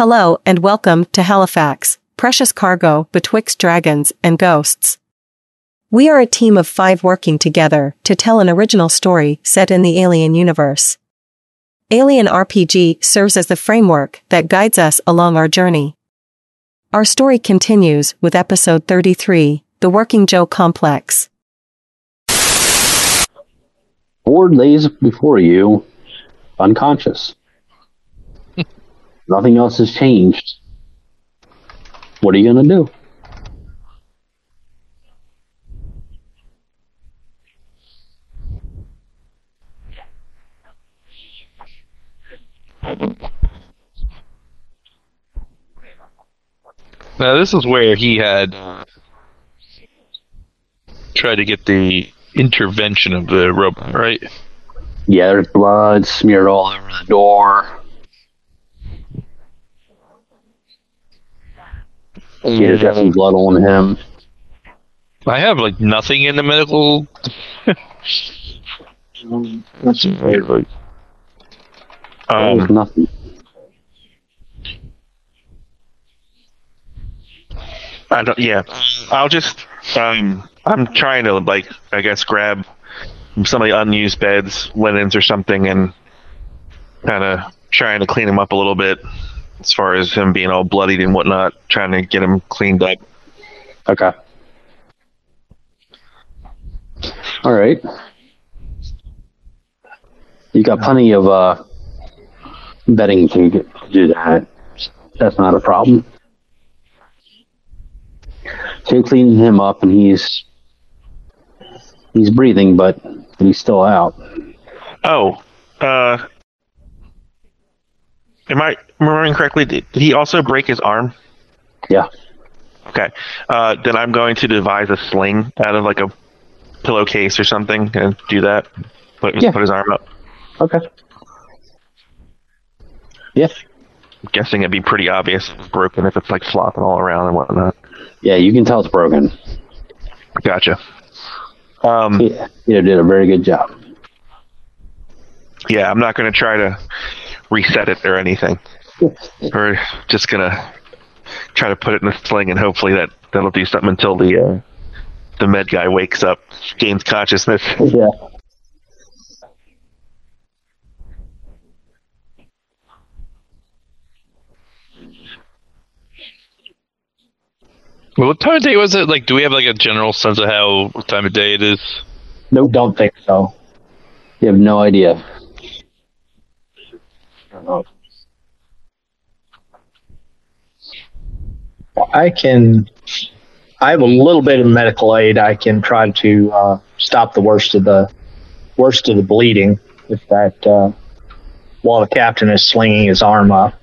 Hello and welcome to Halifax, precious cargo betwixt dragons and ghosts. We are a team of five working together to tell an original story set in the Alien universe. Alien RPG serves as the framework that guides us along our journey. Our story continues with episode 33, The Working Joe Complex. Ford lays before you, unconscious. Nothing else has changed. What are you going to do? Now this is where he had uh, tried to get the intervention of the robot, right? Yeah, there's blood smeared all over the door. Peter's got some blood on him. I have like nothing in the medical. That's um, nothing. I don't. Yeah, I'll just. Um, I'm trying to like, I guess, grab some of the unused beds, linens, or something, and kind of trying to clean him up a little bit, as far as him being all bloodied and whatnot. Trying to get him cleaned up. Okay. All right. You got plenty of uh, bedding to get, do that. That's not a problem. So you're cleaning him up, and he's he's breathing, but he's still out. Oh, uh, am I remembering correctly? Did, he also break his arm? Yeah. Okay. Uh, then I'm going to devise a sling out of like a pillowcase or something and do that. Put, Yeah. put his arm up. Okay. Yeah. I'm guessing it'd be pretty obvious if it's broken if it's like flopping all around and whatnot. Yeah, you can tell it's broken. Gotcha. Um, Yeah, you did a very good job. yeah, I'm not going to try to reset it or anything. We're just going to try to put it in a sling and hopefully that that'll do something until the uh, the med guy wakes up, gains consciousness. Yeah. well, what time of day was it? Like, do we have like a general sense of how what time of day it is? No, don't think so. You have no idea. I can. I have a little bit of medical aid. I can try to uh, stop the worst of the worst of the bleeding if that uh, while the captain is slinging his arm up.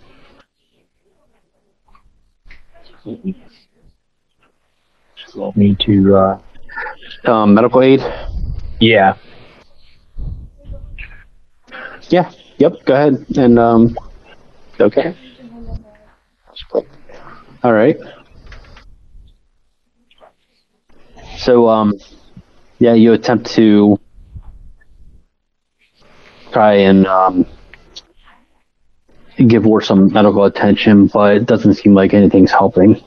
Me to uh, Um, medical aid? yeah. Yeah. Yep. Go ahead. And um, okay. All right. So um, yeah, you attempt to try and um, give Ward some medical attention, but it doesn't seem like anything's helping.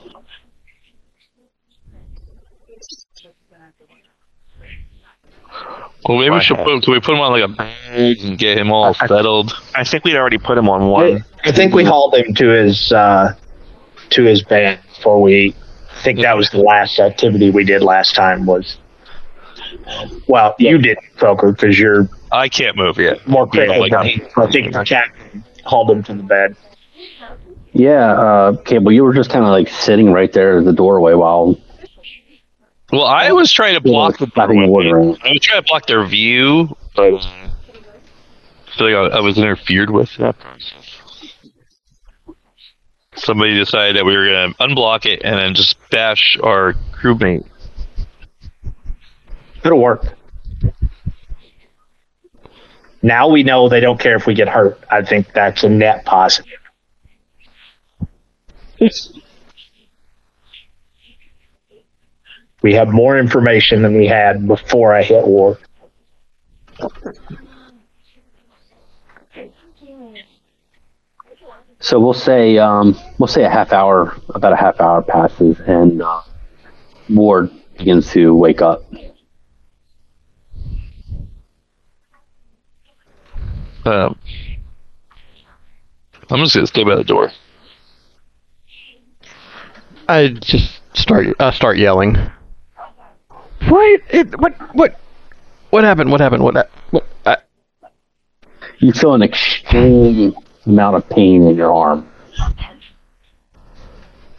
Well, maybe we should put. Can we put him on like a bag and get him all I- I- settled? I think we'd already put him on one. I think we hauled him to his uh, to his bed before we. I think that was the last activity we did last time. Was well, you didn't, Croker, because you're I can't move yet. more You know, critical. like, than me. I think the captain hauled him to the bed. Yeah, uh, Cable, you were just kind of like sitting right there at the doorway while well, I was trying to block the. Flapping the water. I was trying to block their view, but I feel like I, I was interfered with. That. Somebody decided that we were going to unblock it and then just bash our crewmate. It'll work. Now we know they don't care if we get hurt. I think that's a net positive. We have more information than we had before I hit war. So we'll say um, we'll say a half hour, about a half hour passes, and uh, Ward begins to wake up. Um, I'm just gonna stay by the door. I just start uh, start yelling. What? It, what? What? What happened? What happened? What? What? I, You feel an extreme amount of pain in your arm.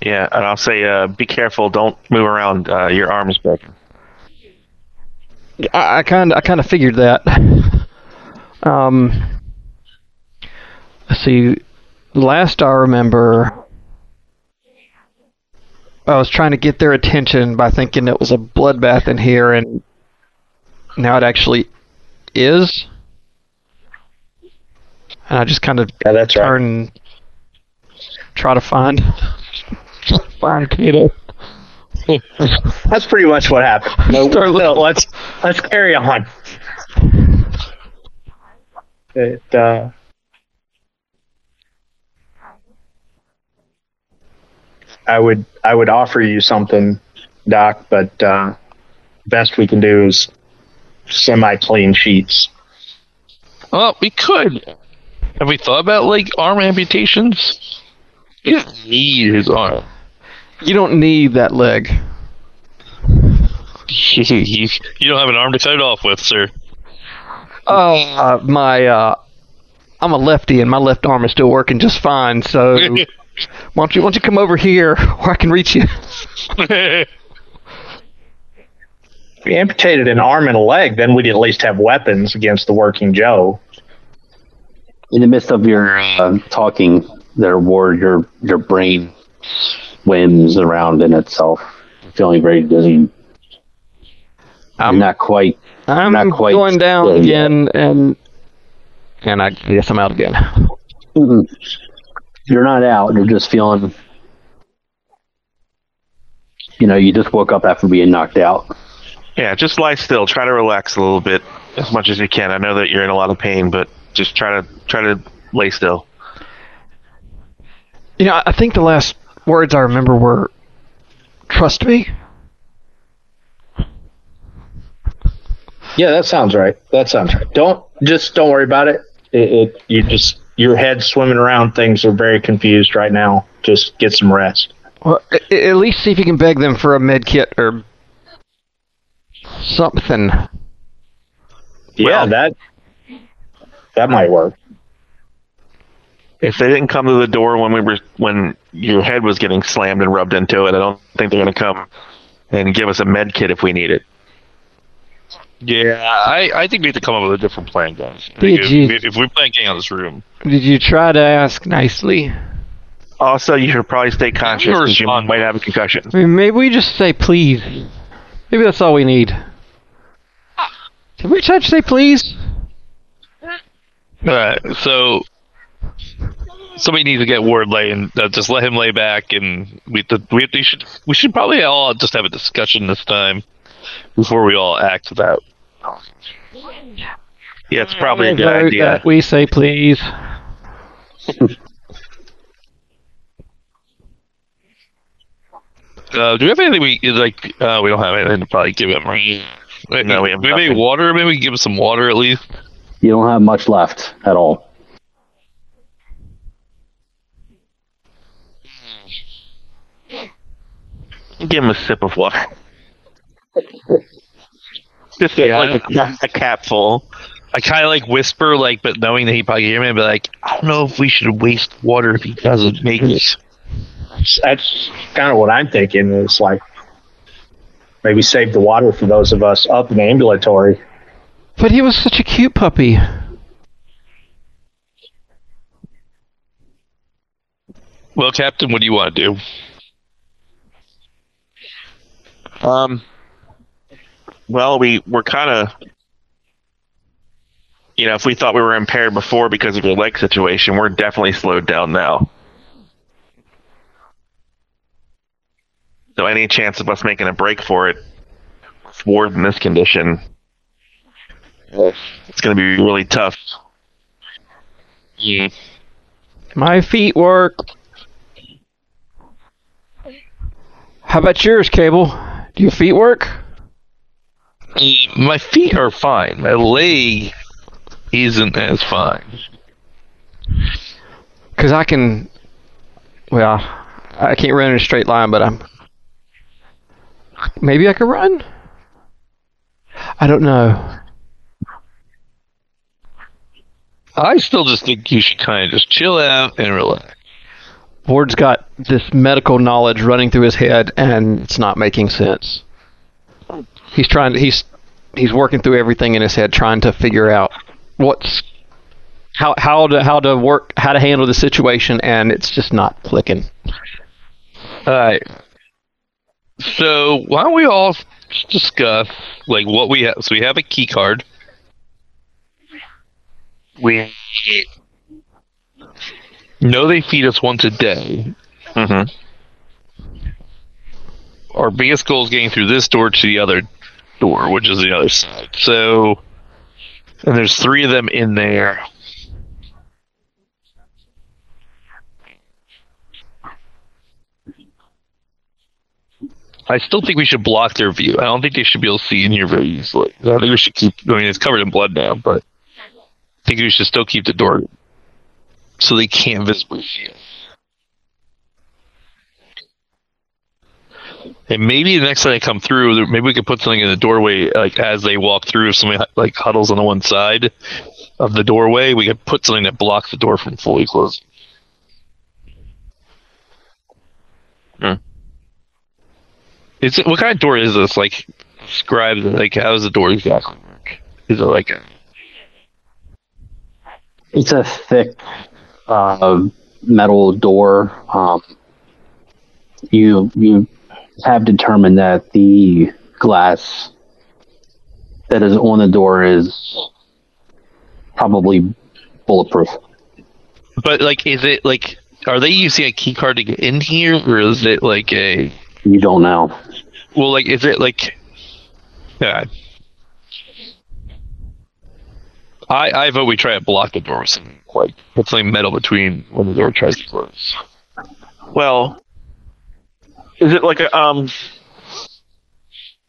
Yeah, and I'll say, uh, be careful. Don't move around. Uh, your arm's broken. I kind I kind of figured that. Um, let's see. Last I remember, I was trying to get their attention by thinking it was a bloodbath in here, and now it actually is. And I just kind of Yeah, that's right. turn, try to find find Kato. That's pretty much what happened. No, no, let's let's carry on. It, uh, I would I would offer you something, Doc, but uh, best we can do is semi clean sheets. Well, we could. Have we thought about like arm amputations? He doesn't need his arm. You don't need that leg. you you don't have an arm to cut it off with, sir. Oh, uh, my, uh, I'm a lefty and my left arm is still working just fine. So why don't you, why don't you come over here where I can reach you? If we amputated an arm and a leg, then we'd at least have weapons against the working Joe. In the midst of your uh, talking, there, Ward, your your brain swims around in itself, feeling very dizzy. You're I'm, not quite. I'm not quite going down there yet. again and and I guess I'm out again. You're not out. You're just feeling. You know, you just woke up after being knocked out. Yeah, just lie still. Try to relax a little bit as much as you can. I know that you're in a lot of pain, but just try to try to lay still. You know, I think the last words I remember were, "Trust me." Yeah, that sounds right. That sounds right. Don't just don't worry about it. It, it you just your head swimming around. Things are very confused right now. Just get some rest. Well, a- a- at least see if you can beg them for a med kit or something. Yeah, Well- that that might work. If they didn't come to the door when we were when your head was getting slammed and rubbed into it, I don't think they're going to come and give us a med kit if we need it. Yeah, I, I think we have to come up with a different plan, guys. Did think you- if, if we plan getting out of this room, Did you try to ask nicely? Also, you should probably stay conscious were because you might have a concussion. I mean, maybe we just say please. Maybe that's all we need. Did we try to say please? Alright, so somebody needs to get Ward laying. Uh, just let him lay back, and we the, we, we should we should probably all just have a discussion this time before we all act that. Yeah, it's probably a good Vote idea. that We say please. Uh, do we have anything we like? Uh, we don't have anything to probably give him. Right? No, we have maybe nothing. water. Maybe we give him some water at least. You don't have much left at all. Give him a sip of water. Just a, Yeah. like a, a cap full. I kind of like whisper, like, but knowing that he probably hear me, I'd be like, I don't know if we should waste water if he doesn't make it. That's kind of what I'm thinking. Is like maybe save the water for those of us up in the ambulatory. But he was such a cute puppy. Well, Captain, what do you want to do? Um. Well, we we're kind of, you know, if we thought we were impaired before because of your leg situation, we're definitely slowed down now. So any chance of us making a break for it, with Ward in this condition, it's going to be really tough. My feet work. How about yours, Cable? Do your feet work? My feet are fine. My leg isn't as fine. Because I can. Well, I can't run in a straight line, but I'm. Maybe I can run? I don't know. I still just think you should kind of just chill out and relax. Ward's got this medical knowledge running through his head, and it's not making sense. He's trying to. He's he's working through everything in his head, trying to figure out what's how how to how to work how to handle the situation, and it's just not clicking. All right. So why don't we all discuss like what we have? So we have a key card. We know they feed us once a day. Mm-hmm. Our biggest goal is getting through this door to the other door, which is the other side. So, and there's three of them in there. I still think we should block their view. I don't think they should be able to see in here very easily. I think we should keep. I mean, it's covered in blood now, but I think we should still keep the door so they can't visibly see. And maybe the next time they come through, maybe we could put something in the doorway, like as they walk through. If somebody like huddles on the one side of the doorway, we could put something that blocks the door from fully closing. Hmm. Is it what kind of door is this? Like, describe. Like, how does the door exactly work? Is it like a It's a thick uh, metal door. Um, you you have determined that the glass that is on the door is probably bulletproof. But like, is it like? Are they using a key card to get in here, or is it like a? You don't know. Well, like, is it like? Yeah. I I vote we try to block the door with something like put something metal between when the door tries to close. Well, is it like a um?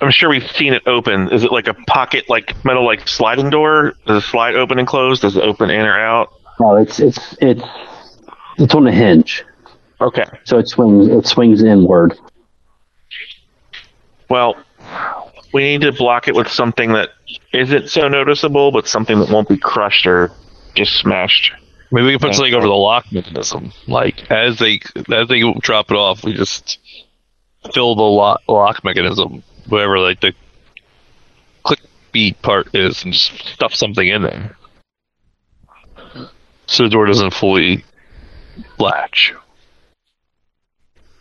I'm sure we've seen it open. Is it like a pocket, like metal, like sliding door? Does it slide open and close? Does it open in or out? No, it's it's it's it's on a hinge, Okay. so it swings it swings inward. Well, we need to block it with something that isn't so noticeable, but something that won't be crushed or just smashed. Maybe we can put something over the lock mechanism. Like as they as they drop it off, we just fill the lock, lock mechanism, whatever like the click beat part is, and just stuff something in there, so the door doesn't fully latch.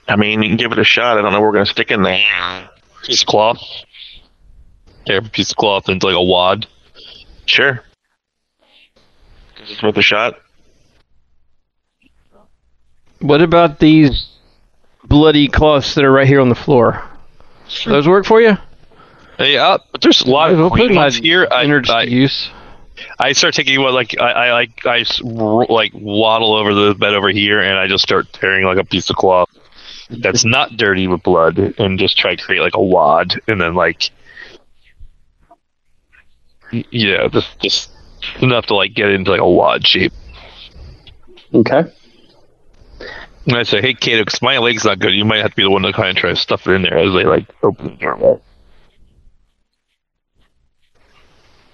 I mean, you can give it a shot. I don't know where we're going to stick in there. Piece of cloth. Tear a piece of cloth into like a wad. Sure. It's worth a shot. What about these bloody cloths that are right here on the floor? Those work for you? Hey, uh, there's a lot We'll of put clean ones here. I, energy I, use. I start taking what like I, I like I like waddle over the bed over here, and I just start tearing like a piece of cloth that's not dirty with blood, and just try to create like a wad, and then like yeah, just just enough to like get into like a wad shape. Okay. And I say, hey, Kato, because my leg's not good, you might have to be the one to kind of try to stuff it in there as they like open the door.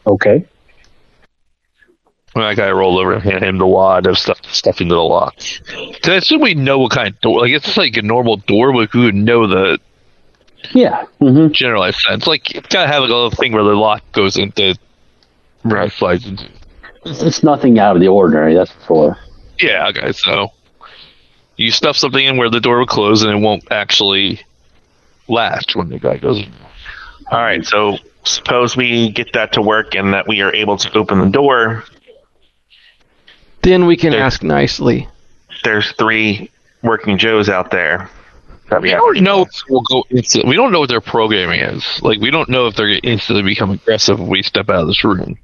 Okay. And I kind of roll over and hand him the wad of stuff stuff into the lock. Because I assume we know what kind of door. Like it's just like a normal door, but we would know the Yeah. mm-hmm. generalized sense. Like it's gotta have like a little thing where the lock goes into, right, slides into. It's nothing out of the ordinary. That's for sure. Yeah, okay. So you stuff something in where the door will close and it won't actually latch when the guy goes. in. All right. So suppose we get that to work and that we are able to open the door. Then we can There- ask nicely. There's three working Joes out there. That we We have. don't know if we'll go. Instant, we don't know what their programming is. Like we don't know if they're gonna instantly become aggressive if we step out of this room.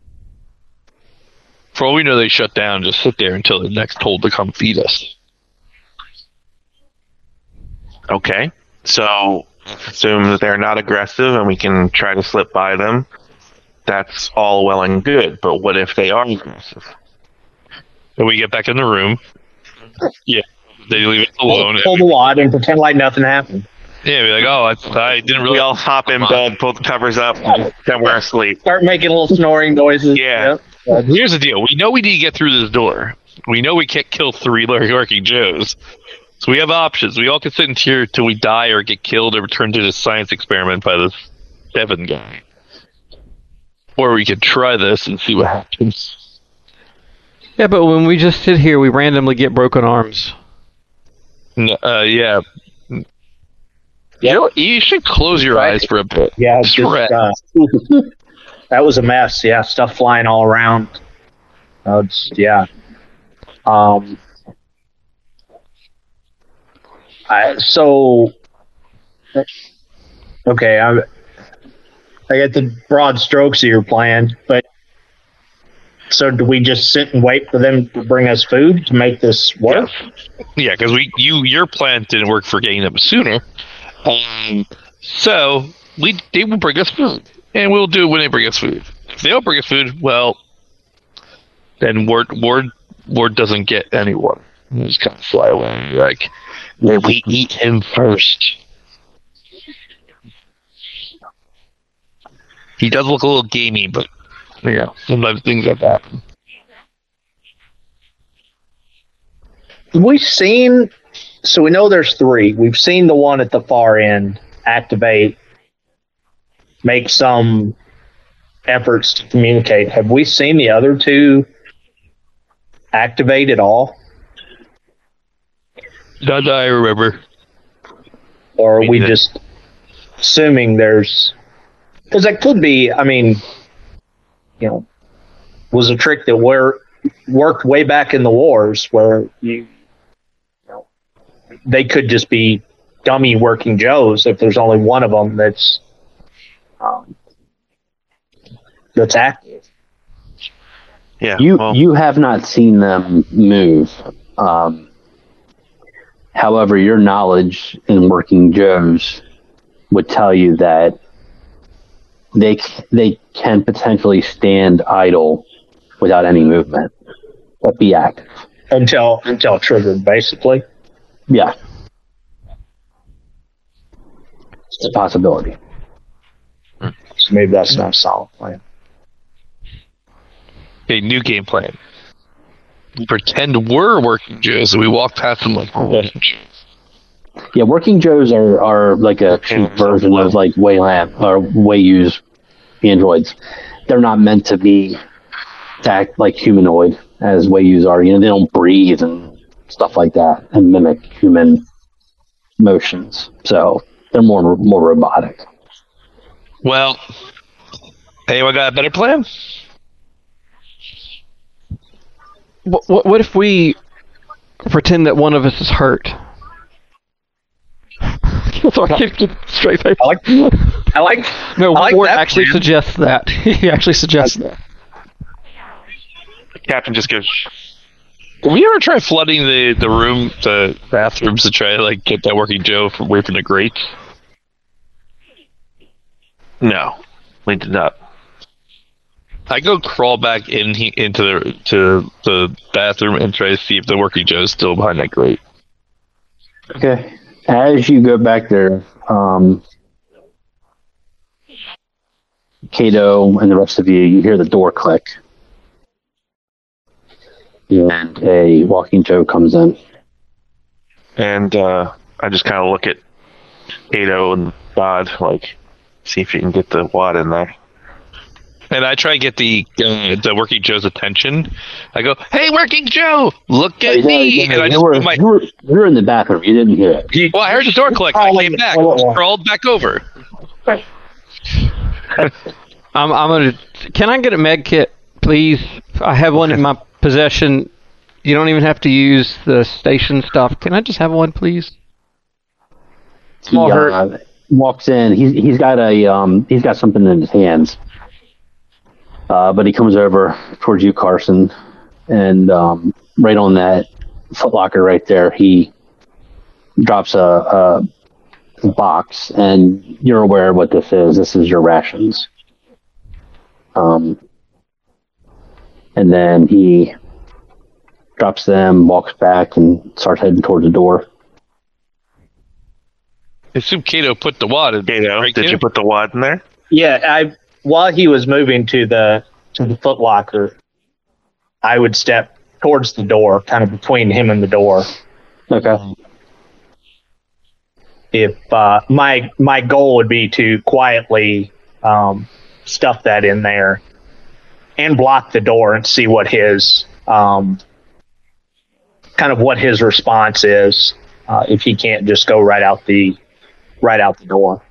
For all we know, they shut down. Just sit there until they're next told to come feed us. Okay. So assume that they're not aggressive and we can try to slip by them. That's all well and good. But what if they are aggressive? Then we get back in the room. Yeah, they leave us alone. Pull, pull the wad and pretend like nothing happened. Yeah, be like, oh, I, I didn't really. We all hop in bed, pull the covers up, and then we're asleep. Start making little snoring noises. Yeah. Yep. Here's the deal: we know we need to get through this door. We know we can't kill three working Joes. So we have options. We all can sit in here till we die or get killed or return to this science experiment by this Devon guy. Or we could try this and see what happens. Yeah, but when we just sit here, we randomly get broken arms. N- Uh, yeah. You know, you should close your Right. eyes for a bit. Yeah, it's just, uh, that was a mess. Yeah, stuff flying all around. Uh, it's, yeah. Um. I so. Okay, I I get the broad strokes of your plan, but so do we just sit and wait for them to bring us food to make this work? Yeah, because we you your plan didn't work for getting them sooner. Um, so we they will bring us food, and we'll do it when they bring us food. If they don't bring us food, well, then Ward Ward Ward doesn't get anyone. We Just kind of fly away. Like then we eat him first. He does look a little gamey, but yeah, sometimes things like that. We've seen, so we know there's three. We've seen the one at the far end activate, make some efforts to communicate. Have we seen the other two activate at all? Not that I remember. Or are We we just assuming there's, because that could be, I mean, you know, was a trick that were, worked way back in the wars where you, you know, they could just be dummy working Joes if there's only one of them that's, um, that's active. Yeah. You well, you have not seen them move. Um, however, your knowledge in working Joes would tell you that they they can potentially stand idle without any movement, but be active. Until, until triggered, basically. Yeah, it's a possibility. So maybe that's not a solid plan. Okay, new game plan. Pretend we're working Joes, and we walk past them like oh, Joes. Yeah, working Joes are, are like a cheap version of like Weyland or Wayu's androids. They're not meant to be to act like humanoid as Wayu's are. You know, they don't breathe and stuff like that and mimic human motions. So they're more more robotic. Well, hey, anyone got a better plan? What, what, what if we pretend that one of us is hurt? so I can't get straight face. I like, I like, No, I like Ward that actually plan. suggests that. he actually suggests that. Captain just goes, Did we ever try flooding the, the room, the bathrooms to try to like get that working Joe from away from the grates? no, we did not. I go crawl back in he, into the to the bathroom and try to see if the working Joe is still behind that grate. Okay. As you go back there, um, Kato and the rest of you, you hear the door click. And a walking Joe comes in. And uh, I just kind of look at Kato and Bod, like, see if you can get the wad in there. And I try to get the uh, the working Joe's attention. I go, "Hey, working Joe, look at me!" And I you, just were, my you, were, you were in the bathroom. You didn't hear it. well, I heard the door click. I came back, crawled back over. I'm, I'm gonna. Can I get a med kit, please? I have one in my possession. You don't even have to use the station stuff. Can I just have one, please? He Small hurt. uh, walks in. He's he's got a um he's got something in his hands. Uh, but he comes over towards you, Carson, and um, right on that footlocker right there, he drops a, a box, and you're aware of what this is. This is your rations. Um, and then he drops them, walks back, and starts heading towards the door. I assume Kato put the wad in. Kato, right, did Kato? you put the wad in there? Yeah, I while he was moving to the to the Foot Locker, I would step towards the door, kind of between him and the door. Okay. If uh, my my goal would be to quietly um, stuff that in there and block the door and see what his um, kind of what his response is uh, if he can't just go right out the right out the door.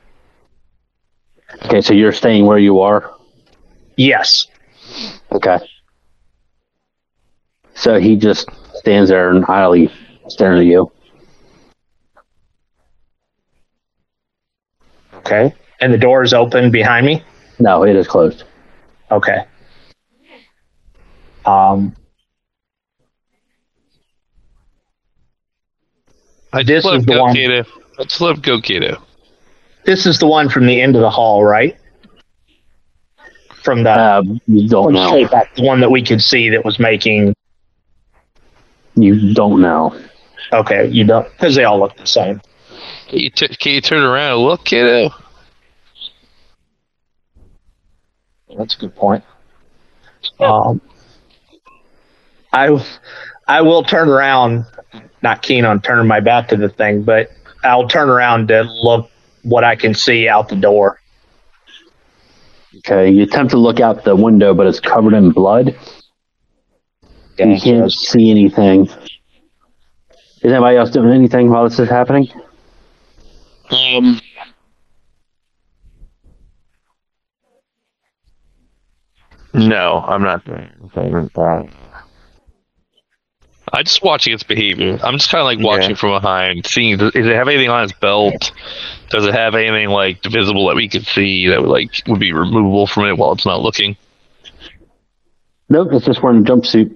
Okay, so you're staying where you are? Yes. Okay. So he just stands there and idly staring at you. Okay. And the door is open behind me. No, it is closed. Okay. Um, I This just let is him the go, one- Kato. Let's let him go, Kato. This is the one from the end of the hall, right? From the Uh, you don't from know. straight back, the one that we could see that was making. You don't know. Okay, you don't because they all look the same. Can you, t- can you turn around and look, Kato? That's a good point. Um, I I will turn around. Not keen on turning my back to the thing, but I'll turn around to look what I can see out the door. Okay, you attempt to look out the window, but it's covered in blood. You can't see anything. Is anybody else doing anything while this is happening? Um, no, I'm not doing anything. I'm just watching its behavior. I'm just kind of like watching Yeah. from behind, seeing does it have anything on its belt? Does it have anything like visible that we could see that would like would be removable from it while it's not looking? Nope, it's just wearing a jumpsuit.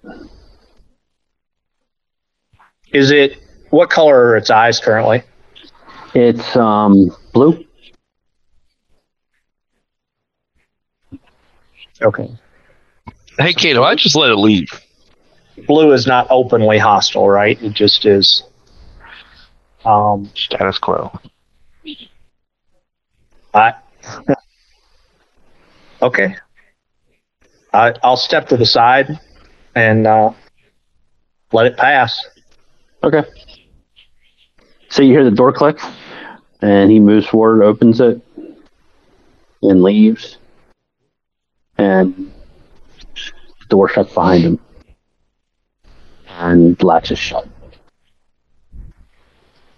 Is it what color are its eyes currently? It's um blue. Okay. Hey, Kato, I just let it leave. Blue is not openly hostile, right? It just is. Um, Status quo. I. okay. I, I'll step to the side and uh, let it pass. Okay. So you hear the door click, and he moves forward, opens it, and leaves, and the door shuts behind him, and latches shut.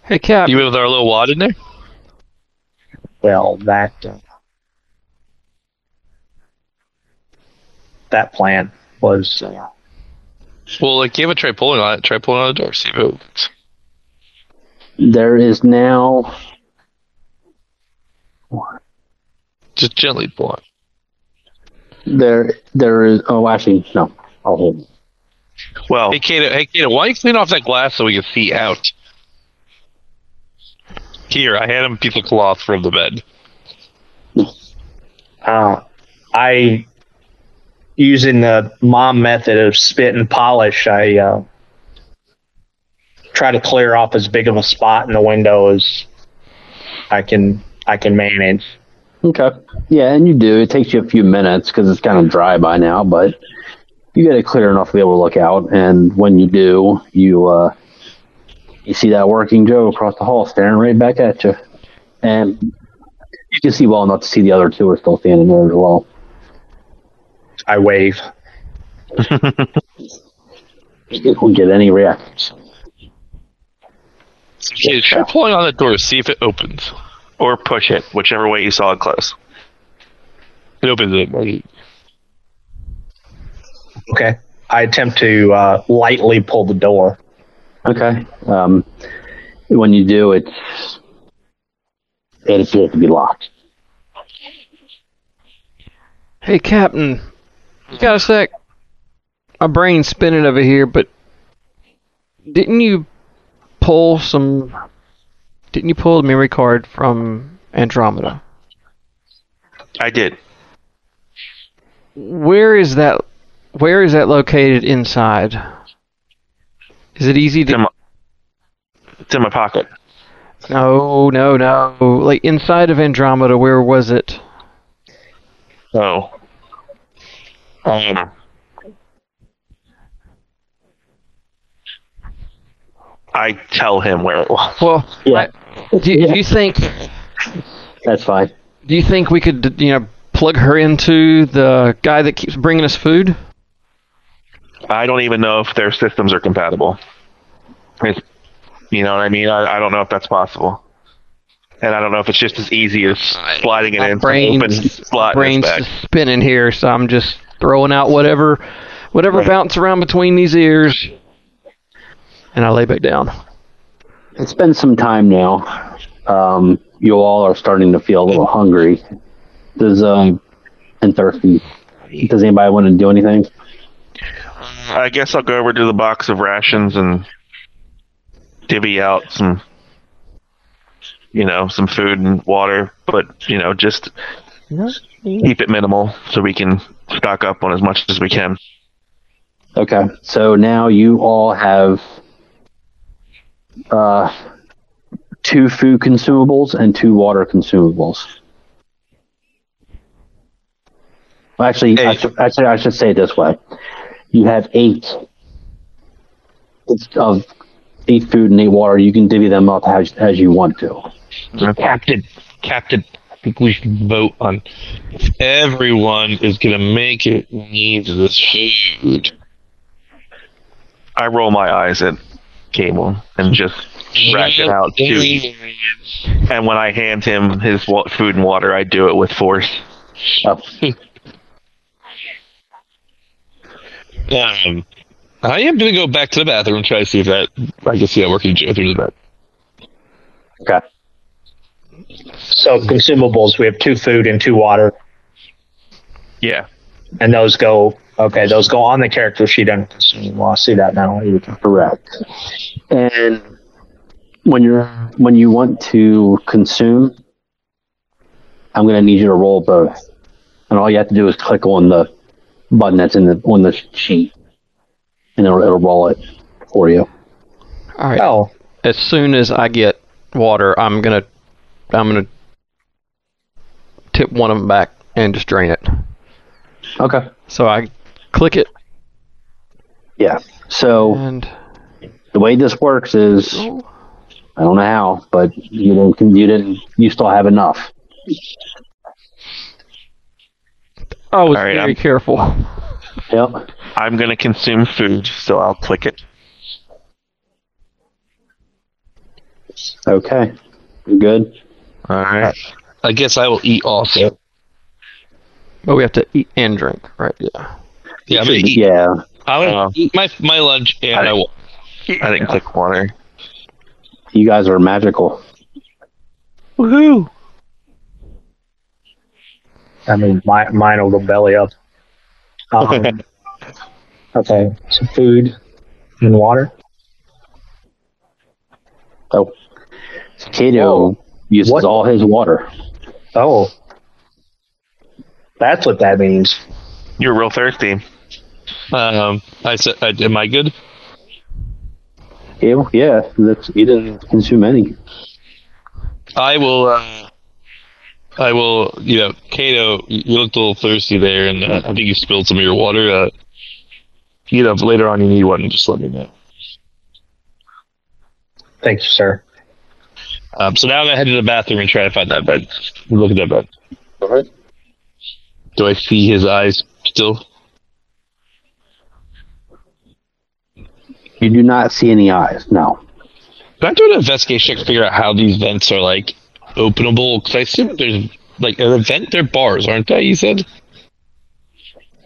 Hey, Cap. You with our little wad in there. Well, that uh, that plan was uh, Well, like, give it a try pulling on it. Try pulling on the door. See if it opens. There is now Just gently pull on. there there is oh actually no I'll hold it. Well, Hey, Kato. Hey, Kato. Why don't you clean off that glass so we can see out? Here, I had him a piece of cloth from the bed. uh, I using the mom method of spit and polish. I uh, try to clear off as big of a spot in the window as I can. I can manage. Okay. Yeah, and you do. It takes you a few minutes because it's kind of dry by now, but you get it clear enough to be able to look out. And when you do, you uh, you see that working Joe across the hall staring right back at you, and you can see well enough to see the other two are still standing there as well. I wave. You don't get any reactions. Okay, try pulling on the door. See if it opens. or push it, whichever way you saw it close. It opens it. Okay. I attempt to uh, lightly pull the door. Okay. Um, when you do, it's it appears to be locked. Hey, Captain. You got a sec? My brain's spinning over here, but didn't you pull some? Didn't you pull the memory card from Andromeda? I did. Where is that? Where is that located inside? Is it easy It's in to? my, it's in my pocket. No, no, no. Like inside of Andromeda, where was it? Oh. Um. I tell him where it was. Well, Yeah. I- do, you- do you think? That's fine. Do you think we could, you know, plug her into the guy that keeps bringing us food? I don't even know if their systems are compatible. It's, you know what I mean? I, I don't know if that's possible. And I don't know if it's just as easy as sliding it My in from an open brain's, slot brain's his just spinning here, so I'm just throwing out whatever, whatever Right. bounce around between these ears, and I lay back down. It's been some time now. Um, you all are starting to feel a little hungry. Does um and thirsty. Does anybody want to do anything? I guess I'll go over to the box of rations and divvy out some, you know, some food and water, but you know, just keep it minimal so we can stock up on as much as we can. Okay. So now you all have uh two food consumables and two water consumables. Well, actually, I Hey. should, actually, I should say it this way: you have eight of eight food and eight water. You can divvy them up as as you want to. Captain, Captain, I think we should vote on if everyone is gonna make it needs this food. I roll my eyes at Cable and just ration out two. And when I hand him his wa- food and water, I do it with force. Oh, Um, I am gonna go back to the bathroom and try to see if that I can see that working through the bed. okay. So consumables, we have two food and two water, Yeah. and those go okay. Those go on the character sheet under consumable. I see that now. Correct. And when you're when you want to consume, I'm going to need you to roll both. And all you have to do is click on the button that's in the on the sheet, and it'll, it'll roll it for you. All right. Oh, As soon as I get water, I'm gonna, I'm gonna tip one of them back and just drain it. Okay. So I click it Yeah. So and the way this works is, oh. I don't know how, but you didn't you didn't you still have enough. I was All right, very I'm- careful. Yep. I'm going to consume food, so I'll click it. Okay. You good? All right. I guess I will eat also. But we have to eat and drink, right? Yeah. Yeah, I'm gonna eat. Yeah. I'm gonna Uh, eat my my lunch and I- I will. I didn't click water. You guys are magical. Woohoo! I mean, my, mine will go belly up. Um, okay, so food and water. Oh. Kato uses What? all his water. Oh, that's what that means. You're real thirsty. Um, I said, I, am I good? Yeah, yeah. That's, you didn't consume any. I will. Uh, I will. You know, Kato, you you looked a little thirsty there, and uh, I think you spilled some of your water. Uh, you know, if later on you need one, just let me know. Thank you, sir. Um, so now I'm gonna head to the bathroom and try to find that bed. Look at that bed. All right. Do I see his eyes still? You do not see any eyes. No. Can I do an investigation to figure out how these vents are like openable? Because I assume there's like an event. They're bars, aren't they? You said.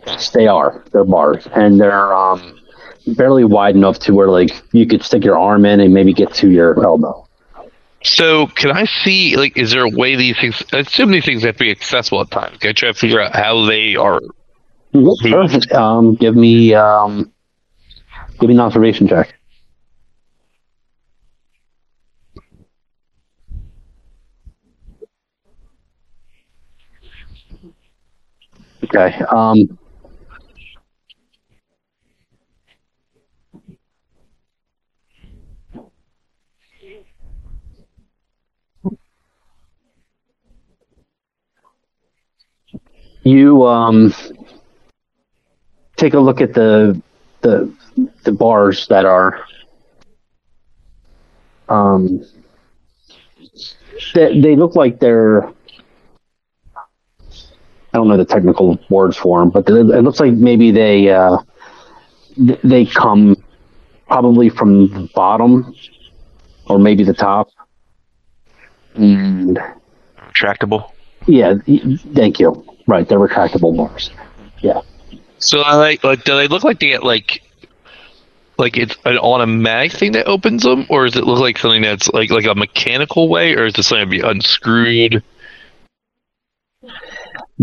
Yes, They are. They're bars, and they're um barely wide enough to where like you could stick your arm in and maybe get to your elbow. So can I see like is there a way these things I assume these things have to be accessible at times. Can I try to figure out how they are Perfect. Um, give me um, give me an observation check. Okay. Um, you um, take a look at the the the bars that are um, they, they look like they're I don't know the technical words for them, but it looks like maybe they uh, they come probably from the bottom or maybe the top. And retractable. yeah, thank you. Right, they're retractable bars. Yeah. So I like, like, do they look like they get like, like it's an automatic thing that opens them, or does it look like something that's like like a mechanical way, or is it something to be unscrewed?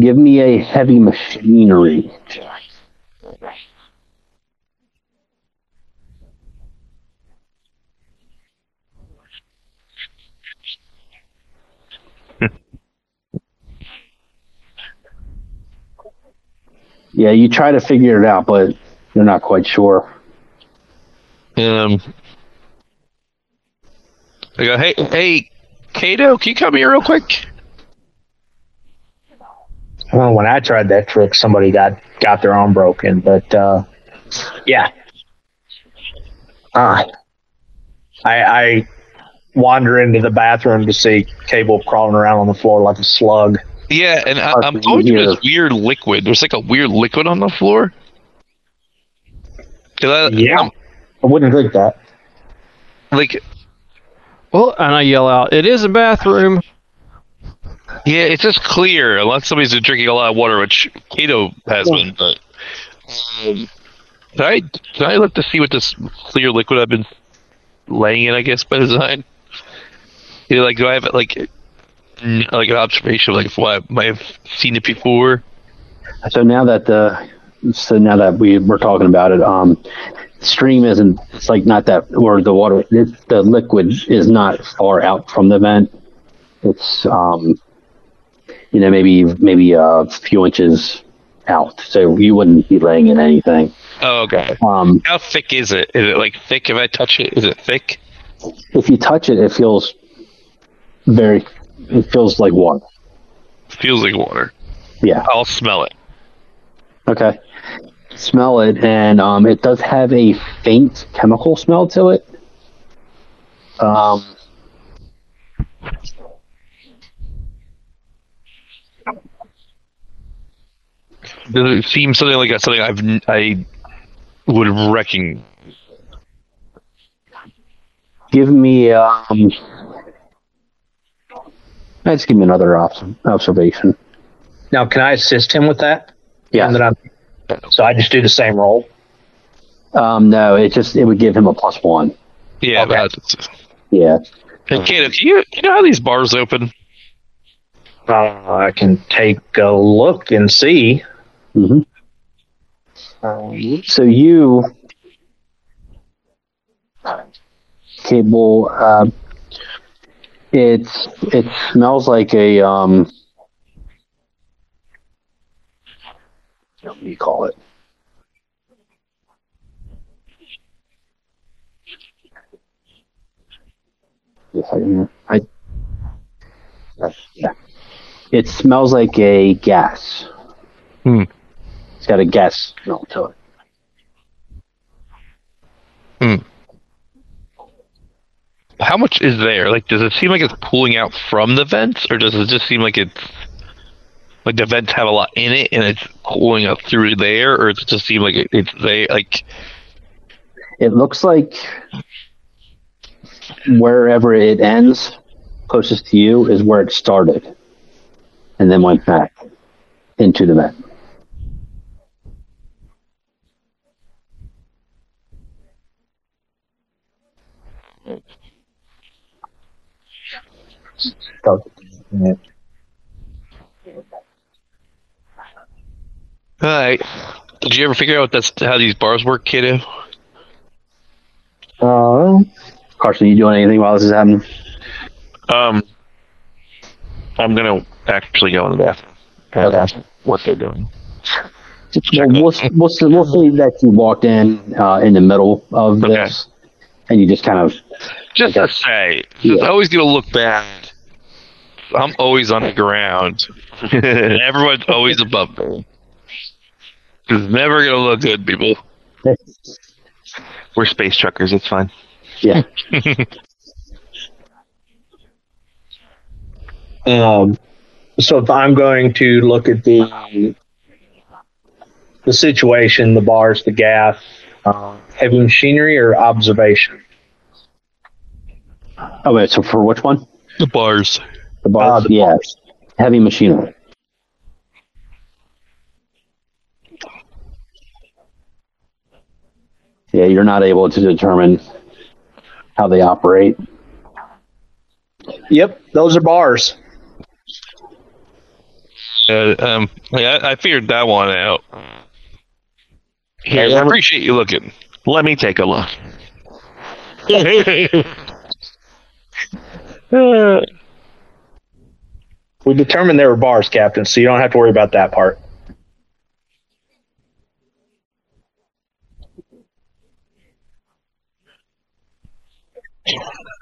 Give me a heavy machinery. yeah, you try to figure it out, but you're not quite sure. Um, I go, hey, hey, Kato, can you come here real quick? Well, when I tried that trick, somebody got got their arm broken. But uh, yeah, uh, I, I wander into the bathroom to see Cable crawling around on the floor like a slug. Yeah, and I, I'm going through this weird liquid. There's like a weird liquid on the floor. I, Yeah, I'm- I wouldn't drink that. like Well, and I yell out, "It is a bathroom." Yeah, it's just clear unless somebody's been drinking a lot of water, which Kato has been. But um, can I can I look to see what this clear liquid I've been laying in? I guess by design. You know, like do I have like like an observation of like if I might have seen it before? So now that the so now that we we're talking about it, um, stream isn't it's like not that or the water it, the liquid is not far out from the vent. It's um, you know maybe maybe a few inches out, so you wouldn't be laying in anything. Oh, okay. Um, How thick is it? Is it like thick? If I touch it, is it thick? if you touch it, it feels very it feels like water. Feels like water. Yeah. I'll smell it. Okay. Smell it, and um, it does have a faint chemical smell to it. Um, it seem something like a, something I've n- I would reckon? give me um, let's give me another obs- observation. Now, can I assist him with that? Yeah. And then I'm, so I just do the same roll. Um, no, it just it would give him a plus one. Yeah, Okay. that's- Yeah. Hey, Kato, can you you know how these bars open? Uh, I can take a look and see. Hmm Um, So you, cable, uh, it's it smells like a um, what do you call it? Yes, I. I. yeah. It smells like a gas. Hmm. It's got a gas smell to it. Hmm. How much is there? Like, does it seem like it's pulling out from the vents, or does it just seem like it's like the vents have a lot in it and it's pulling up through there, or does it just seem like it, it's there? Like, It looks like wherever it ends, closest to you, is where it started, and then went back into the vent. Start- Alright. Did you ever figure out that's how these bars work, kiddo? Uh, Carson, you doing anything while this is happening? Um, I'm gonna actually go in the bathroom and ask what they're doing. Well, we'll, we'll, we'll see that you walked in uh, in the middle of Okay. this, and you just kind of Just Okay. to say, it's Yeah. always gonna look bad. I'm always on the ground. and everyone's always above me. It's never gonna look good, people. We're space truckers. It's fine. yeah. Um, so if I'm going to look at the the situation, the bars, the gas, uh, heavy machinery, or observation. Oh wait, so for which one? The bars. The bars. Uh, the yeah, bars. heavy machinery. Yeah, you're not able to determine how they operate. Yep, those are bars. Uh, um, yeah, I, I figured that one out. Here, I appreciate you looking. Let me take a look. We determined there were bars, Captain, so you don't have to worry about that part.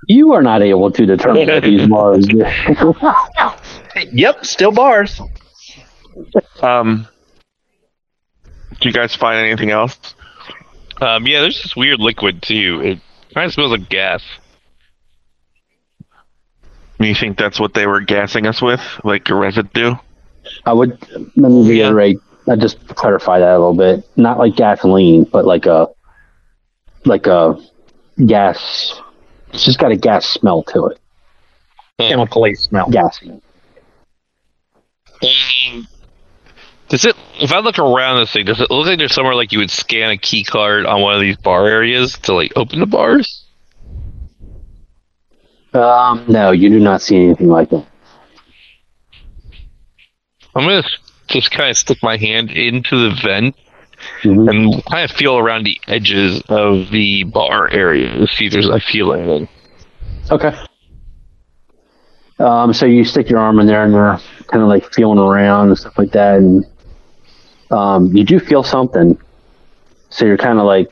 You are not able to determine these bars. Yep, still bars. Um, do you guys find anything else? Um, yeah, there's this weird liquid too. It kind of smells like gas. You think that's what they were gassing us with, like a residue? I would let me reiterate. I just clarify that a little bit. Not like gasoline, but like a like a gas. It's just got a gas smell to it. Chemically smell. Gassy. Does it? If I look around this thing, does it look like there's somewhere like you would scan a key card on one of these bar areas to like open the bars? Um, no, you do not see anything like that. I'm gonna just kind of stick my hand into the vent Mhm. and kind of feel around the edges of the bar area to see if there's I feel anything. Okay. Um, so you stick your arm in there and you're kind of like feeling around and stuff like that, and um, you do feel something. So you're kind of like,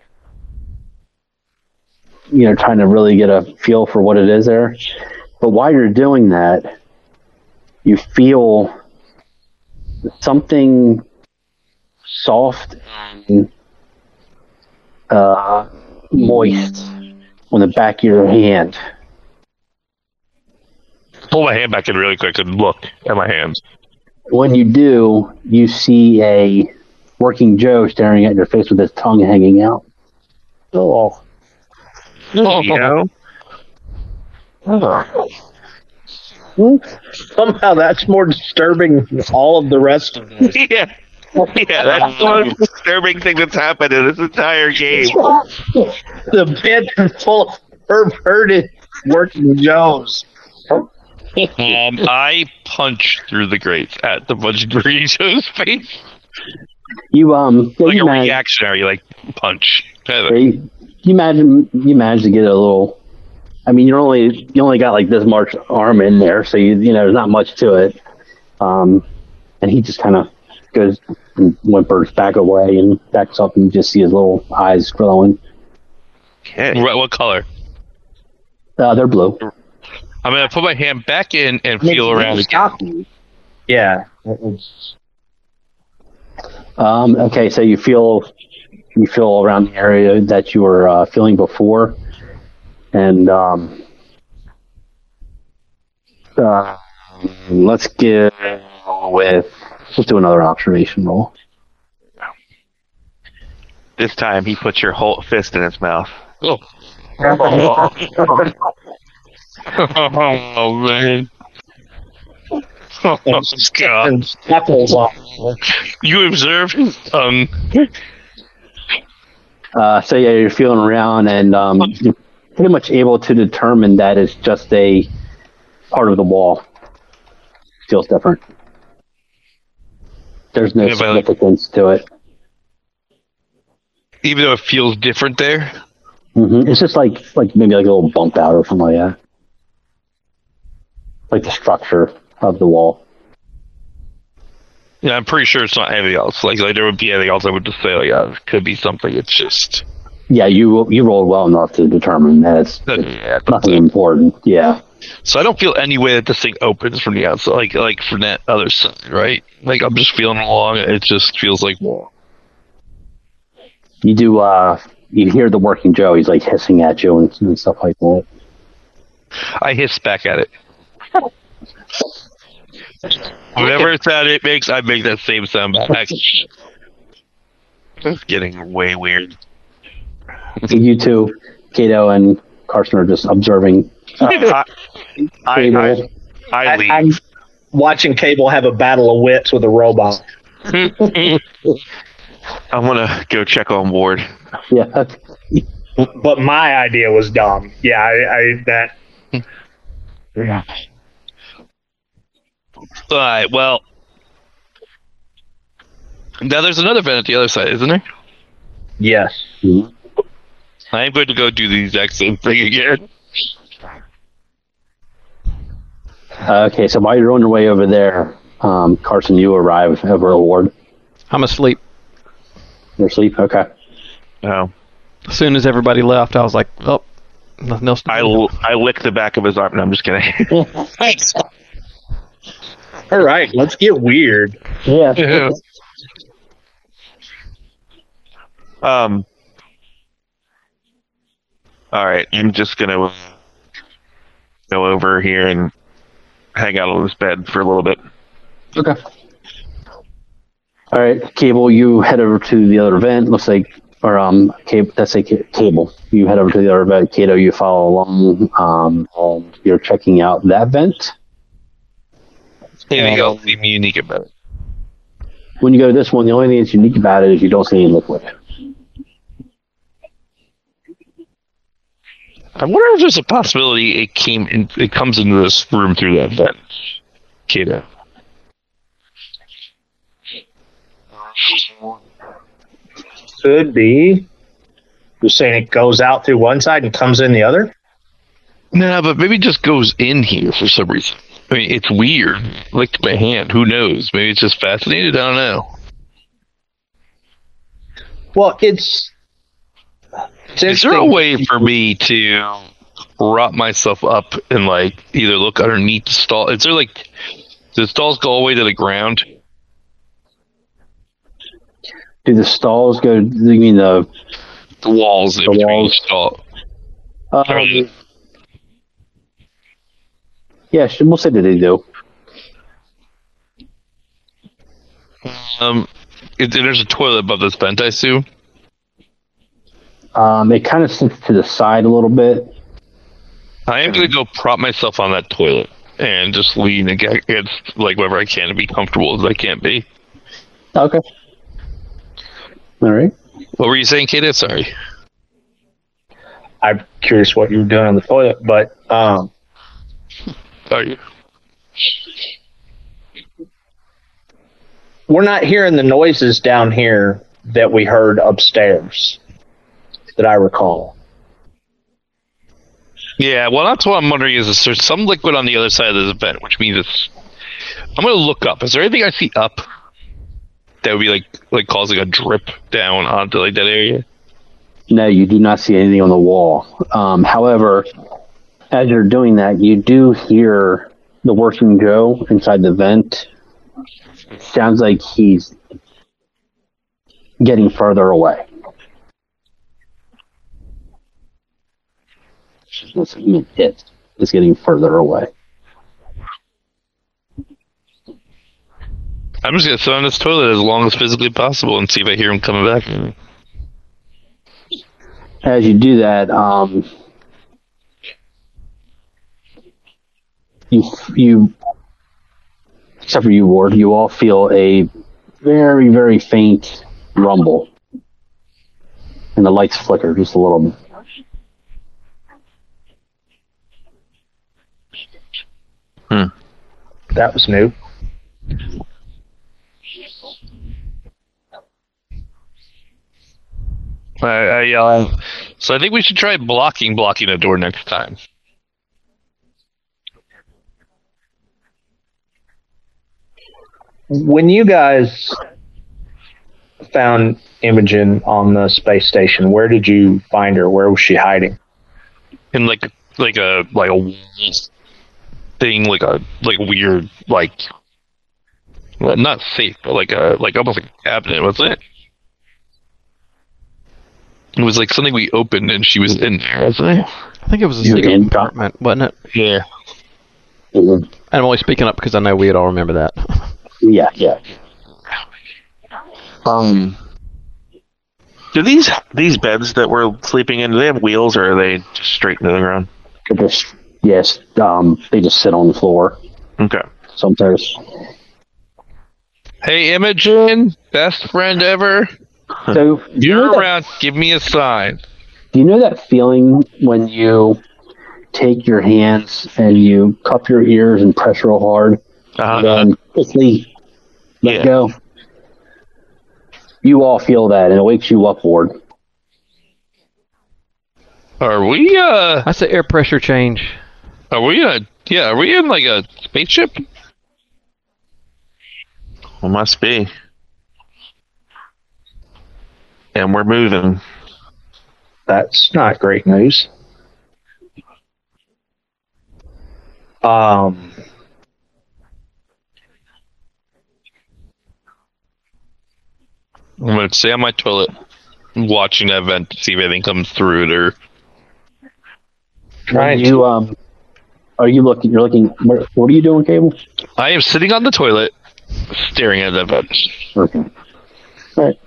you know, trying to really get a feel for what it is there. But while you're doing that, you feel something soft and uh, moist on the back of your hand. Pull my hand back in really quick and look at my hands. When you do, you see a working Joe staring at your face with his tongue hanging out. Oh, You know? somehow that's more disturbing than all of the rest of this. yeah. Yeah, that's the most disturbing thing that's happened in this entire game. the pit is full of perverted working Joes. Um, I punch through the grate at the bunch of burritos face You um, like you, a manage, reactionary like punch. Kind of. you, you imagine you manage to get a little. I mean, you're only you only got like this much arm in there, so you you know there's not much to it. Um, and he just kind of goes and whimpers back away and backs up, and you just see his little eyes glowing. Okay. What, what color? Uh, they're blue. I'm gonna put my hand back in and feel around again. You. Yeah. Um, okay, so you feel you feel around the area that you were uh, feeling before, and um, uh, let's get with let's do another observation roll. This time he puts your whole fist in his mouth. Oh. oh man. Oh god. and off. You observed his tongue. Uh, so yeah, you're feeling around, and um, you're pretty much able to determine that it's just a part of the wall. Feels different. There's no Yeah, but, like- significance to it. Even though it feels different there. hmm It's just like like maybe like a little bump out or something like that. Like the structure of the wall. Yeah, I'm pretty sure it's not anything else. Like, like there would be anything else. I would just say, like, yeah, it could be something. It's just Yeah, you you rolled well enough to determine that it's, that, it's yeah, that's nothing it. important. Yeah. So I don't feel any way that this thing opens from the outside, like like from that other side, right? Like I'm just feeling along. It just feels like You do uh you hear the working Joe, he's like hissing at you and, and stuff like that. I hiss back at it. Whatever sound it makes, I make that same sound back. It's getting way weird. You two, Kato and Carson are just observing I, I, Cable. I, I I, leave. I'm watching Cable have a battle of wits with a robot. I want to go check on Ward. Yeah. But my idea was dumb. Yeah, I, I that All right. Well, now there's another vent at the other side, isn't there? yes. I am going to go do the exact same thing again. Okay, so while you're on your way over there, um, Carson, you arrive over a ward. I'm asleep. You're asleep? Okay. Oh, As soon as everybody left, I was like, oh, nothing else to I, do. l- I lick the back of his arm. No, I'm just kidding. All right, let's get weird. Yeah. um. All right, I'm just gonna go over here and hang out on this bed for a little bit. Okay. All right, Cable, you head over to the other vent. Looks like, or um, Cable, that's a ca- Cable. You head over to the other vent. Kato, you follow along. Um, you're checking out that vent. Anything else seem um, unique about it? When you go to this one, the only thing that's unique about it is you don't see any liquid. I wonder if there's a possibility it came in. It comes into this room through that vent. Kato. Could be. You're saying it goes out through one side and comes in the other? No, but maybe it just goes in here for some reason. I mean, it's weird. Licked my hand. Who knows? Maybe it's just fascinated. I don't know. Well, it's. it's Is there a way for me to prop myself up and like either look underneath the stall? Is there like do the stalls go all the way to the ground? Do the stalls go? You mean the? The walls The walls. stall. Um, yeah, sh- we'll say that they do. Um, it, there's a toilet above this vent, I assume. Um, it kind of sits to the side a little bit. I am gonna go prop myself on that toilet and just lean against like wherever I can to be comfortable as I can be. Okay. All right. What were you saying, Kato? Sorry. I'm curious what you were doing on the toilet, but um, Are you? we're not hearing the noises down here that we heard upstairs that I recall. Yeah, well, that's what I'm wondering is, is there's some liquid on the other side of this vent, which means it's. I'm gonna look up. Is there anything I see up that would be like like causing a drip down onto like that area? No, you do not see anything on the wall. Um, however, as you're doing that, you do hear the working Joe inside the vent. Sounds like he's getting further away. It is getting further away. I'm just gonna sit on this toilet as long as physically possible and see if I hear him coming back. As you do that, um, you you except for you Ward, you all feel a very very faint rumble, and the lights flicker just a little. Hmm. That was new. I, I, uh, so I think we should try blocking blocking a door next time. When you guys found Imogen on the space station, where did you find her? Where was she hiding? In like like a like a thing, like a like weird like well, not safe, but like a like almost like a cabinet, wasn't it? It was like something we opened and she was in there, wasn't it? I think it was a You secret in- compartment, wasn't it? Yeah. Mhm. I'm only speaking up because I know we'd all remember that. Yeah, yeah. Um, do these these beds that we're sleeping in do they have wheels or are they just straight into the ground? Just yes. Um, they just sit on the floor. Okay. Sometimes. Hey Imogen, best friend ever. So do you, know You're that, around. Give me a sign. do you know that feeling when you take your hands and you cup your ears and press real hard, Uh-huh. and then quickly let Yeah. go? You all feel that, and it wakes you up, Ward. Are we uh? That's the air pressure change. Are we in a? Yeah. Are we in like a spaceship? Well, must be. And we're moving. That's not great news. Um, I'm gonna stay on my toilet, watching that vent to see if anything comes through it or. trying you um, are you looking? You're looking. What, what are you doing, Cable? I am sitting on the toilet, staring at that vent. Okay. All right.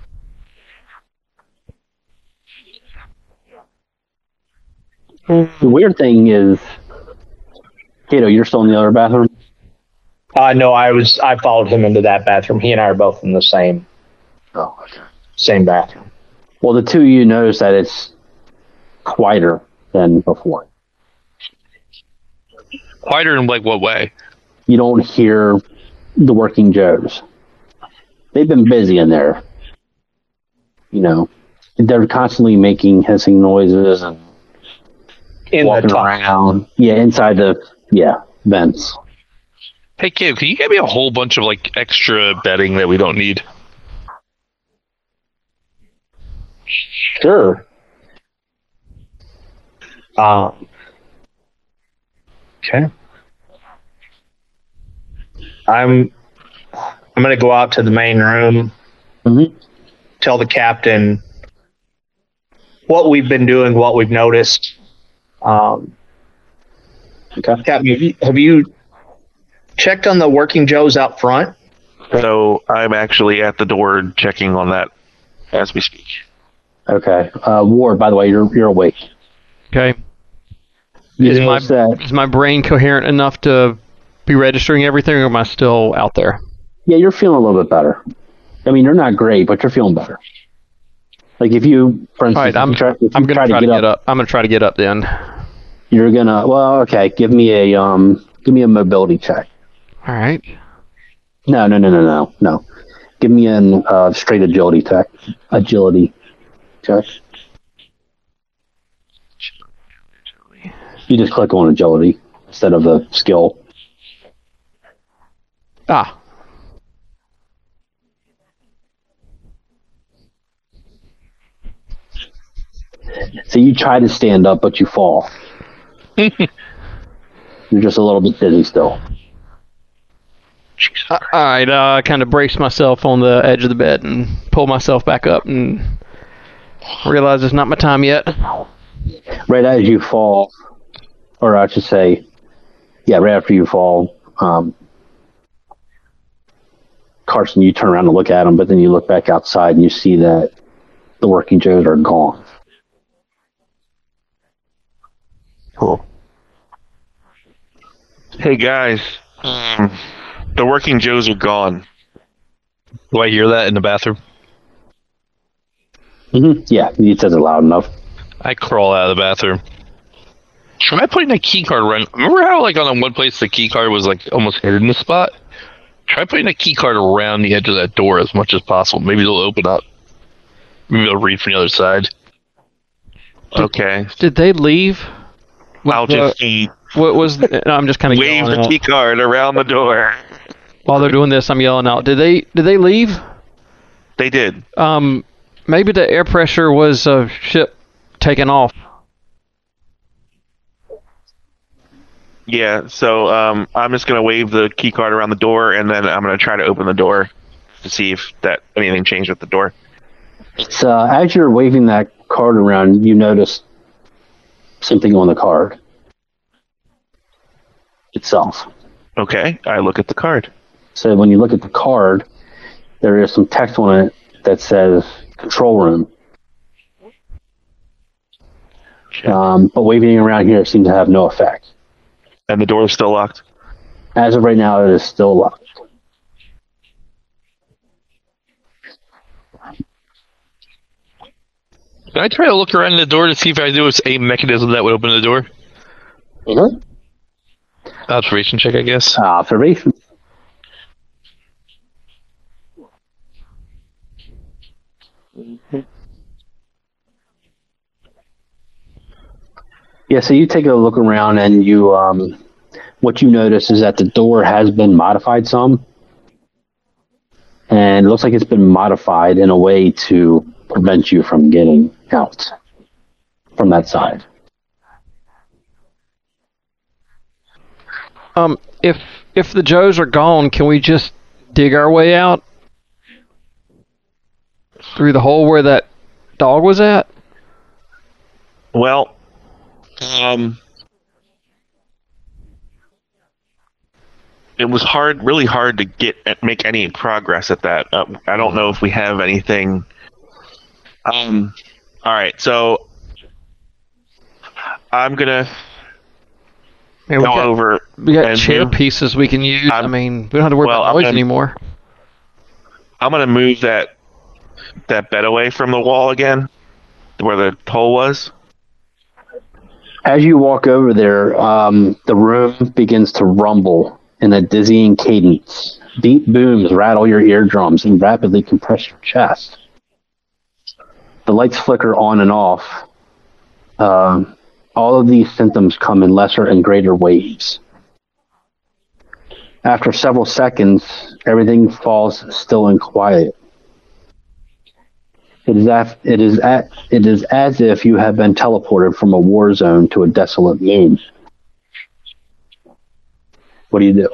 The weird thing is, Kato, you're still in the other bathroom. Uh, no, I was. I followed him into that bathroom. He and I are both in the same Oh, okay. same bathroom. Well, the two of you notice that it's quieter than before. Quieter in like what way? You don't hear the working Joes. They've been busy in there. You know, they're constantly making hissing noises and In walking around. Yeah, inside the yeah vents. Hey, kid, can you get me a whole bunch of like extra bedding that we don't need? Sure. Um. Okay. I'm. I'm gonna go out to the main room. Mhm. Tell the captain what we've been doing, what we've noticed. Um, Okay. Captain, have you, have you checked on the working Joes out front? So I'm actually at the door checking on that as we speak. Okay. Uh, Ward, by the way, you're you're awake. Okay. Is my that? is my brain coherent enough to be registering everything, or am I still out there? Yeah, you're feeling a little bit better. I mean, you're not great, but you're feeling better. Like if you, for instance, right, I'm try, I'm gonna try, try to get, up, up. I'm gonna try to get up then. you're gonna. Well, okay. Give me a um. Give me a mobility check. All right. No, no, no, no, no, no. Give me an uh, straight agility check. Agility check. You just click on agility instead of the skill. Ah. So you try to stand up, but you fall. You're just a little bit dizzy still. All right. Uh, I kind of brace myself on the edge of the bed and pull myself back up and realize it's not my time yet. Right as you fall, or I should say, yeah, right after you fall, um, Carson, you turn around to look at him, but then you look back outside and you see that the working Joes are gone. Cool. Hey guys, um, the working Joes are gone. Do I hear that in the bathroom? Hmm Yeah, he says it loud enough. I crawl out of the bathroom. Try putting a key card around. Remember how, like, on the one place the key card was like almost hidden in the spot? Try putting a key card around the edge of that door as much as possible. Maybe it'll open up. Maybe it'll read from the other side. Okay. Did they leave? I'll the- just e- What was? The, no, I'm just kind of wave the key card around the door. While they're doing this, I'm yelling out. Did they? Did they leave? They did. Um, maybe the air pressure was a ship taking off. Yeah. So um, I'm just gonna wave the key card around the door, and then I'm gonna try to open the door to see if that anything changed at the door. So as you're waving that card around, you notice something on the card itself. Okay. I look at the card. So when you look at the card, there is some text on it that says control room. Check. Um, but waving around here seems to have no effect. and the door is still locked. As of right now, it is still locked. Can I try to look around the door to see if I notice a mechanism that would open the door? Mm-hmm. Observation check, I guess. Observation. Yeah, so you take a look around and you, um, what you notice is that the door has been modified some. And it looks like it's been modified in a way to prevent you from getting out from that side. Um, if if the Joes are gone, can we just dig our way out through the hole where that dog was at? Well, um, it was hard, really hard to get make any progress at that. Uh, I don't know if we have anything. Um, all right, so I'm gonna go got, over. we got chair move- pieces we can use. i I'm- mean, we don't have to worry well, about I'm noise gonna- anymore. I'm gonna move that that bed away from the wall again, where the hole was. As you walk over there, um, the room begins to rumble in a dizzying cadence. Deep booms rattle your eardrums and rapidly compress your chest. The lights flicker on and off. Um, all of these symptoms come in lesser and greater waves. After several seconds, everything falls still and quiet. It is, af- it, is at, it is as if you have been teleported from a war zone to a desolate moon. What do you do?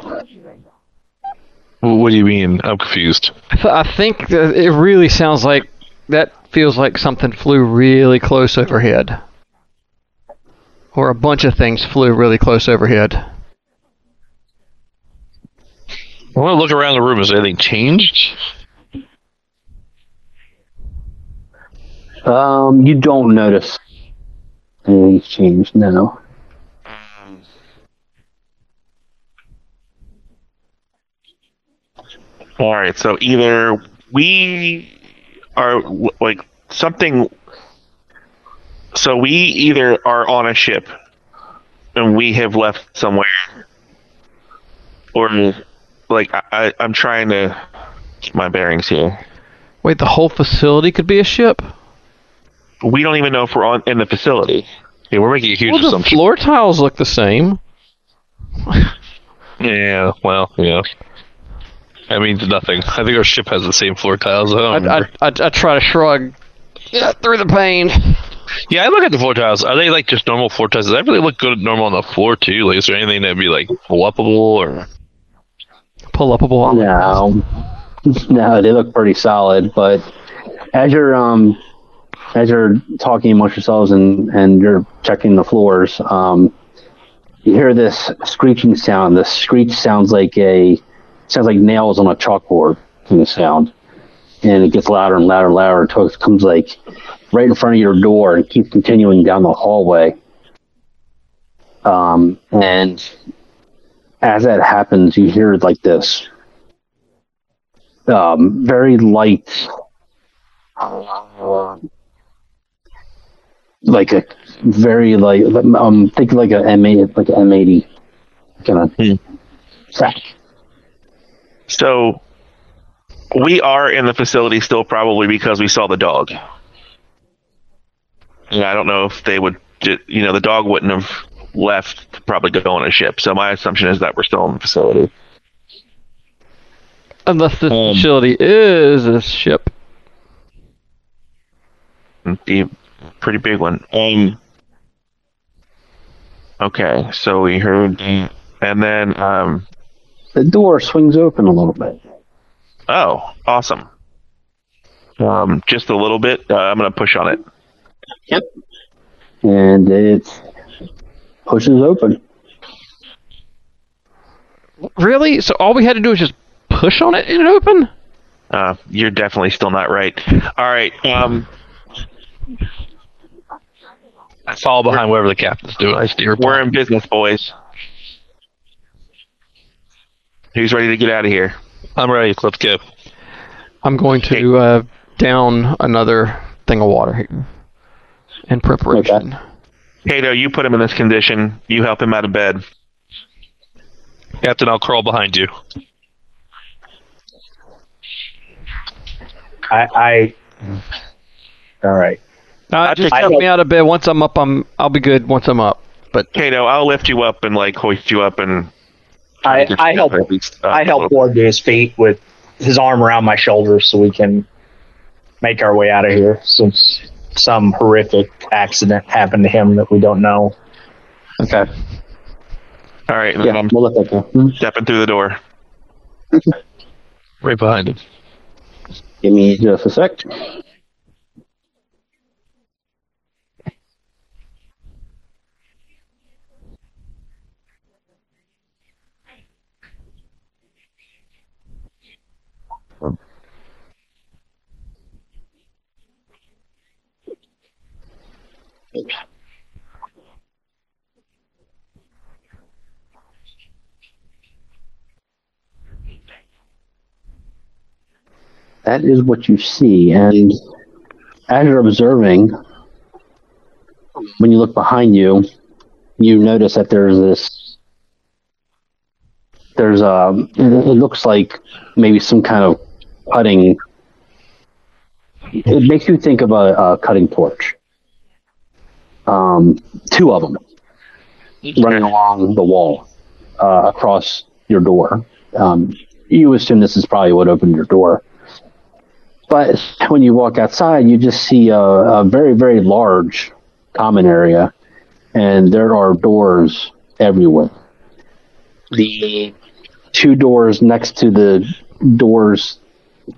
What do you mean? I'm confused. I, th- I think that it really sounds like that feels like something flew really close overhead, or a bunch of things flew really close overhead. I want to look around the room. Has anything changed? Um, you don't notice anything's changed. No. All right, so either we are like something. So we either are on a ship and we have left somewhere, or like I, I, I'm trying to keep my bearings here. Wait, the whole facility could be a ship? We don't even know if we're on in the facility. Yeah, we're making a huge Well, the assumption. floor tiles look the same. Yeah, well, yeah. That means nothing. I think our ship has the same floor tiles. I don't I, I. I, I try to shrug yeah, through the pain. Yeah, I look at the floor tiles. Are they like just normal floor tiles? Does that really look good normal on the floor too? Like, is there anything that'd be like pull-upable or? Pull upable. on No. No, they look pretty solid. But as you're um, as you're talking amongst yourselves and and you're checking the floors, um, you hear this screeching sound. The screech sounds like a sounds like nails on a chalkboard kind of sound, and it gets louder and louder and louder until it comes like right in front of your door and keeps continuing down the hallway. Um, and as that happens, you hear like this um, very light, like a very light. Um, think like a M eighty, like an M eighty kind of Hmm. sack. So we are in the facility still, probably because we saw the dog. and I don't know if they would. You know, the dog wouldn't have left to probably go on a ship. So my assumption is that we're still in the facility. Unless the Um, facility is a ship. Be a pretty big one. Um. Okay, so we heard, and then um. The door swings open a little bit. Oh, awesome. Um, just a little bit. Uh, I'm gonna push on it. Yep. And it pushes open. Really? So all we had to do was just push on it and it opened? Uh, you're definitely still not right. All right. Um, I follow behind whatever the captain's doing. I steer. we're in business, boys. Who's ready to get out of here? I'm ready. Let's go. I'm going to uh, down another thing of water here in preparation. Kato, you put him in this condition. You help him out of bed. Captain, I'll crawl behind you. I, I all right. Uh, just I help me out of bed. Once I'm up, I'm I'll be good. Once I'm up, but Kato, I'll lift you up and like hoist you up and. I, I help At least, I help Ward to his feet with his arm around my shoulders so we can make our way out of here since some horrific accident happened to him that we don't know. Okay. All right, and then Yeah, I'm we'll let that go. Hmm. stepping through the door. Right behind him. Give me just a sec. That is what you see, and as you're observing, when you look behind you, you notice that there's this. A. It it looks like maybe some kind of cutting. It makes you think of a, a cutting torch. Um, two of them running along the wall uh, across your door. Um, you assume this is probably what opened your door. But when you walk outside, you just see a, a very, very large common area, and there are doors everywhere. The two doors next to the doors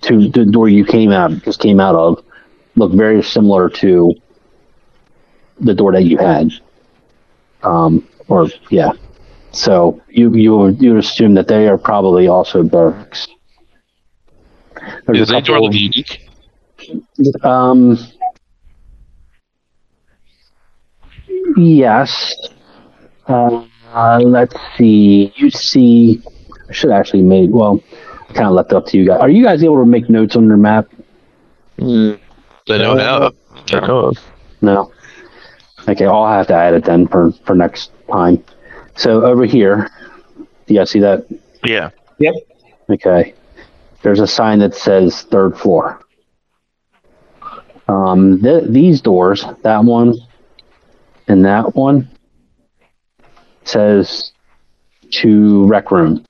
to the door you came out just came out of look very similar to the door that you had. Um, or yeah, so you you would you assume that they are probably also barracks. There's Is that door look unique? um, yes. Uh, uh, let's see. You see, I should actually made. Well, I kind of left it up to you guys. Are you guys able to make notes on your map? They know how. I know of. No. Okay, I'll have to add it then for for next time. So over here, do you guys see that? Yeah. Yep. Okay. There's a sign that says third floor. Um, th- these doors, that one and that one, says to rec room.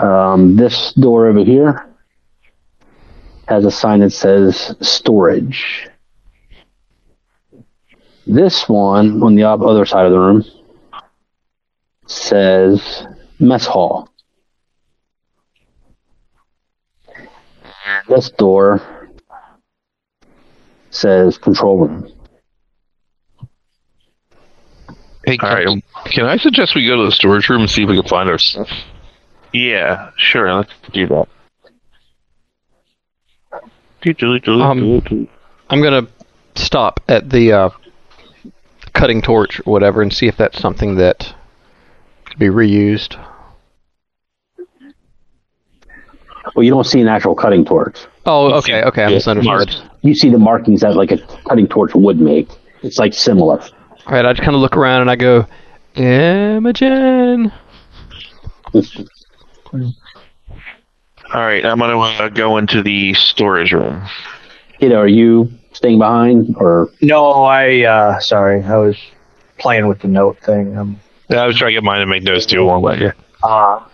Um, this door over here has a sign that says storage. This one on the other side of the room says mess hall. This door says control room. Hey, All right. Can I suggest we go to the storage room and see if we can find our stuff? Yeah. Sure. Let's do that. Um, I'm gonna stop at the uh, cutting torch or whatever and see if that's something that could be reused. Well, you don't see an actual cutting torch. Oh, okay, okay, I Yeah, misunderstood. You see the markings that like a cutting torch would make. It's like similar. All right, I just kind of look around and I go, Imogen. All right. I'm gonna uh, go into the storage room. You know, are you staying behind, or No, I uh sorry, I was playing with the note thing. Um, Yeah, I was trying to get mine to make notes too along the way. Yeah. uh,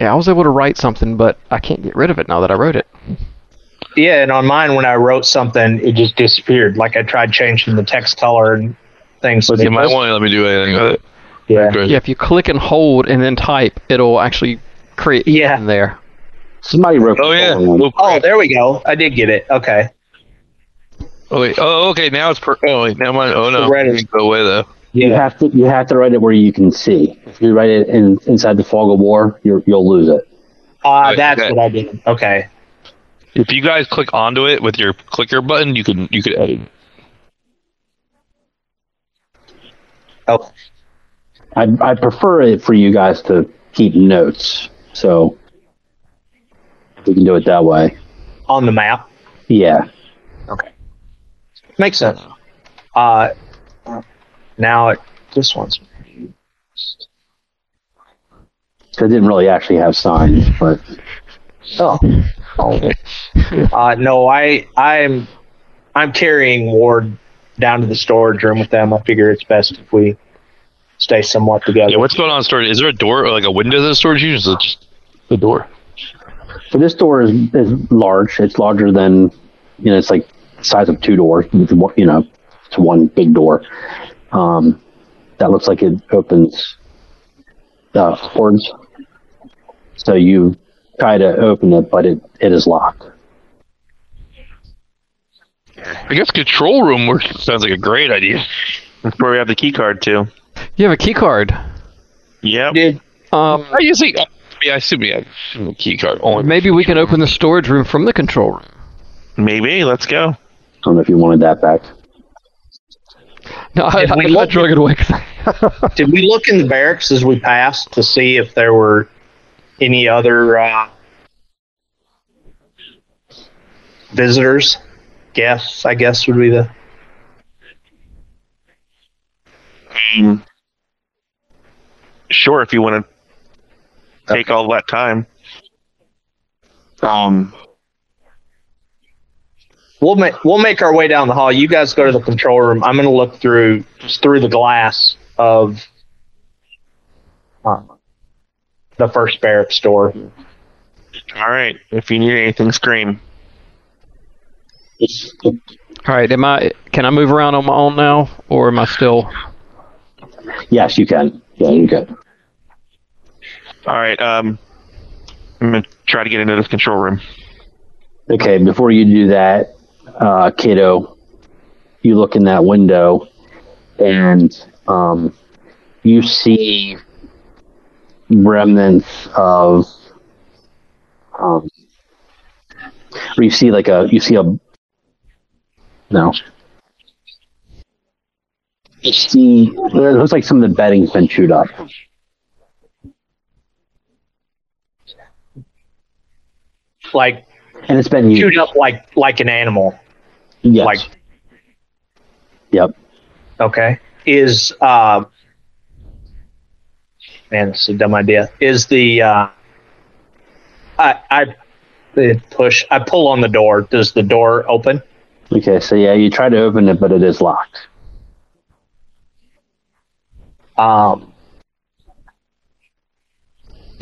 Yeah, I was able to write something, but I can't get rid of it now that I wrote it. yeah, and on mine when I wrote something, it just disappeared. Like I tried changing the text color and things. But You might want to let me do anything with it. Yeah. Good. Yeah, if you click and hold and then type, it'll actually create Yeah. in there. somebody wrote. Oh yeah. the wrong. Oh, there we go. I did get it. Okay. oh, wait. Oh, okay. Now it's per. Oh wait. Now mine. Oh no. The red is- It didn't go away though. You have to you have to write it where you can see. If you write it in, inside the fog of war, you're, you'll lose it. Uh, Okay. that's what I did. Okay. If you guys click onto it with your clicker button, you can you can edit. Oh, I I prefer it for you guys to keep notes, so we can do it that way. on the map. Yeah. Okay. Makes sense. Uh, now it, this one's. It didn't really actually have signs, but Oh. Uh, no, I I'm I'm carrying Ward down to the storage room with them. I figure it's best if we stay somewhat together. Yeah. What's going on in storage? Is there a door or like a window to the storage unit? Or is it just the door? so this door is, is large. It's larger than you know. It's like the size of two doors. You know, it's one big door. Um, that looks like it opens uh, upwards. So you try to open it, but it, it is locked. I guess control room work sounds like a great idea. That's where we have the key card too. You have a key card. Yep. Did Um, I usually, yeah, I assume you have a key card only. maybe we can open the storage room from the control room. Maybe. Let's go. I don't know if you wanted that back. No, I, If we I, I look- drug it away. 'cause- did we look in the barracks as we passed to see if there were any other uh, visitors? Guests, I guess would be the. Um, sure, if you want to take all that time. Um, We'll make we'll make our way down the hall. You guys go to the control room. I'm going to look through just through the glass of uh, the first barracks door. all right. If you need anything, scream. All right, am I? Can I move around on my own now, or am I still? Yes, you can. Yeah, you can. All right. Um, I'm gonna try to get into this control room. Okay, before you do that, uh, Kato, you look in that window and um, you see remnants of, um, or you see like a, you see a, no. You see, it looks like some of the bedding's been chewed up. Like And it's been used. chewed up like like an animal. Yes. Like yep. okay, is uh, man, is a dumb idea. Is the uh, I I push I pull on the door. Does the door open? Okay, so yeah, you try to open it, but it is locked. Um,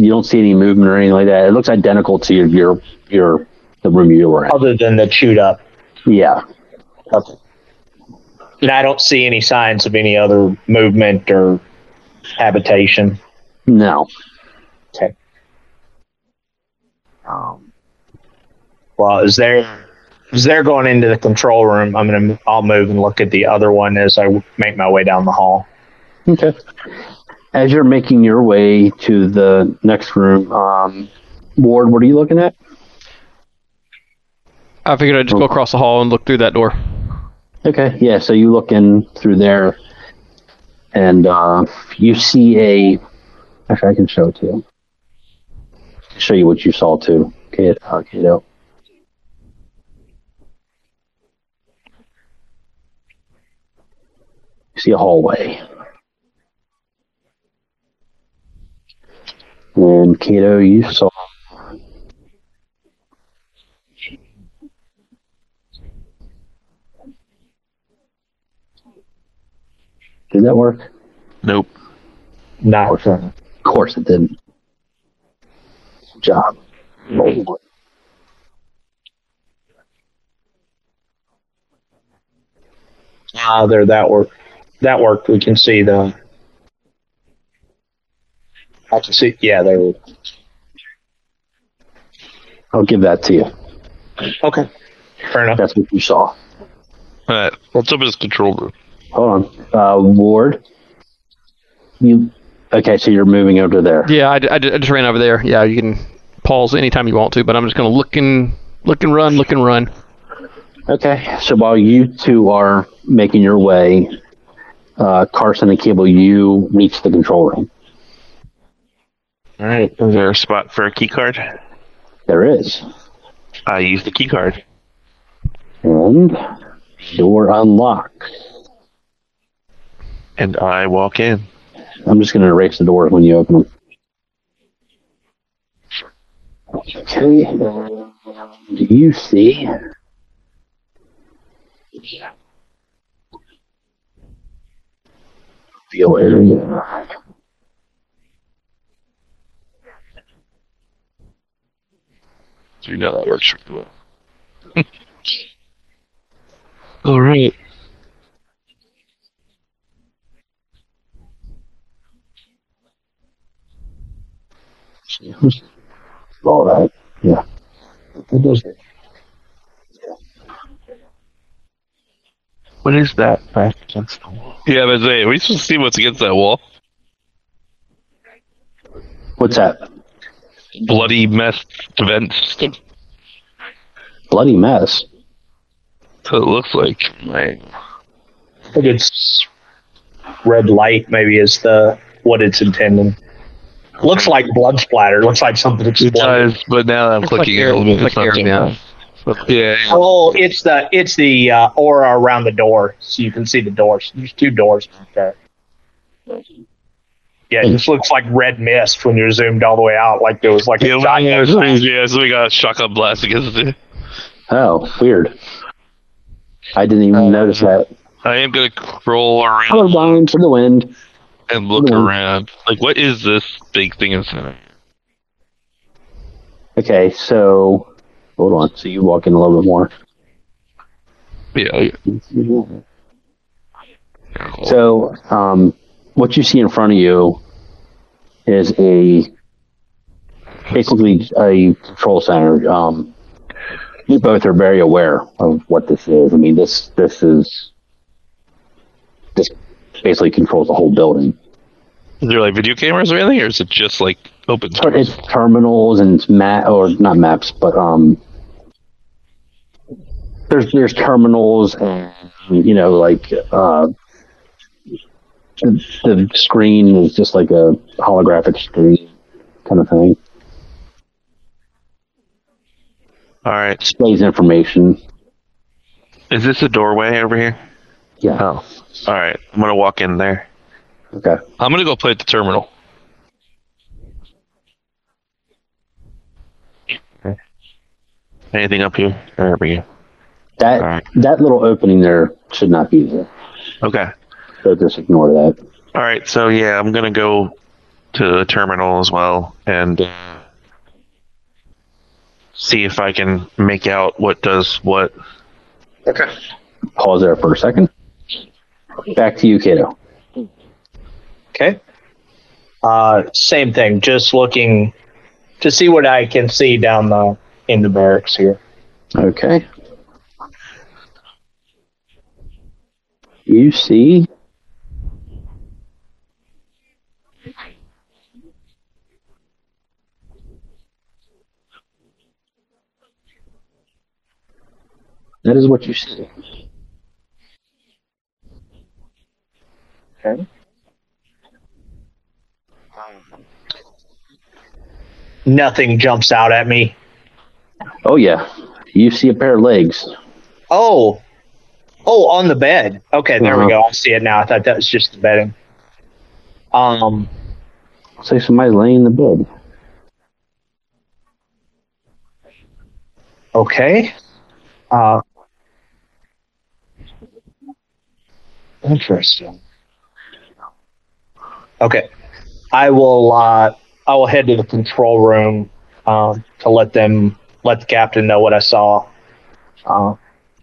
You don't see any movement or anything like that. It looks identical to your your, your the room you were in. other than the chewed up. Yeah. Okay. And I don't see any signs of any other movement or habitation. No. Okay. Um, well, is there is there going into the control room? I'm gonna I'll move and look at the other one as I make my way down the hall. Okay. As you're making your way to the next room, um, Ward, what are you looking at? I figured I'd just go across the hall and look through that door. Okay, yeah, so you look in through there, and uh, you see a. Actually, I can show it to you. Show you what you saw too, Kid, uh, kiddo. You see a hallway. And Kato, you saw. Did that work? Nope. Not. Of course it didn't. Job. Ah, there that worked. That worked. We can see the I can see. Yeah, there. we- I'll give that to you. Okay. Fair enough. That's what you saw. Alright, let's open this control room. Hold on. Uh, Ward. You. Okay, so you're moving over there. Yeah, I, I, I just ran over there. Yeah, you can pause anytime you want to, but I'm just going to look and look and run, look and run. Okay, so while you two are making your way, uh, Carson and Cable, you reach the control room. All right. Is there a spot for a key card? There is. I use the key card. And door unlocked. And I walk in. I'm just going to erase the doors when you open them. Okay. Do you see? Feel area. You know that works pretty well. All right. All right. Yeah. It does. What is that back against the wall? Yeah, but hey, we supposed to see what's against that wall. What's that? Bloody mess events. Bloody mess. That's what it looks like. Right. I think it's red light. Maybe is the what it's intending. Looks like blood splatter. Looks like something It exploded. does, but now I'm Looks like clicking air- it a little bit. like it's air not vent. Yeah, yeah. Oh, it's the it's the uh, aura around the door, so you can see the doors. There's two doors back there. Yeah, it just looks like red mist when you're zoomed all the way out, like there was like Yeah, a we- giant. yeah, so, yeah, so we got a shotgun blast against it. Oh, weird. I didn't even notice that. I am gonna crawl around Colorblind for the wind. and look Mhm. around. Like, what is this big thing in center? Okay, so hold on. So you walk in a little bit more. Yeah, So, um, what you see in front of you is a basically a control center. Um, you both are very aware of what this is. I mean, this this is this basically controls the whole building. Is there like video cameras or anything, or is it just like open? It's terminals and map or not maps, but um, there's there's terminals and you know like uh, the, the screen is just like a holographic screen kind of thing. All right. Displays information. Is this a doorway over here? Yeah. Oh. All right. I'm gonna walk in there. Okay. I'm gonna go play at the terminal. Okay. Anything up here? There we go. That Alright. that little opening there should not be there. Okay. So just ignore that. All right. So yeah, I'm gonna go to the terminal as well and uh, see if I can make out what does what. Okay. Pause there for a second. Back to you, Kato. Okay. Uh, same thing. Just looking to see what I can see down the in the barracks here. Okay. You see That is what you see. Okay. Nothing jumps out at me. Oh yeah. You see a pair of legs. Oh, oh, on the bed. Okay, there Uh-huh. we go. I see it now. I thought that was just the bedding. Um, Say somebody's laying in the bed. okay. Uh, interesting. Okay. I will. Uh, I will head to the control room um, to let them let the captain know what I saw uh,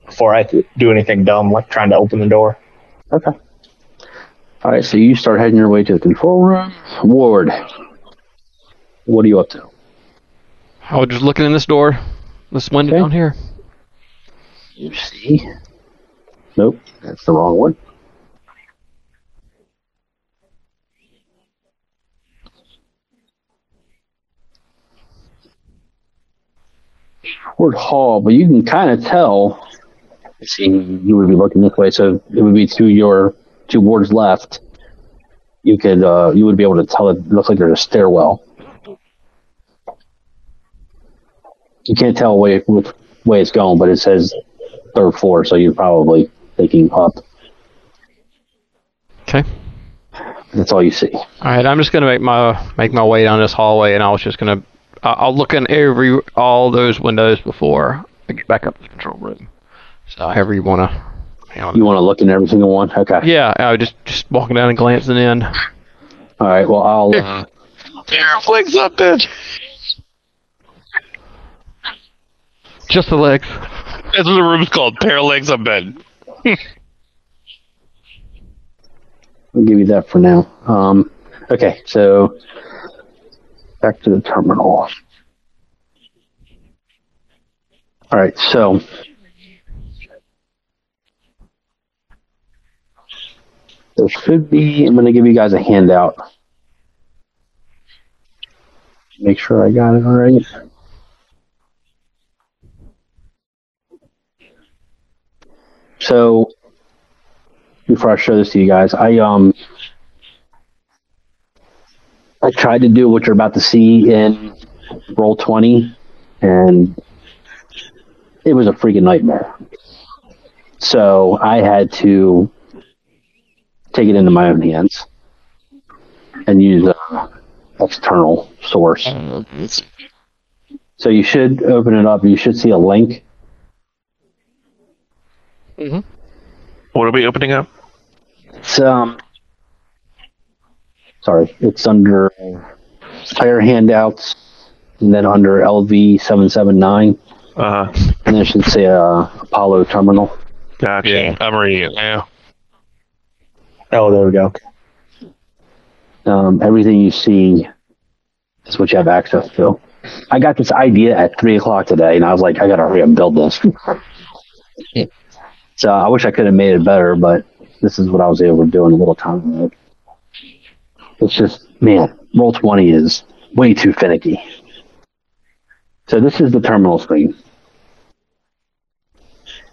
before I do anything dumb like trying to open the door. Okay. All right, so you start heading your way to the control room. Ward, what are you up to? I was just looking in this door, this window Okay. down here. You see? Nope, that's the wrong one. Ward Hall, but you can kind of tell. See, you would be looking this way, so it would be to your two wards left. You could, uh, you would be able to tell it looks like there's a stairwell. You can't tell way which way it's going, but it says third floor, so you're probably thinking up. Okay. That's all you see. All right, I'm just gonna make my make my way down this hallway, and I was just gonna I- I'll look in every all those windows before I get back up to the control room. So however you wanna. You want to look in every single one? Okay. Yeah, I was just just walking down and glancing in. All right. Well, I'll. Uh, Airflix up, bitch. Just the legs. That's what the room's called. Pair of legs on bed. I'll give you that for now. Um, okay. So back to the terminal. All right. So. There should be. I'm going to give you guys a handout. Make sure I got it all right. So before I show this to you guys, I um I tried to do what you're about to see in Roll Twenty, and it was a freaking nightmare. So I had to take it into my own hands and use a external source. So you should open it up. You should see a link. What are we opening up? It's um, sorry, it's under player handouts, and then under LV seven seven nine, Uh, and then it should say uh, Apollo Terminal. gotcha. Yeah, I'm reading it now. Oh, there we go. Um, everything you see is what you have access to. I got this idea at three o'clock today, and I was like, I gotta hurry up and build this. so I wish I could have made it better, but this is what I was able to do in a little time. It's just, man, roll twenty is way too finicky. So this is the terminal screen.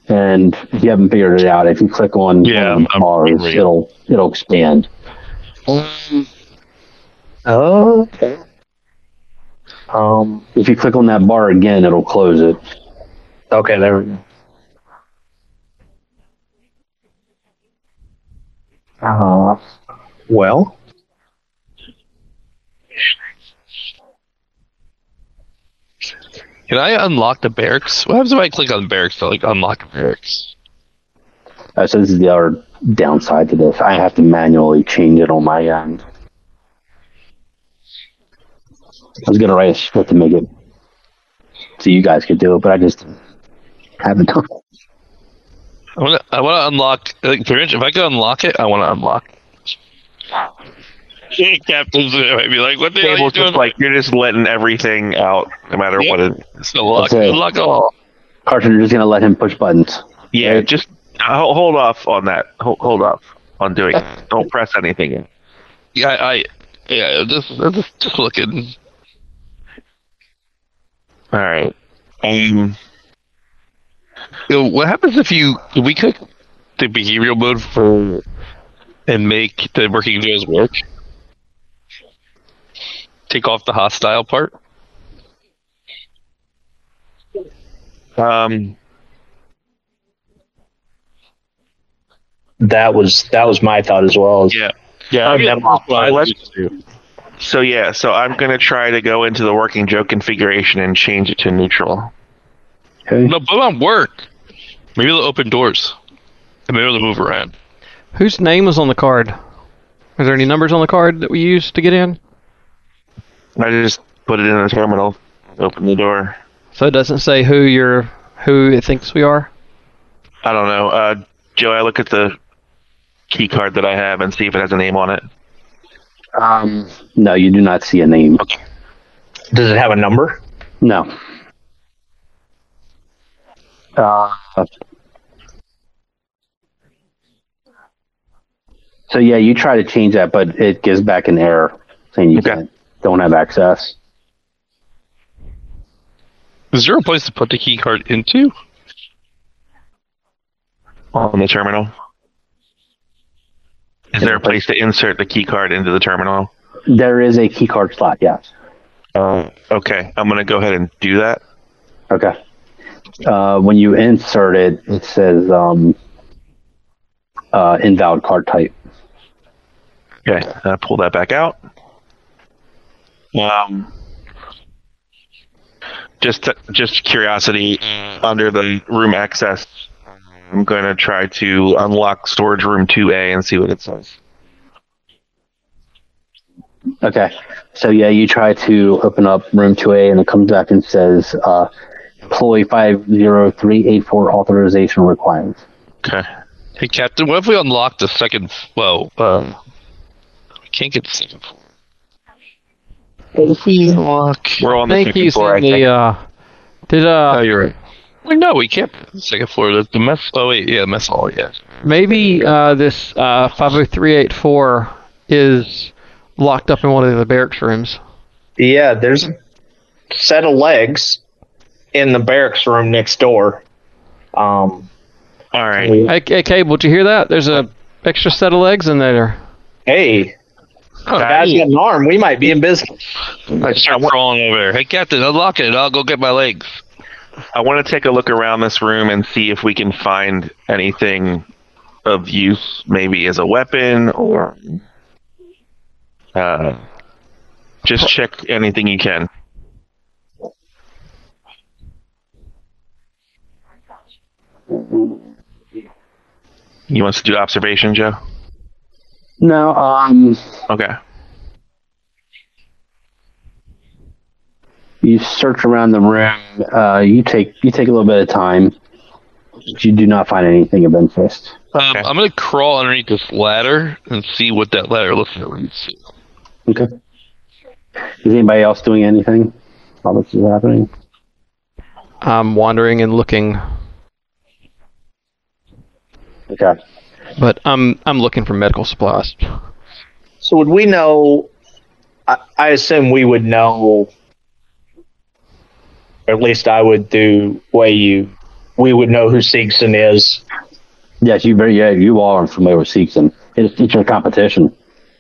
And if you haven't figured it out, if you click on Yeah, one I'm- bars, I'm it'll it'll expand. Oh, okay. Um, if you click on that bar again, it'll close it. Okay, there we go. Uh, well, Can I unlock the barracks? What happens if I click on barracks to like unlock barracks? Uh, so this is the other downside to this. I have to manually change it on my end. I was gonna write a script to make it so you guys could do it, but I just haven't done. it. I want to. I want to unlock. Like, if I can unlock it, I want to unlock. Captain's gonna be like, "What the hell are you Cable's doing?" just like you're just letting everything out, no matter Yep. what it is. Just unlock, That's it. unlock all. Carson, you're just gonna let him push buttons. Yeah, just ho- hold off on that. Hold, hold off on doing it. Don't press anything. Yeah, I. I yeah, just, just, just looking. All right. Um, You what happens if you if we click the behavioral mode for and make the working Joes work? Take off the hostile part. um, that was that was my thought as well. Yeah. yeah. Okay. I'm- That's what I let's- used to do. so yeah, so I'm gonna try to go into the working Joe configuration and change it to neutral. Okay. No, but on work. Maybe they'll open doors. And maybe they'll move around. Whose name was on the card? Is there any numbers on the card that we use to get in? I just put it in the terminal, open the door. So it doesn't say who you're, who it thinks we are. I don't know. Uh, Joe, I look at the key card that I have and see if it has a name on it. Um, no, you do not see a name. Okay. Does it have a number? No. Uh, so yeah, you try to change that, but it gives back an error saying you Okay. can't, don't have access. Is there a place to put the key card into? on the terminal. Is there a place to insert the key card into the terminal? There is a key card slot, yes. Uh, okay, I'm gonna go ahead and do that. Okay. Uh, when you insert it, it says um, uh, invalid card type. Okay, uh, pull that back out. Um, just just curiosity, under the room access, I'm going to try to unlock storage room 2A and see what it says. Okay. So yeah, you try to open up room 2A and it comes back and says uh, employee 50384 authorization required. Okay. Hey, Captain, what if we unlock the second? Well, uh, we can't get the second floor. What if we unlock? We're on the I think second he's floor. I in the, think. uh, did, uh, Oh, you're right. Well, no, we can't. Second floor. The, the mess. Oh wait, yeah, mess hall. Yeah. maybe, uh, this, uh, 50384 is locked up in one of the barracks rooms. Yeah, there's a set of legs in the barracks room next door. Um, All right. we- Hey, hey, Cable, did you hear that? There's a extra set of legs in there. hey, Oh, guy's got an arm. We might be in business. I start crawling over there. Hey, Captain, unlock it. I'll go get my legs. I want to take a look around this room and see if we can find anything of use, maybe as a weapon or uh, just check anything you can. You want to do observation, Joe? No, um, Okay. you search around the room. Uh, you take you take a little bit of time. But you do not find anything of interest. Um, Okay. I'm gonna crawl underneath this ladder and see what that ladder looks like. Okay. Is anybody else doing anything while this is happening? I'm wandering and looking, Okay. But I'm, I'm looking for medical supplies. So would we know? I, I assume we would know, or at least I would do. Way you, we would know who Seegson is. Yes, you very yeah you are familiar with Seegson. It's, it's your competition.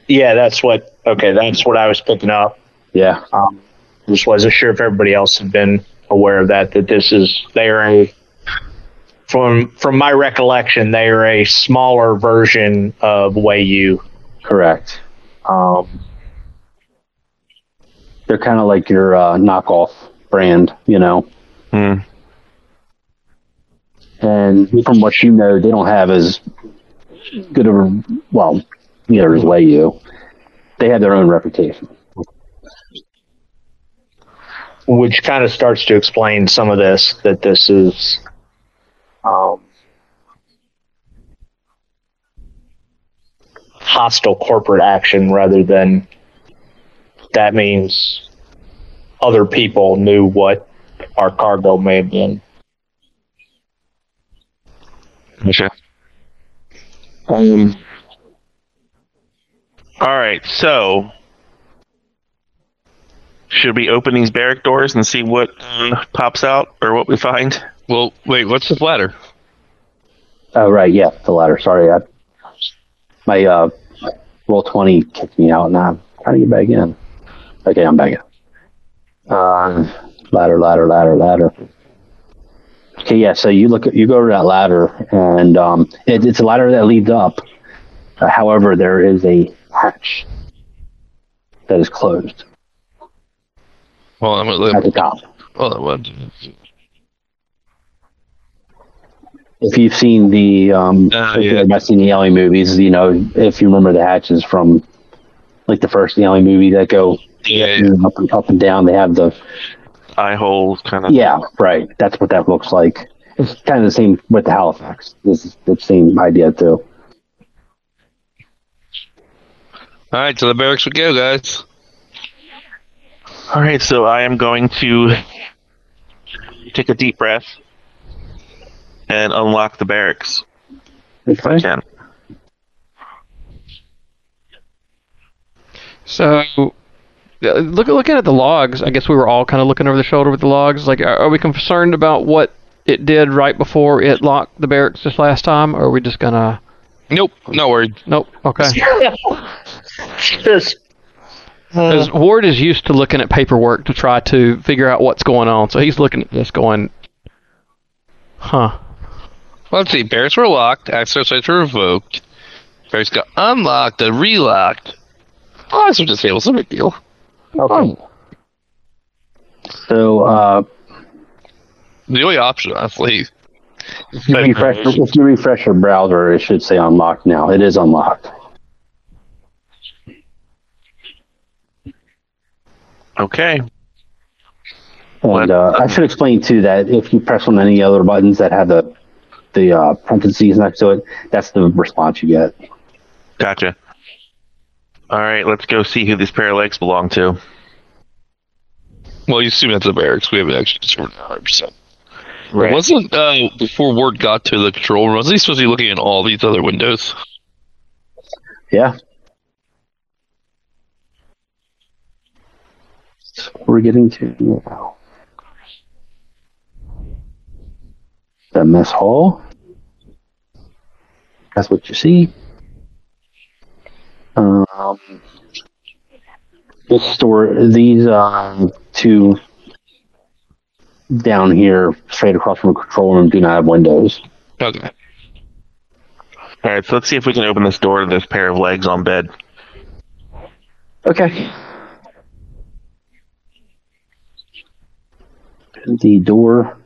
Yeah, that's what. Okay, that's what I was picking up. Yeah. Um, just wasn't sure if everybody else had been aware of that. That this is they are a from from my recollection they are a smaller version of Wayu. Correct. Um, They're kind of like your uh, knockoff brand, you know. Hmm. And from what you know, they don't have as good of a well, neither as Wayu. They have their own reputation. which kind of starts to explain some of this that this is um, hostile corporate action rather than that means other people knew what our cargo may have been. Gotcha. Um. All right, so should we open these barrack doors and see what uh, pops out or what we find? Well, wait. What's this ladder? Oh right, yeah, the ladder. Sorry, I, my uh, roll twenty kicked me out, and I'm trying to get back in. Okay, I'm back in. Uh, ladder, ladder, ladder, ladder. Okay, yeah. So you look, you go to that ladder, and um, it, it's a ladder that leads up. Uh, however, there is a hatch that is closed Well, I'm at the top. Oh, what? If you've seen the um, Uh, yeah. the Alien movies, you know if you remember the hatches from like the first Alien movie that go Yeah, up and up and down, they have the Eye holes, kind of. yeah right. That's what that looks like. It's kind of the same with the Halifax. This is the same idea too. All right, to the barracks we go, guys. All right, so I am going to take a deep breath and unlock the barracks. If I can. So, uh, look, looking at the logs, I guess we were all kind of looking over the shoulder with the logs. Like, are, are we concerned about what it did right before it locked the barracks this last time, or are we just gonna? Nope, no worries. Nope. Okay. Just Because Ward is used to looking at paperwork to try to figure out what's going on, so he's looking at this going, "Huh." Well, let's see. Barracks were locked. Access rights were revoked. Barracks got unlocked and relocked. Oh, this was just able. It's no big deal. Okay. So uh, The only option, honestly. if you refresh if you refresh your browser, it should say unlocked now. It is unlocked. Okay. And uh, I should explain too that if you press on any other buttons that have the the uh, parentheses next to it, that's the response you get. Gotcha. All right, let's go see who these pair of legs belong to. Well, you assume that's the barracks. We haven't actually determined 100%. Right. Wasn't, uh, before Ward got to the control room, wasn't he supposed to be looking at all these other windows? Yeah. We're getting to now. The mess hall. That's what you see. Um, this store, these uh, two down here, straight across from the control room, do not have windows. Okay. All right, so let's see if we can open this door to this pair of legs on bed. Okay. The door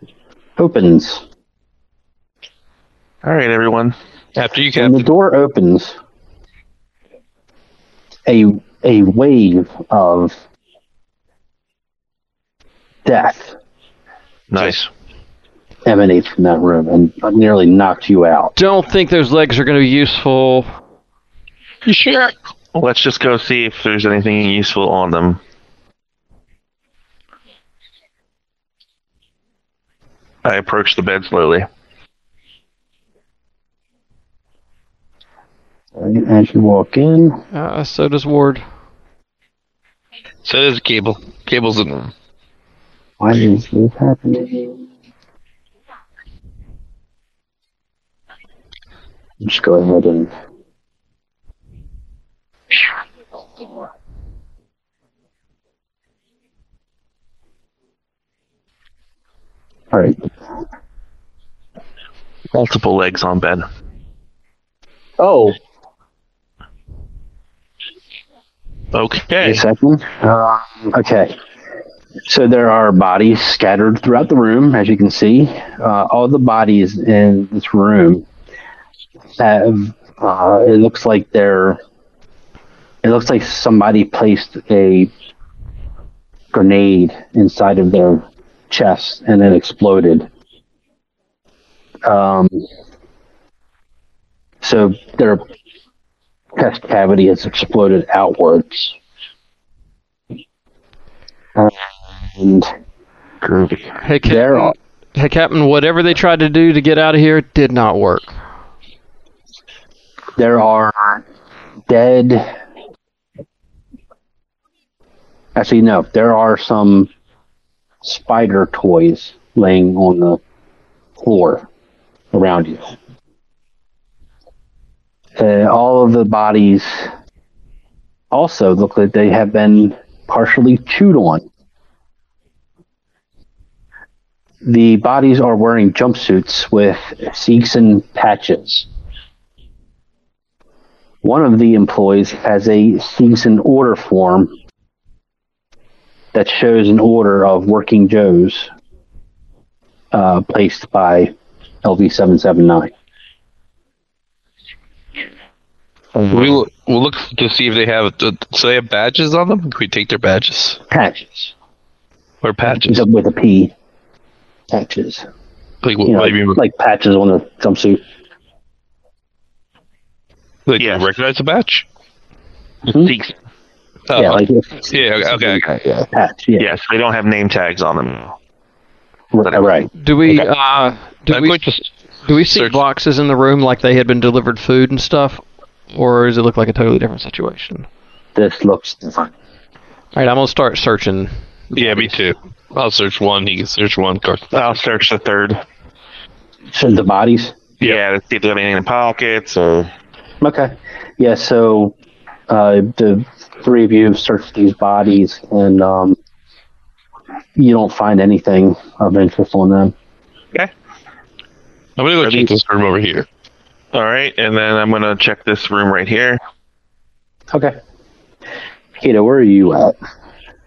opens. All right, everyone. After you, When the door opens, a a wave of death Nice. emanates from that room and nearly knocks you out. Don't think those legs are going to be useful. You sure? Let's just go see if there's anything useful on them. I approach the bed slowly. As you walk in, Uh, so does Ward. So there's a cable. Cable's in the room. why is this happening? Just go ahead and All right. Multiple legs on bed. oh, Okay. A second. Um, okay. So there are bodies scattered throughout the room, as you can see. Uh, all the bodies in this room have. Uh, it looks like they're. It looks like somebody placed a grenade inside of their chest and it exploded. Um, so their chest cavity has exploded outwards. And Hey, Captain. are- Hey, Captain. Whatever they tried to do to get out of here did not work. there are dead. Actually, no, there are some spider toys laying on the floor around you uh, all of the bodies also look like they have been partially chewed on. The bodies are wearing jumpsuits with Seegson patches. One of the employees has a seeks order form that shows an order of working Joes uh, placed by LV779. We will, we'll look to see if they have. Uh, so they have badges on them. Can we take their badges Patches. or patches? With a P. Patches. Like what, You know, what you mean? like patches on the jumpsuit. Like Yes. you recognize the badge? Seeks- Oh, yeah, like yeah. Okay. okay. yeah, patch. Yeah, Yes, they don't have name tags on them. right. right. Do we Okay. uh do I'm we going to do we see search- boxes in the room like they had been delivered food and stuff, or does it look like a totally different situation? This looks different. All right, I'm gonna start searching. Yeah, me too. I'll search one. He can search one. I'll search the third. So the bodies. Yeah, to see if they have anything in the pockets or. Okay. Yeah, so uh, the three of you search these bodies and um, you don't find anything of interest on them. Okay. I'm gonna go Are check these- this room over here. All right, and then I'm gonna check this room right here. Okay. Kato, where are you at?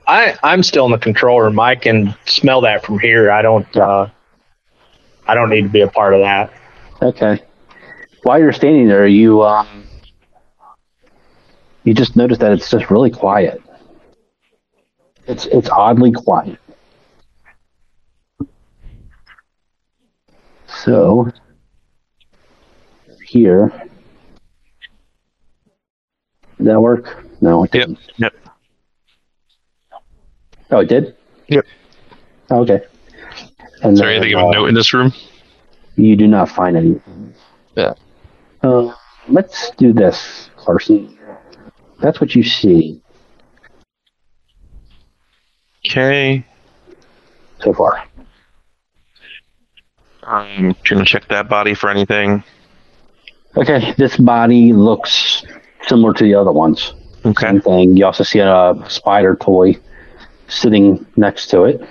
I I'm still in the control room. I can smell that from here. I don't. Uh, I don't need to be a part of that. Okay. While you're standing there, you um, you just notice that it's just really quiet. It's it's oddly quiet. So here, did that work? No, it didn't. Yep. Oh, it did. Yep. Okay. And Is there anything of uh, note in this room? you do not find anything. Yeah. Uh, let's do this, Carson. That's what you see Okay. so far. I'm gonna check that body for anything. Okay, this body looks similar to the other ones. Okay. Same thing. You also see a spider toy sitting next to it.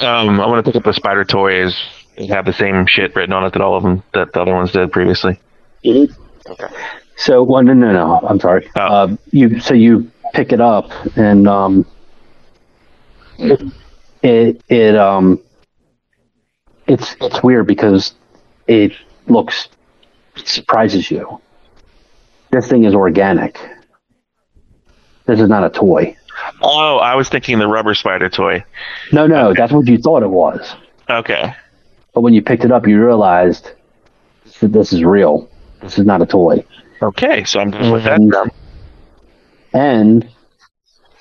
Um, I'm gonna pick up the spider toys. They have the same shit written on it that all of them that the other ones did previously. Okay. So, well, no, no, no. I'm sorry. Oh. Uh, you so you pick it up and um, it it um, it's it's weird because it looks it surprises you. This thing is organic. This is not a toy. Oh, I was thinking the rubber spider toy. No, no, that's what you thought it was. Okay. But when you picked it up, you realized that this is real. This is not a toy. Okay, so I'm going with that And- down. And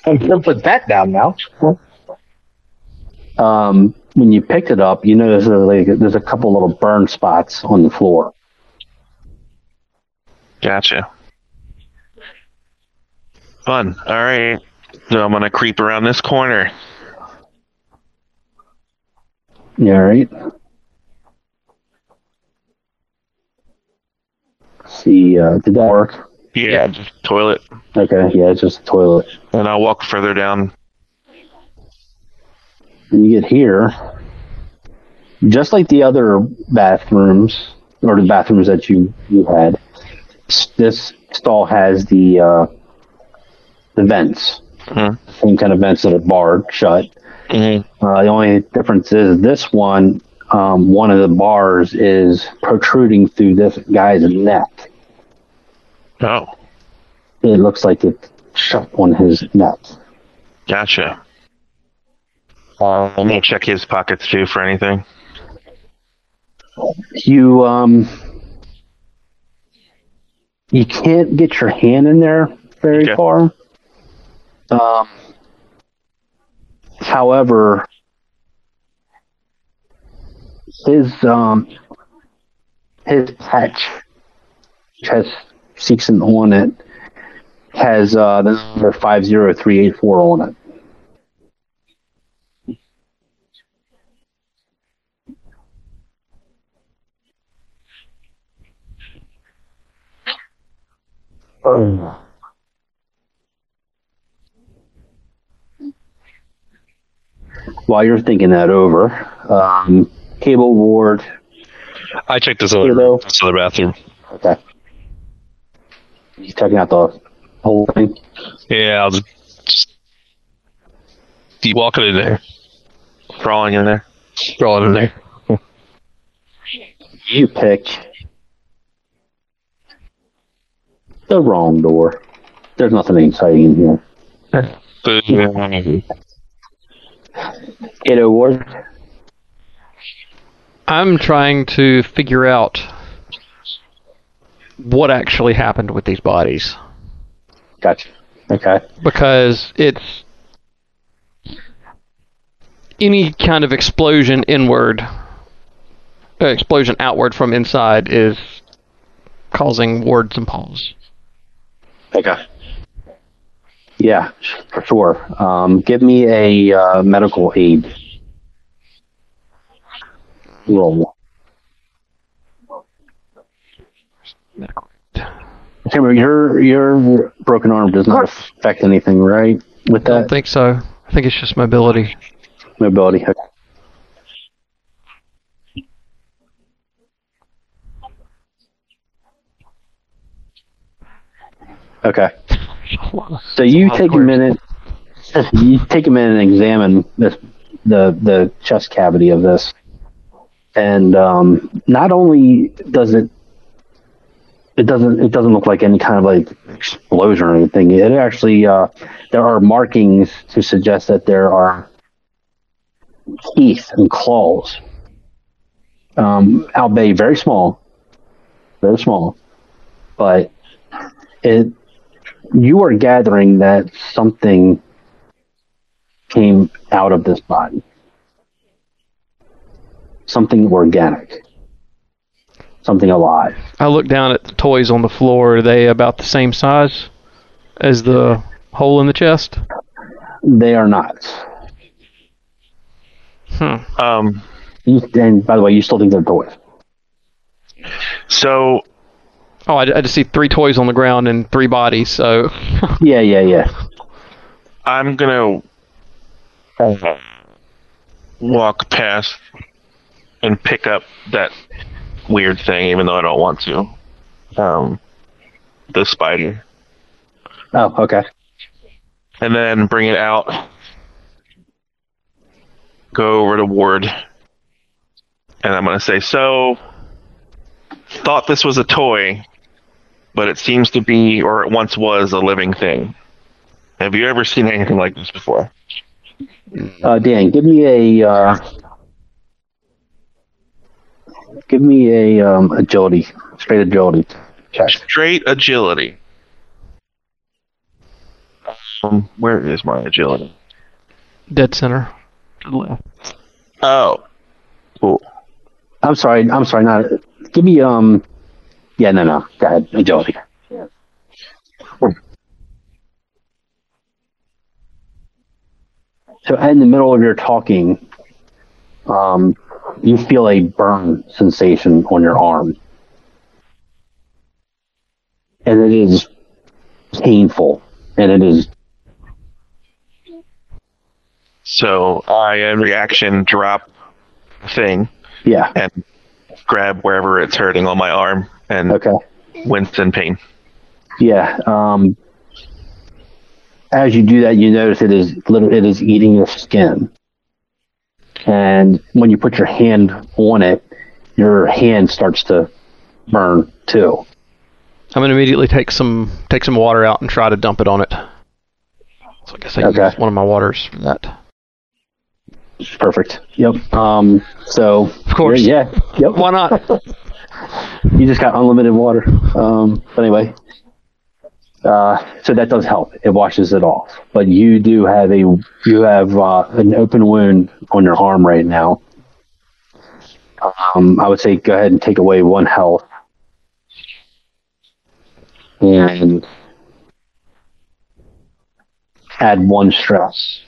I'm gonna put that down now. um, when you picked it up, you notice there's, like, there's a couple little burn spots on the floor. Gotcha. Fun. All right. So I'm gonna creep around this corner. You all right? See, uh, did that work? Yeah, just toilet, Okay, yeah, it's just a toilet. and I'll walk further down. When you get here, just like the other bathrooms or the bathrooms that you you had, this stall has the uh, the vents, Mhm. same kind of vents that are barred shut. Mm-hmm. Uh, the only difference is this one, um, one of the bars is protruding through this guy's neck. Oh, It looks like it's shut on his neck. gotcha. I'm gonna check his pockets too for anything. You um, you can't get your hand in there very Okay. far. Um, however, his um, his patch, which has Seegson on it, has uh, the number five zero three eight four on it. While you're thinking that over, um, cable ward. I checked this other, Hello. this other bathroom. Okay. You checking out the whole thing? Yeah, I'll just, just keep walking in there, Crawling in there. crawling in there. You pick the wrong door. There's nothing exciting in here. Boo. It worked. I'm trying to figure out what actually happened with these bodies Gotcha. Okay. because it's any kind of explosion inward, uh, explosion outward from inside is causing wards and pause. Okay. Yeah, for sure. Um, give me a uh, medical aid roll. Remember, your your broken arm does not affect anything, right? With that, I don't think so. I think it's just mobility. mobility. Okay. Okay. So you take a minute. You take a minute and examine this, the the chest cavity of this, and um, not only does it it doesn't it doesn't look like any kind of like explosion or anything. It actually uh, there are markings to suggest that there are teeth and claws. Um, albeit very small, very small, but it you are gathering that something came out of this body. Something organic. Something alive. I look down at the toys on the floor. Are they about the same size as the hole in the chest? They are not. Hmm. Um, You, and by the way, you still think they're toys. so Oh, I, I just see three toys on the ground and three bodies. So Yeah, yeah, yeah. I'm gonna walk past and pick up that weird thing, even though I don't want to. Um, the spider, Oh, okay. and then bring it out. Go over to Ward, and I'm gonna say, "So, thought this was a toy, but it seems to be, or it once was, a living thing. Have you ever seen anything like this before?" Uh, Dan, give me a uh, give me a um, agility, straight agility check. Straight agility. Um, where is my agility? dead center to the left. Oh, cool. I'm sorry. I'm sorry. Not give me um. Yeah, no, no. Go ahead. Agility. So in the middle of your talking, um, you feel a burn sensation on your arm, and it is painful, and it is So I, in reaction, drop thing yeah. and grab wherever it's hurting on my arm and Okay. wince in pain. Yeah. Um, as you do that, you notice it is literally it is eating your skin, and when you put your hand on it, your hand starts to burn too. I'm gonna immediately take some take some water out and try to dump it on it. So I guess I can Okay. use one of my waters for that. Perfect. Yep. Um, so Of course. yeah. Yep. Why not? You just got unlimited water. Um, but anyway, uh, so that does help. It washes it off. But you do have a you have uh, an open wound on your arm right now. Um, I would say go ahead and take away one health, and add one stress.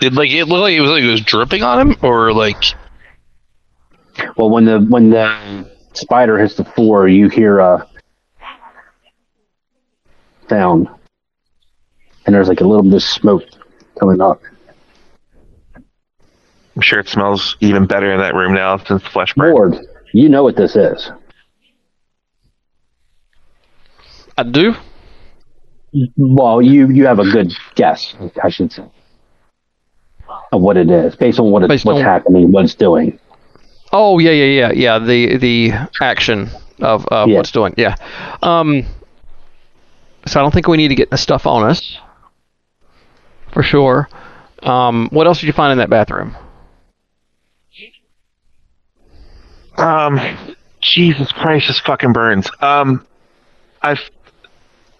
Did like it look like it was like it was dripping on him, or like Well, when the when the spider hits the floor, you hear a sound, and there's like a little bit of smoke coming up. I'm sure it smells even better in that room now since the flesh burned. Lord, you know what this is. I do. Well, you you have a good guess, I should say. Of what it is, based on what it's Based what's on- happening, what it's doing. Oh yeah, yeah, yeah, yeah. The the action of uh, Yeah. what's doing. Yeah. Um. So I don't think we need to get the stuff on us. For sure. Um. What else did you find in that bathroom? Um, Jesus Christ, this fucking burns. Um, I've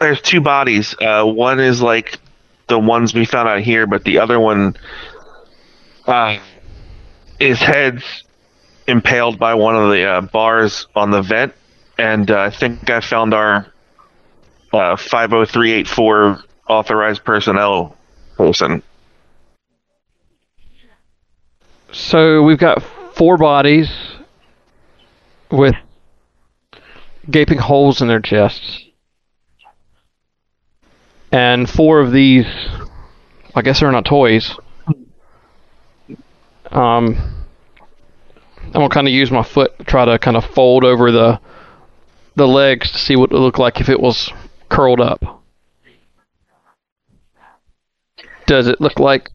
there's two bodies. Uh, one is like the ones we found out here, but the other one, uh, his head's impaled by one of the uh, bars on the vent, and uh, I think I found our uh, 50384 authorized personnel person. So we've got four bodies with gaping holes in their chests. And four of these, I guess they're not toys. Um, I'm gonna kind of use my foot to try to kind of fold over the the legs to see what it would look like if it was curled up. Does it look like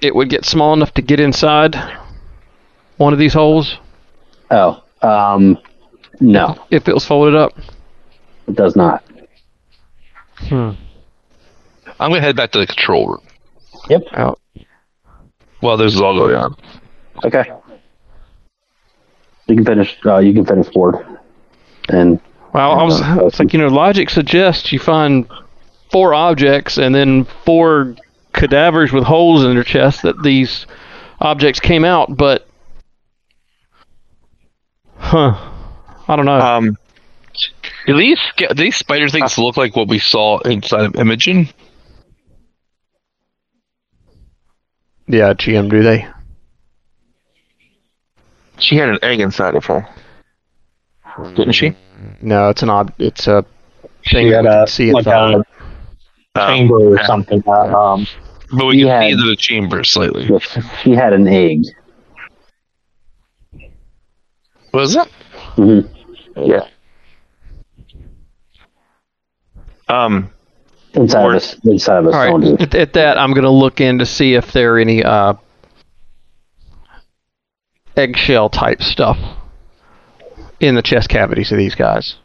it would get small enough to get inside one of these holes Oh, um, no, if it was folded up? it does not. Hmm. I'm gonna head back to the control room Yep. Out. While this is all going on. Okay. You can finish. Uh, you can finish forward. And Well, I was Uh, it's like you know, logic suggests you find four objects and then four cadavers with holes in their chest that these objects came out, but huh? I don't know. Um, Do these do these spider things look like what we saw inside of Imogen? Yeah, GM, do they? she had an egg inside of her, didn't she? No, it's an ob. It's a She thing had we a, can see like inside. a Um, chamber or something. Uh, um, But we can Yeah. see the chamber slightly. she had an egg. Was it? hmm Yeah. Um, Inside Or- of us. Inside of a All right. At, at that, I'm gonna look in to see if there are any uh, eggshell type stuff in the chest cavities of these guys.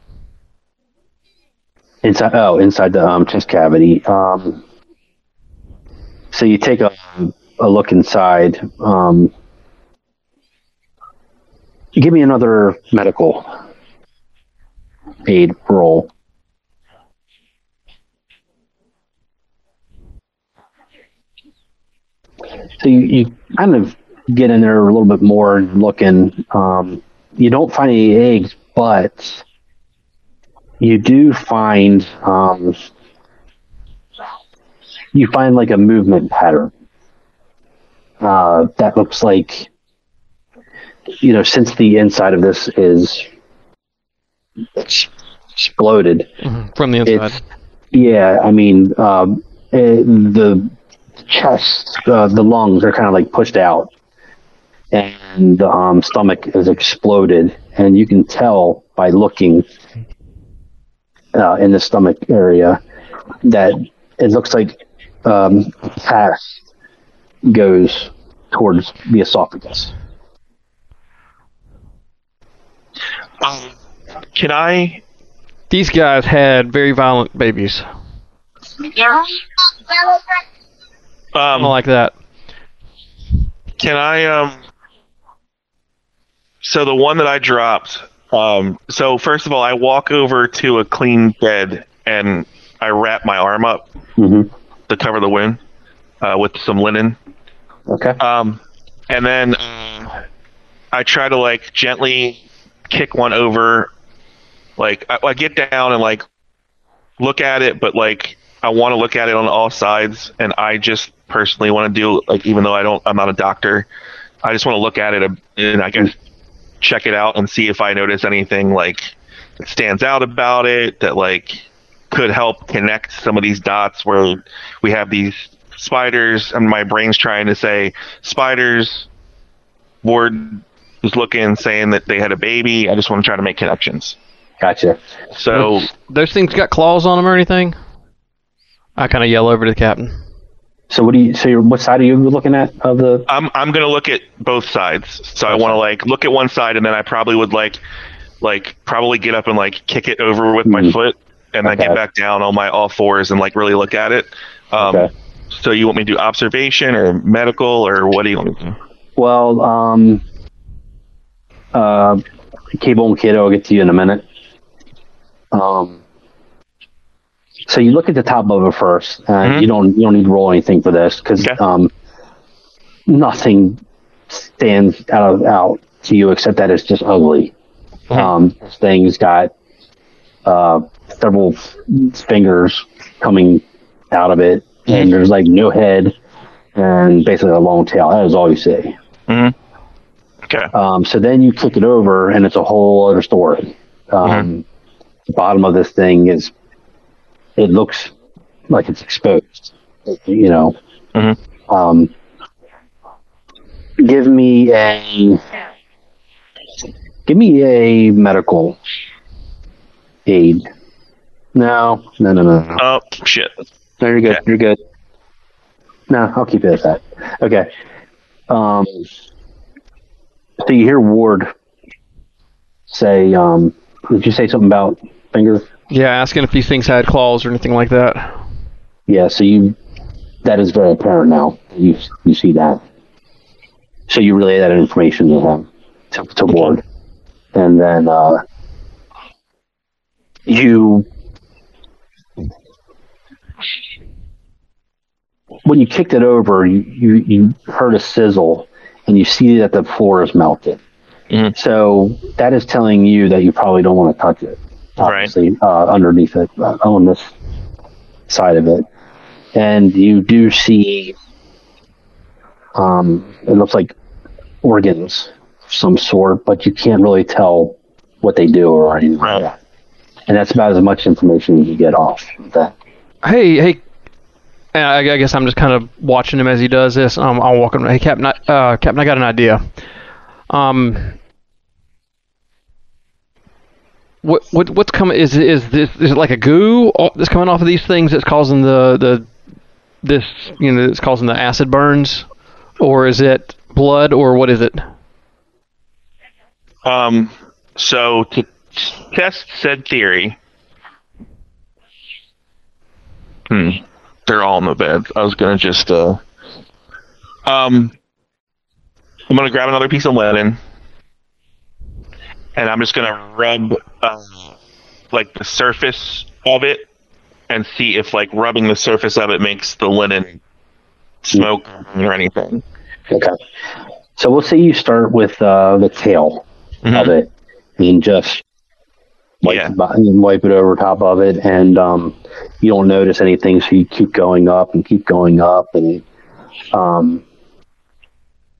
Inside. Oh, inside the um, chest cavity. Um, so you take a, a look inside. Um, give me another medical aid roll. So you, you kind of get in there a little bit more and looking. Um, you don't find any eggs, but you do find um, you find like a movement pattern uh, that looks like you know since the inside of this is exploded from the inside. yeah i mean um, eh, the chest uh, the lungs are kind of like pushed out and the um, stomach is exploded and you can tell by looking uh, in the stomach area that it looks like um, path goes towards the esophagus um, can I? These guys had very violent babies. I Um, don't like that. Can I um so the one that I dropped um so first of all I walk over to a clean bed and I wrap my arm up hmm to cover the wound uh, with some linen. okay Um and then uh, I try to like gently kick one over like I, I get down and like look at it but like I want to look at it on all sides and I just personally want to do like even though I don't I'm not a doctor I just want to look at it and I guess check it out and see if I notice anything like that stands out about it that like could help connect some of these dots where we have these spiders and my brain's trying to say spiders Ward was looking saying that they had a baby I just want to try to make connections gotcha so Those things got claws on them or anything? I kind of yell over to the captain. So what do you? So you're, what side are you looking at of the? I'm I'm gonna look at both sides. So I want to like look at one side, and then I probably would like like probably get up and like kick it over with my Mhm. foot, and then get back down on my all fours and like really look at it. Um, Okay. So you want me to do observation or medical or what do you want me to do? Well, um, uh, Cable and Kato, I'll get to you in a minute. Um, so you look at the top of it first. Uh, Mhm. You don't you don't need to roll anything for this because Okay. um, nothing stands out of, out to you except that it's just ugly. Mhm. Um, this thing's got uh, several fingers coming out of it, and there's like no head and basically a long tail. That is all you see. Mm-hmm. Okay. Um, so then you kick it over, and it's a whole other story. Um, The bottom of this thing is, it looks like it's exposed. You know. Mhm. Um, give me a, give me a medical aid. No, no, no, no. no. Oh shit. No, you're good. Okay. You're good. No, I'll keep it at that. Okay. Um, so you hear Ward say, um, did you say something about finger? Yeah, asking if these things had claws or anything like that. Yeah, so you, that is very apparent now. You, you see that. So you relay that information to him, to, to Ward. And then, uh, you, when you kicked it over, you, you, you heard a sizzle and you see that the floor is melted. Mhm. So that is telling you that you probably don't want to touch it. Right. Obviously, uh, underneath it, uh, on this side of it. And you do see, um, it looks like organs of some sort, but you can't really tell what they do or anything like that. And that's about as much information as you get off that. Hey, hey. I, I guess I'm just kind of watching him as he does this. Um, I'll walk him. Hey, Captain. I- Uh, Captain, I got an idea. Um, what what what's coming? Is is this is it like a goo that's coming off of these things that's causing the the this you know that's causing the acid burns, or is it blood, or what is it? Um, so to test said theory, hmm, they're all in the bed. I was gonna just uh, um, I'm gonna grab another piece of linen, and I'm just gonna rub uh, like the surface of it, and see if like rubbing the surface of it makes the linen smoke or anything. Okay. So we'll say you start with uh, the tail of Mhm. it and just wipe, Yeah. wipe it over top of it, and um, you don't notice anything, so you keep going up and keep going up, and um,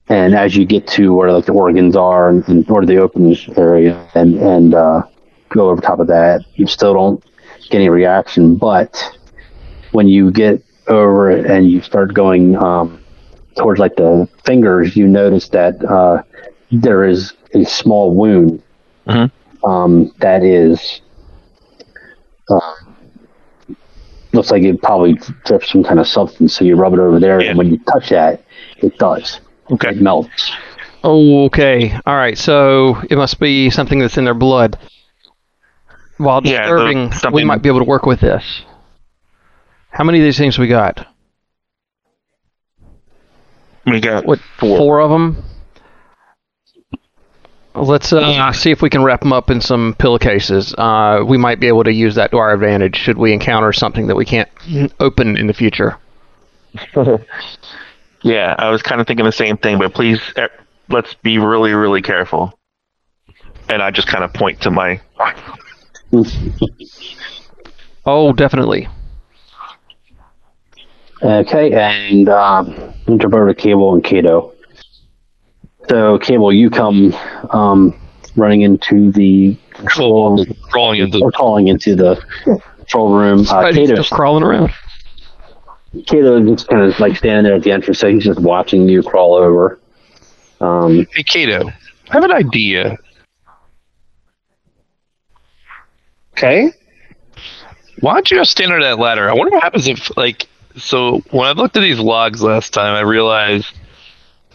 and as you get to where like the organs are and, and or the open area, and and uh, go over top of that, you still don't get any reaction, but when you get over it and you start going um, towards like the fingers, you notice that uh, there is a small wound Mhm. um, that is uh, looks like it probably drips some kind of substance. So you rub it over there, Yeah. and when you touch that, it does. Okay. It melts. Oh, okay. All right. So it must be something that's in their blood. While Yeah, the- disturbing, we might be able to work with this. How many of these things we got? We got What? four. of them. Let's uh, see if we can wrap them up in some pillowcases. Uh, we might be able to use that to our advantage should we encounter something that we can't open in the future. Yeah, I was kind of thinking the same thing, but please, eh, let's be really, really careful. And I just kind of point to my. Oh, definitely. Okay, and um, jump Cable and Kato. So, Cable, you come um, running into the control, Crawling into or calling into the control room. Uh, Right, he's Kato, still crawling around. Kato is just kind of like standing there at the entrance, so he's just watching you crawl over. Um, Hey, Kato, I have an idea. Okay. Why don't you go stand under that ladder? I wonder what happens if, like, So when I looked at these logs last time, I realized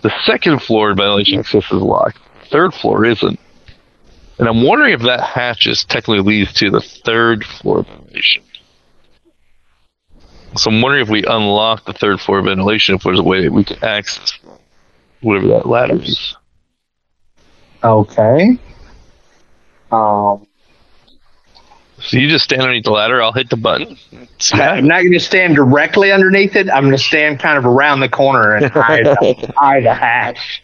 the second floor ventilation access is locked. Third floor isn't. And I'm wondering if that hatch is technically leads to the third floor ventilation. So I'm wondering if we unlock the third floor ventilation, if there's a way that we can access whatever that ladder is. Okay. Um, So you just stand underneath the ladder, I'll hit the button. I'm not going to stand directly underneath it. I'm going to stand kind of around the corner and hide, hide the hatch.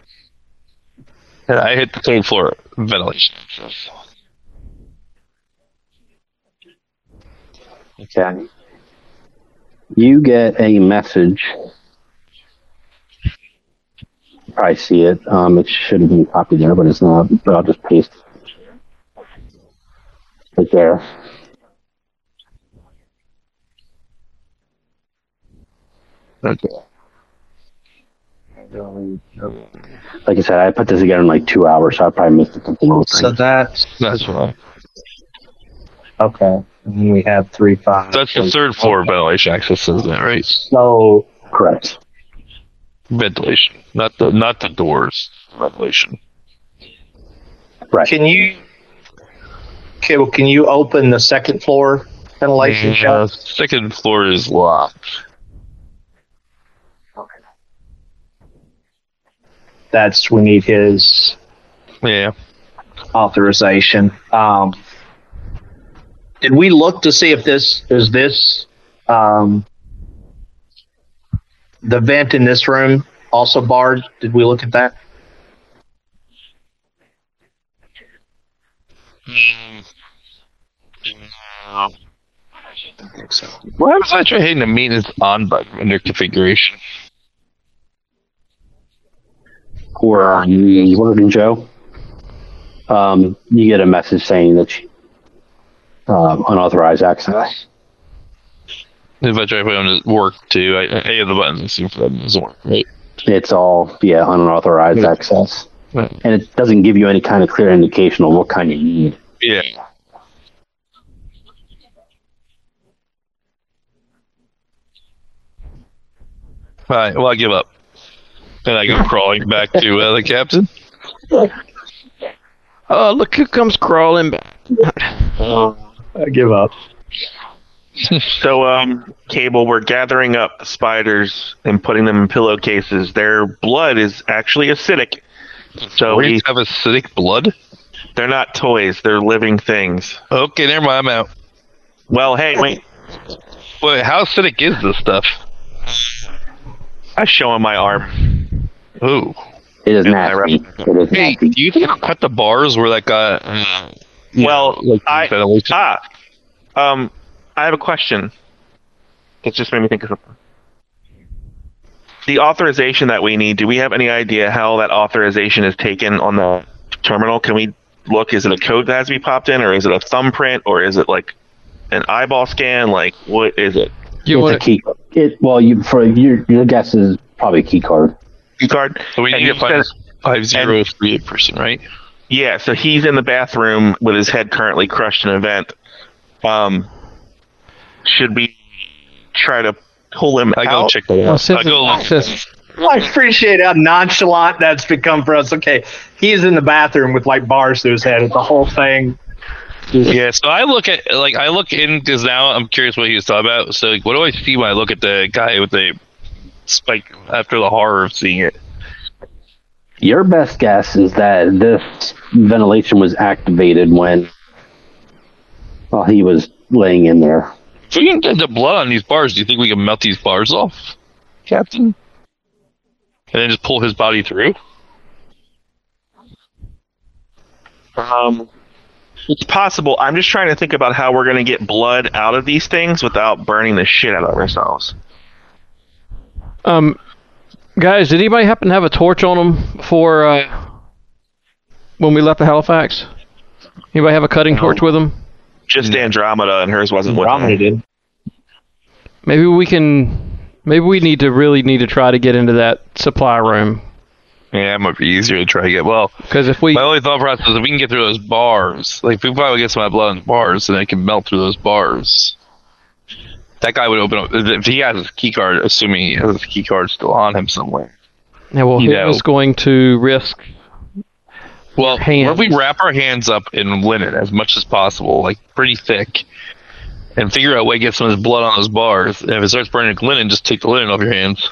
And I hit the third floor ventilation. Okay. You get a message. I see it. Um, it should have been copied there, but it's not. But I'll just paste it right there. Okay. Like I said, I put this together in like two hours, so I probably missed a couple little things. So that's That's fine. okay. And then we have three five. That's the third floor ventilation access, isn't it? Right? So Correct. Ventilation, not the not the doors. Ventilation. Right. can you, okay, well, can you open the second floor ventilation shaft? second floor is locked. That's we need his Yeah. authorization. Um, did we look to see if this is this um, the vent in this room also barred? Did we look at that? No, I don't think so. Why was I trying hitting the maintenance on button under configuration? Or uh, you working, Joe? Um, you get a message saying that you, um, unauthorized access. If I try to put on the work too, I, I hit the buttons and see if that doesn't work. Right. It's all yeah unauthorized access, Right. and it doesn't give you any kind of clear indication of what kind you need. Yeah. All right. Well, I give up. And I go crawling back to uh, the captain. Oh, look who comes crawling back. I give up. So, um, Cable, we're gathering up the spiders and putting them in pillowcases. Their blood is actually acidic. So We we, have acidic blood. they're not toys; they're living things. Okay, never mind. I'm out. Well, hey, wait! Wait, how acidic is this stuff? I show him my arm. Ooh. It is Yeah, I nasty. It is Hey, nasty. do you think I'll cut the bars where that guy? uh, Well, know, like I- Ah, um, I have a question. It just made me think of something. The authorization that we need. Do we have any idea how that authorization is taken on the terminal? Can we look? Is it a code that has to be popped in, or is it a thumbprint, or is it like an eyeball scan? Like, what is it? You it's want a key. It well, you for your your guess is probably a key card. Key card. So we need you to find said- this five zero three eight person, right? Yeah, so he's in the bathroom with his head currently crushed in a vent. Um, should we try to pull him I out? go check that Well, out. since I go it's look. access- I appreciate how nonchalant that's become for us. Okay, he's in the bathroom with like bars to his head. It's the whole thing. Yeah, so I look at like I look in because now I'm curious what he was talking about. So like, what do I see when I look at the guy with the spike after the horror of seeing it? Your best guess is that this ventilation was activated when well he was laying in there. If we can get the blood on these bars, do you think we can melt these bars off, Captain? And then just pull his body through? Um, it's possible. I'm just trying to think about how we're going to get blood out of these things without burning the shit out of ourselves. Um, guys, did anybody happen to have a torch on them for uh, when we left the Halifax? Anybody have a cutting torch with them? Just Andromeda, and hers wasn't with Andromeda did. Maybe we can. Maybe we need to really need to try to get into that supply room Yeah, it might be easier to try to get. Well, because if we my only thought process is if we can get through those bars, like if we probably get some of that blood in the bars, then it can melt through those bars. That guy would open up if he has his key card. Assuming he has his key card still on him somewhere. Yeah, well, he know. was going to risk. Well, Hands. what if we wrap our hands up in linen as much as possible, like pretty thick, and figure out a way to get some of this blood on those bars. And if it starts burning like linen, just take the linen off your hands.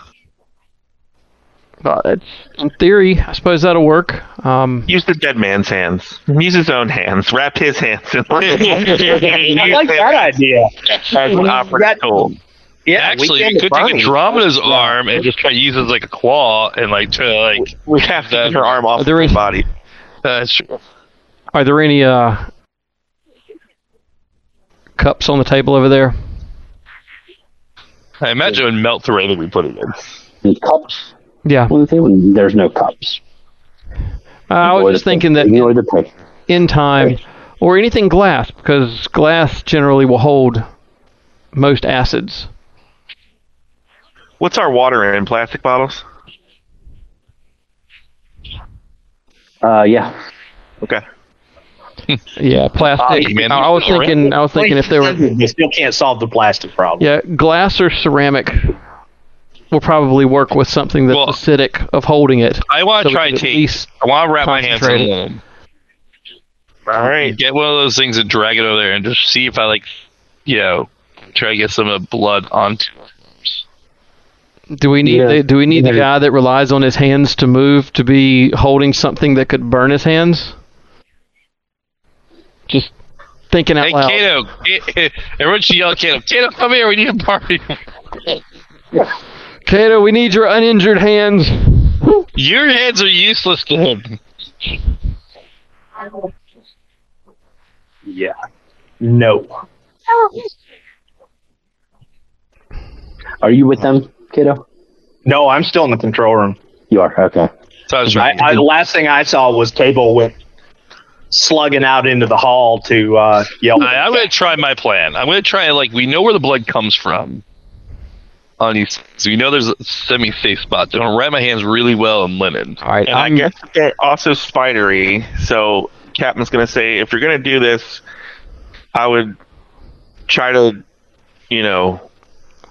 Uh, it's, in theory, I suppose that'll work. Um, Use the dead man's hands. Use his own hands. Wrap his hands in I like that idea. as an operative tool. Yeah, Actually, you could take burning. Andromeda's arm and just try to use it as like a claw and like try to like. We have to That- get her arm off There body. That's true. are there any uh, cups on the table over there? I imagine it would melt through anything we put it in. And cups. Yeah, Well, they wouldn't- there's no cups. uh, I was just the- thinking that ignore the picture. in time, or anything glass, because glass generally will hold most acids. What's our water in? Plastic bottles? Uh, yeah. Okay. Yeah, plastic. man, I, I was thinking. I was thinking if there were They still can't solve the plastic problem. yeah glass or ceramic will probably work with something that's Well- acidic of holding it. I want to we try could and at take. least I want to wrap my hands in concentrate it. linen. All right. Get one of those things and drag it over there and just see if I like, you know, try to get some of the blood onto. it. Do we need Yeah. the, do we need the guy that relies on his hands to move to be holding something that could burn his hands? Just thinking out Hey, loud. Kato! K- Everyone should yell, at Kato! Kato, come here! We need a party. Kato, we need your uninjured hands. Your hands are useless to him. Yeah. No. Are you with them, kiddo? No, I'm still in the control room. You are. Okay. So I was I. I, the last thing I saw was Cable with slugging out into the hall to uh, yell. I, am going to try my plan. I'm going to try like we know where the blood comes from. On you. things. we know there's a semi-safe spot. So I'm going to wrap my hands really well in linen. All right, And i I'm, guess they're also spidery. So Captain's going to say, if you're going to do this, I would try to, you know,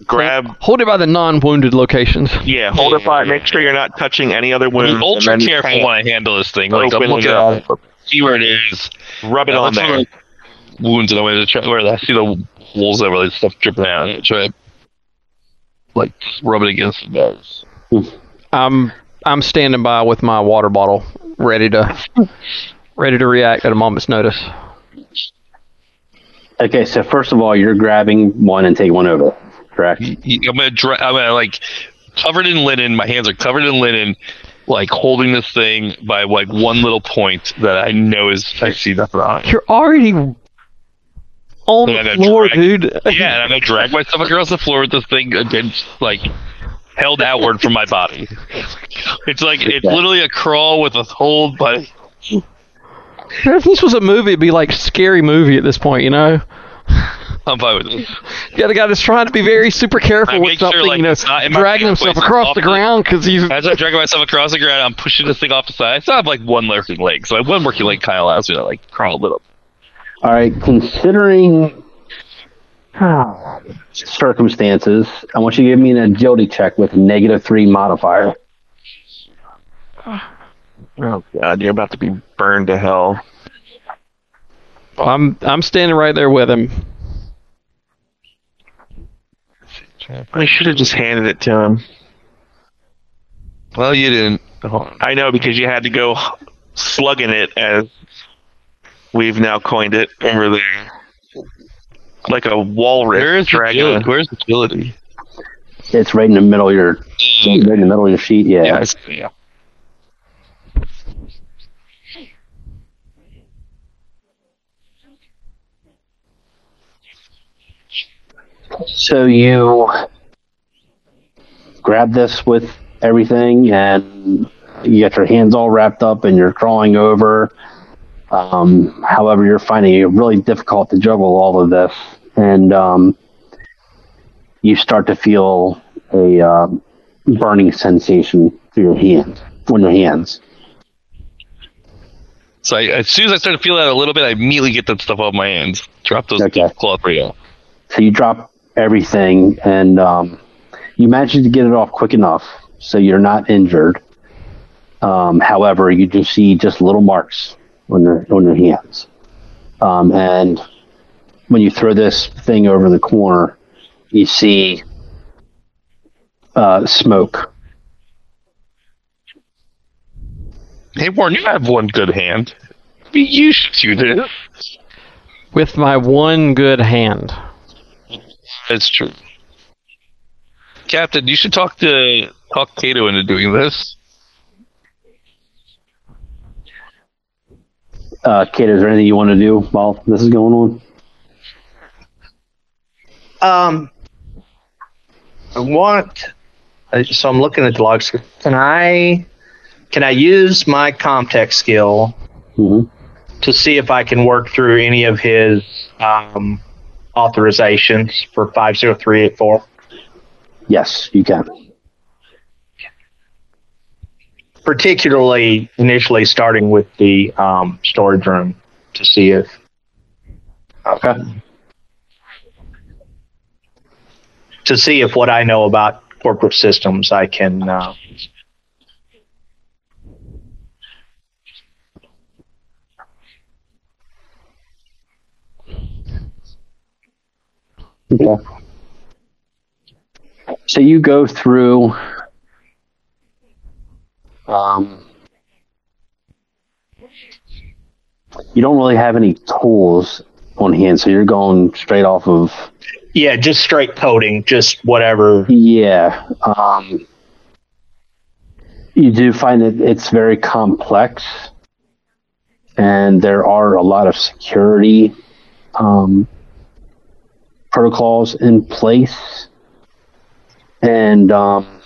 grab. hold it by the non-wounded locations. Yeah, hold it by. Make sure you're not touching any other I'm wounds. ultra and careful when I handle this thing. Like I'm looking at up. it, see where it is. Rub it I on look for, there. like, wounds and I want to try where I see the wolves over like stuff dripping out. Try to, like rub it against the beds. Hmm. I'm I'm standing by with my water bottle, ready to ready to react at a moment's notice. Okay. So first of all, you're grabbing one and taking one over. Correct. I'm gonna dra- I'm gonna like covered in linen. My hands are covered in linen, like holding this thing by like one little point that I know is I see nothing on. You're already on Yeah, the floor, right. dude. Yeah, and I'm gonna drag myself across the floor with this thing against like held outward from my body. It's like it's literally a crawl with a hold, but If this was a movie, it'd be like scary movie at this point, you know. I'm fine with got a guy that's trying to be very super careful I with make sure, something, like, you know, dragging himself across the the- ground because he's. As I'm dragging myself across the ground, I'm pushing this thing off the side. I still have like one working leg, so I have one working leg kind of allows me to like crawl a little. All right. Considering circumstances, I want you to give me an agility check with negative three modifier. Oh God, you're about to be burned to hell. I'm I'm standing right there with him. I should have just handed it to him. Well, you didn't. I know because you had to go slugging it as we've now coined it over there. Like a walrus Where is dragging agility? a- Where's agility? It's right in the middle of your, mm. right in the middle of your sheet. Yeah. Yeah, it's, yeah. So you grab this with everything, and you get your hands all wrapped up, and you're crawling over. Um, however, you're finding it really difficult to juggle all of this, and um, you start to feel a um burning sensation through your hand, on your hands. So I, as soon as I start to feel that a little bit, I immediately get that stuff off my hands. Drop those Okay. cloth out. So you drop everything, and um, you manage to get it off quick enough so you're not injured. Um, however, you do see just little marks on their on your hands, um, and when you throw this thing over the corner, you see uh, smoke. Hey, Warren, you have one good hand. You should do this. With my one good hand. That's true. Captain, you should talk to talk Kato into doing this. Uh, Kate, is there anything you want to do while this is going on? Um, I want. uh, So I'm looking at the logs. Can I? Can I use my Comtech skill hmm to see if I can work through any of his um, authorizations for five zero three eight four? Yes, you can. Particularly initially starting with the um, storage room to see if Okay. to see if what I know about corporate systems I can. Uh, Okay. So you go through. Um, you don't really have any tools on hand, so you're going straight off of. yeah, just straight coding, just whatever. Yeah. Um, you do find that it's very complex, and there are a lot of security um, protocols in place, and um,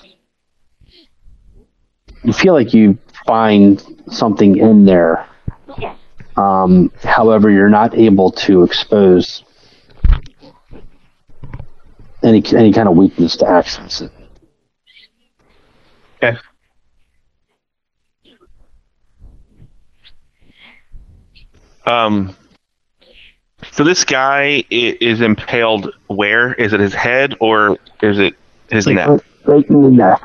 you feel like you find something in there. Um, however, you're not able to expose any any kind of weakness to access it. Okay. Um, so this guy i- is impaled where? Is it his head or is it his neck? Right in the neck.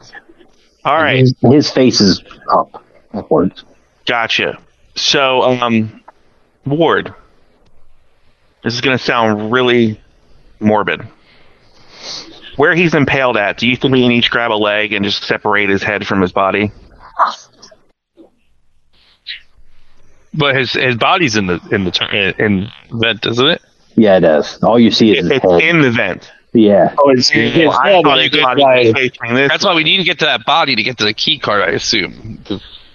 All right, His, his face is up, upwards. gotcha. So, um, Ward, this is going to sound really morbid. Where he's impaled at, do you think we can each grab a leg and just separate his head from his body? But his his body's in the in the in vent, isn't it? Yeah, it is. All you see is his It's head. in the vent. Yeah. Oh, it's, Well, I thought his was That's why we need to get to that body to get to the key card. I assume.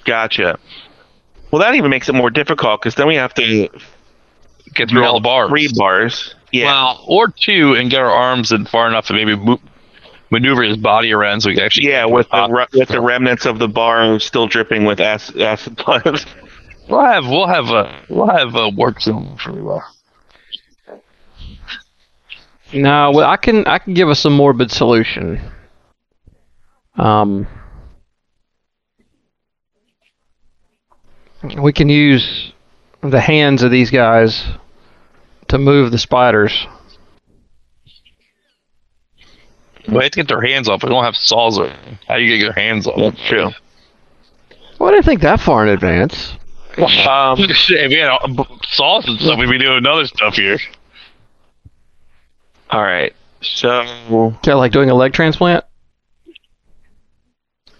Gotcha. Well, that even makes it more difficult because then we have to Get through all the bars. three bars. Yeah. Well, or two, and get our arms in far enough to maybe mo- maneuver his body around so we can actually. yeah, with the re- with the remnants of the bar still dripping with acid, acid blood. We'll have we'll have a we'll have a work zone for you. well. No, well, I can I can give us a morbid solution. Um, we can use the hands of these guys to move the spiders. We have to get their hands off. We don't have saws. Or. How do you get your hands off? That's true. Well, I didn't think that far in advance. Um, if we had uh, saws and stuff, we'd be doing other stuff here. All right. So Yeah, like doing a leg transplant.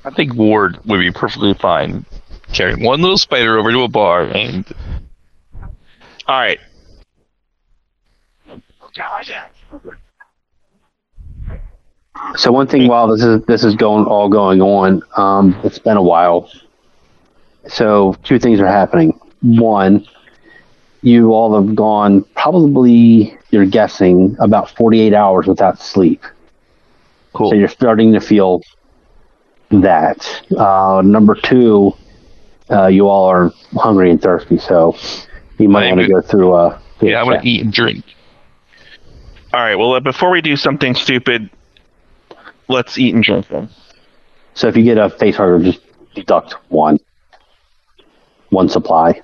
I think Ward would be perfectly fine carrying one little spider over to a bar and all right. So one thing while this is this is going all going on, um, it's been a while. So two things are happening. One, you all have gone probably you're guessing about 48 hours without sleep. Cool. So you're starting to feel that. Uh, number two, uh, you all are hungry and thirsty, so you might want to go through. Uh, through yeah, a I'm gonna eat and drink. All right. Well, uh, before we do something stupid, let's eat and drink then. So if you get a face hugger, just deduct one, one supply.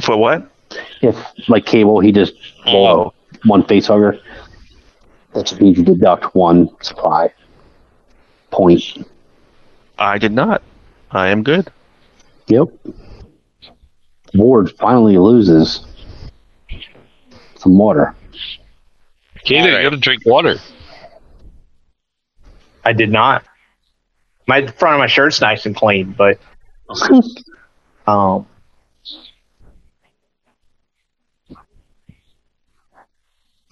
For what? If like cable, he just Oh. one face hugger. That just means you deduct one supply point. I did not. I am good. Yep. Ward finally loses some water. Kato, you gotta drink water. I did not. My front of my shirt's nice and clean, but um,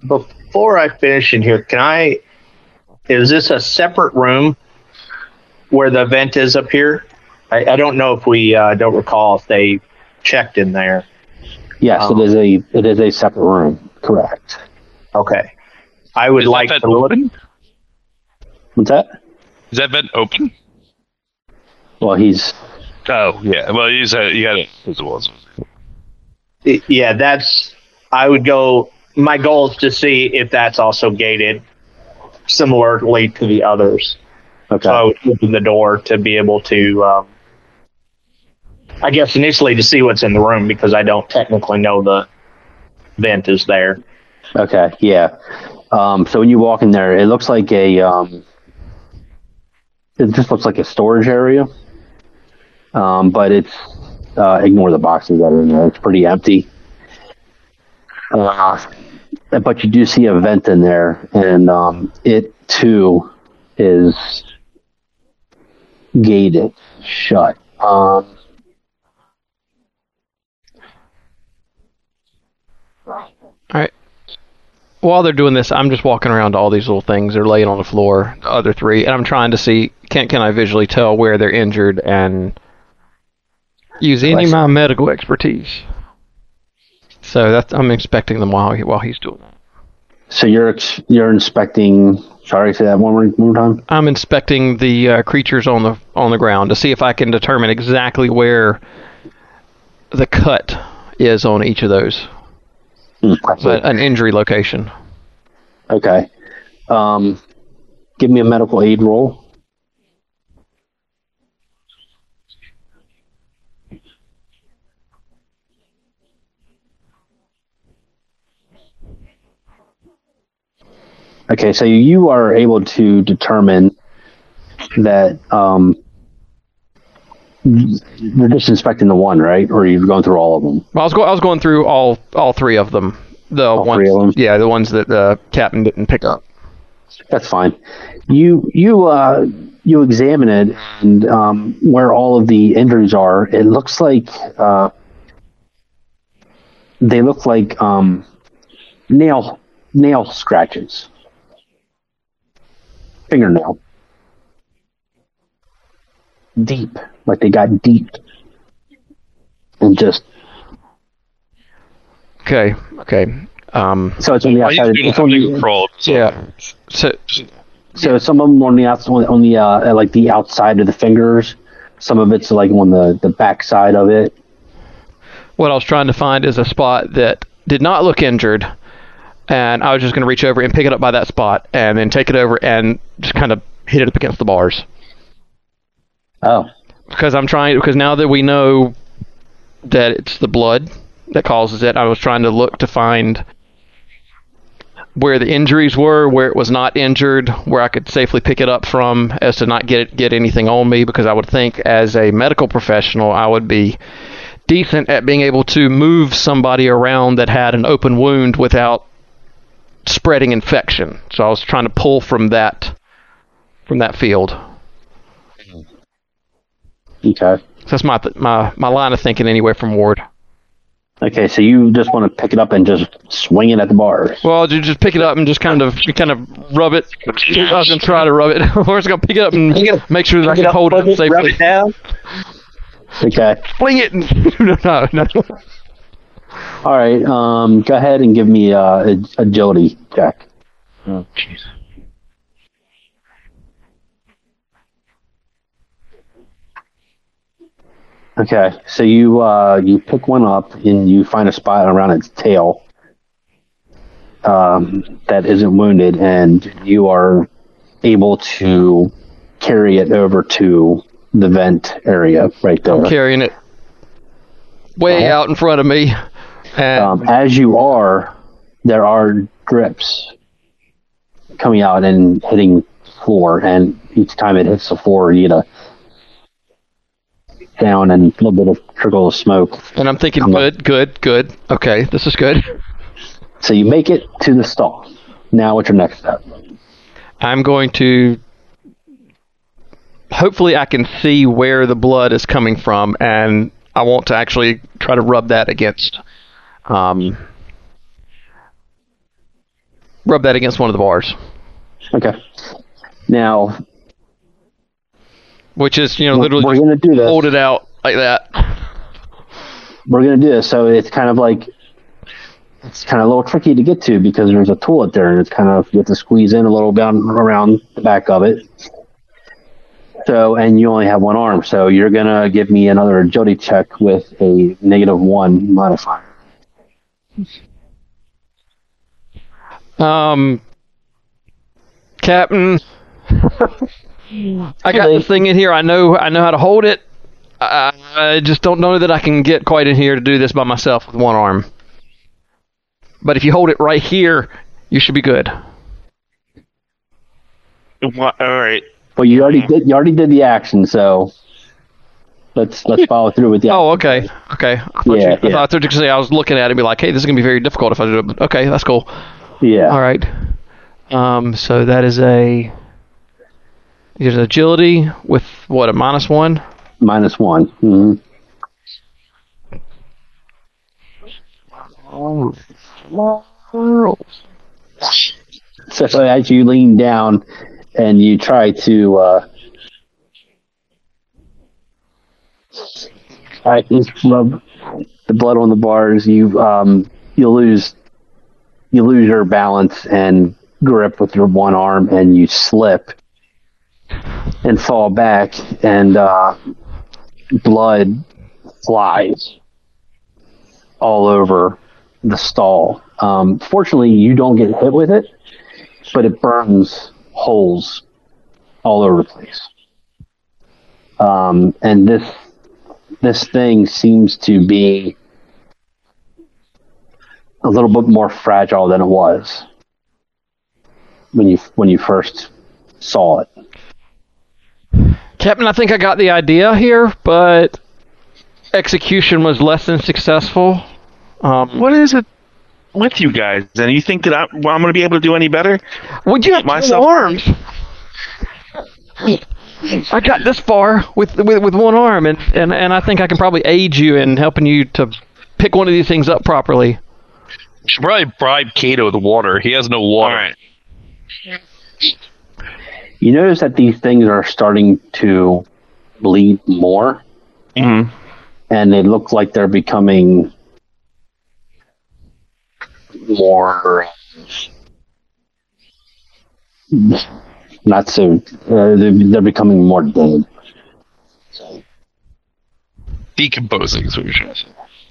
before I finish in here, can I? Is this a separate room where the vent is up here? I, I don't know if we uh, don't recall if they checked in there. Yes, Um, it is a it is a separate room. Correct. Okay, I would Is like that to vent look. What's that? Is that vent open? Well, he's Oh yeah. Well, you said you got it visible. Yeah, that's. I would go. My goal is to see if that's also gated, similarly to the others. okay. So I would open the door to be able to. Um, I guess initially to see what's in the room because I don't technically know the vent is there. Okay, yeah. Um, so when you walk in there, it looks like a um, it just looks like a storage area. Um, but it's uh, ignore the boxes that are in there. It's pretty empty. Uh, but you do see a vent in there, and um, it too is gated shut. Um, All right. While they're doing this, I'm just walking around to all these little things. They're laying on the floor, the other three, and I'm trying to see can can I visually tell where they're injured and use any of my medical expertise. So that's I'm inspecting them while he, while he's doing that. so you're you're inspecting. Sorry, say that one more, one more time. I'm inspecting the uh, creatures on the on the ground to see if I can determine exactly where the cut is on each of those, but an injury location. Okay. Um, give me a medical aid roll. Okay, so you are able to determine that um, you're just inspecting the one, right? Or you're going through all of them? Well, I was go- I was going through all all three of them. The All ones, three of them? yeah, the ones that the captain didn't pick up. That's fine. You you uh, you examine it, and um, where all of the injuries are, it looks like uh, they look like um, nail nail scratches, fingernail, deep, like they got deep, and just Okay, okay. Um, so it's on the outside. It's on a the, crawl? So yeah. So So some of them on the outside, on the uh, like the outside of the fingers. Some of it's like on the the back side of it. what I was trying to find is a spot that did not look injured, and I was just going to reach over and pick it up by that spot, and then take it over and just kind of hit it up against the bars. Oh, because I'm trying because now that we know that it's the blood that causes it, I was trying to look to find where the injuries were, where it was not injured, where I could safely pick it up from, as to not get it, get anything on me. Because I would think, as a medical professional, I would be decent at being able to move somebody around that had an open wound without spreading infection. So I was trying to pull from that from that field. okay. So that's my my my line of thinking anyway from Ward. Okay, so you just want to pick it up and just swing it at the bars. Well, you just pick it up and just kind of you kind of rub it. I was gonna try to rub it. We're just gonna pick it up and make sure that I can hold it Rub safely. it down. Okay. Fling it and no, no, no. All right. Um, go ahead and give me uh, a agility check. Oh, jeez. Okay. So you uh, you pick one up and you find a spot around its tail um, that isn't wounded, and you are able to carry it over to the vent area right there. I'm carrying it way Uh-huh. out in front of me, Um, as you are, there are drips coming out and hitting floor, and each time it hits the floor, you get a down and a little bit of trickle of smoke. And I'm thinking, I'm good, good, good. Okay, this is good. So you make it to the stall. Now, what's your next step? I'm going to. Hopefully, I can see where the blood is coming from, and I want to actually try to rub that against. Um, rub that against one of the bars, Okay. Now, which is you know literally we're to do this. hold it out like that. we're gonna do this. So it's kind of like it's kind of a little tricky to get to because there's a toilet there, and it's kind of you have to squeeze in a little bit around the back of it. So and you only have one arm, so you're gonna give me another agility check with a negative one modifier. Um, Captain, I got this thing in here. I know I know how to hold it. I, I just don't know that I can get quite in here to do this by myself with one arm. But if you hold it right here, you should be good. Wha- All right. Well, you already did you already did the action, so let's let's follow through with the. Oh, okay, okay. I thought, Yeah, you, I yeah. thought I was say I was looking at it and be like, hey, this is gonna be very difficult if I do it. But okay, that's cool. yeah. All right. Um, so that is a there's agility with what a minus one. Minus one. hmm So as you lean down and you try to uh, try to rub the blood on the bars, you um, you lose you lose your balance and grip with your one arm, and you slip and fall back, and uh, blood flies all over the stall. Um, fortunately, you don't get hit with it, but it burns holes all over the place. Um, and this this thing seems to be a little bit more fragile than it was when you when you first saw it. Captain, I think I got the idea here, but execution was less than successful. Um, What is it with you guys? And you think that I, well, I'm going to be able to do any better? would you have two Myself- arms? I got this far with, with with one arm, and, and, and I think I can probably aid you in helping you to pick one of these things up properly. We should probably bribe Kato with water. He has no water. All right. You notice that these things are starting to bleed more, hmm and they look like they're becoming more not so uh, they're, they're becoming more dead Decomposing is what you're trying to say.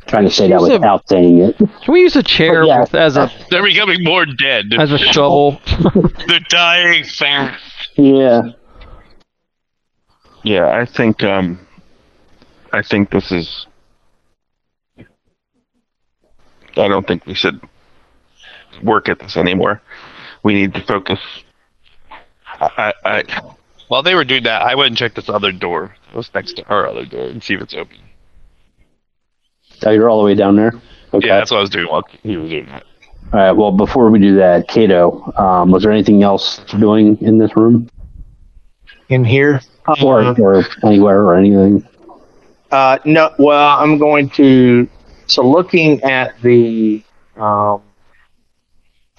trying to say that Use a- without saying it Can we use a chair yeah. with, as a They're becoming more dead. as a shovel? They're dying fast. yeah Yeah, I think um, I think this is. I don't think we should work at this anymore. We need to focus. I, I, While they were doing that, I went and checked this other door. It was next to our other door and see if it's open. oh, you're all the way down there okay Yeah, that's what I was doing while he was doing that. all right well before we do that Kato um, was there anything else doing in this room in here. or, Uh, or anywhere or anything Uh, no, well, I'm going to. So looking at the, um,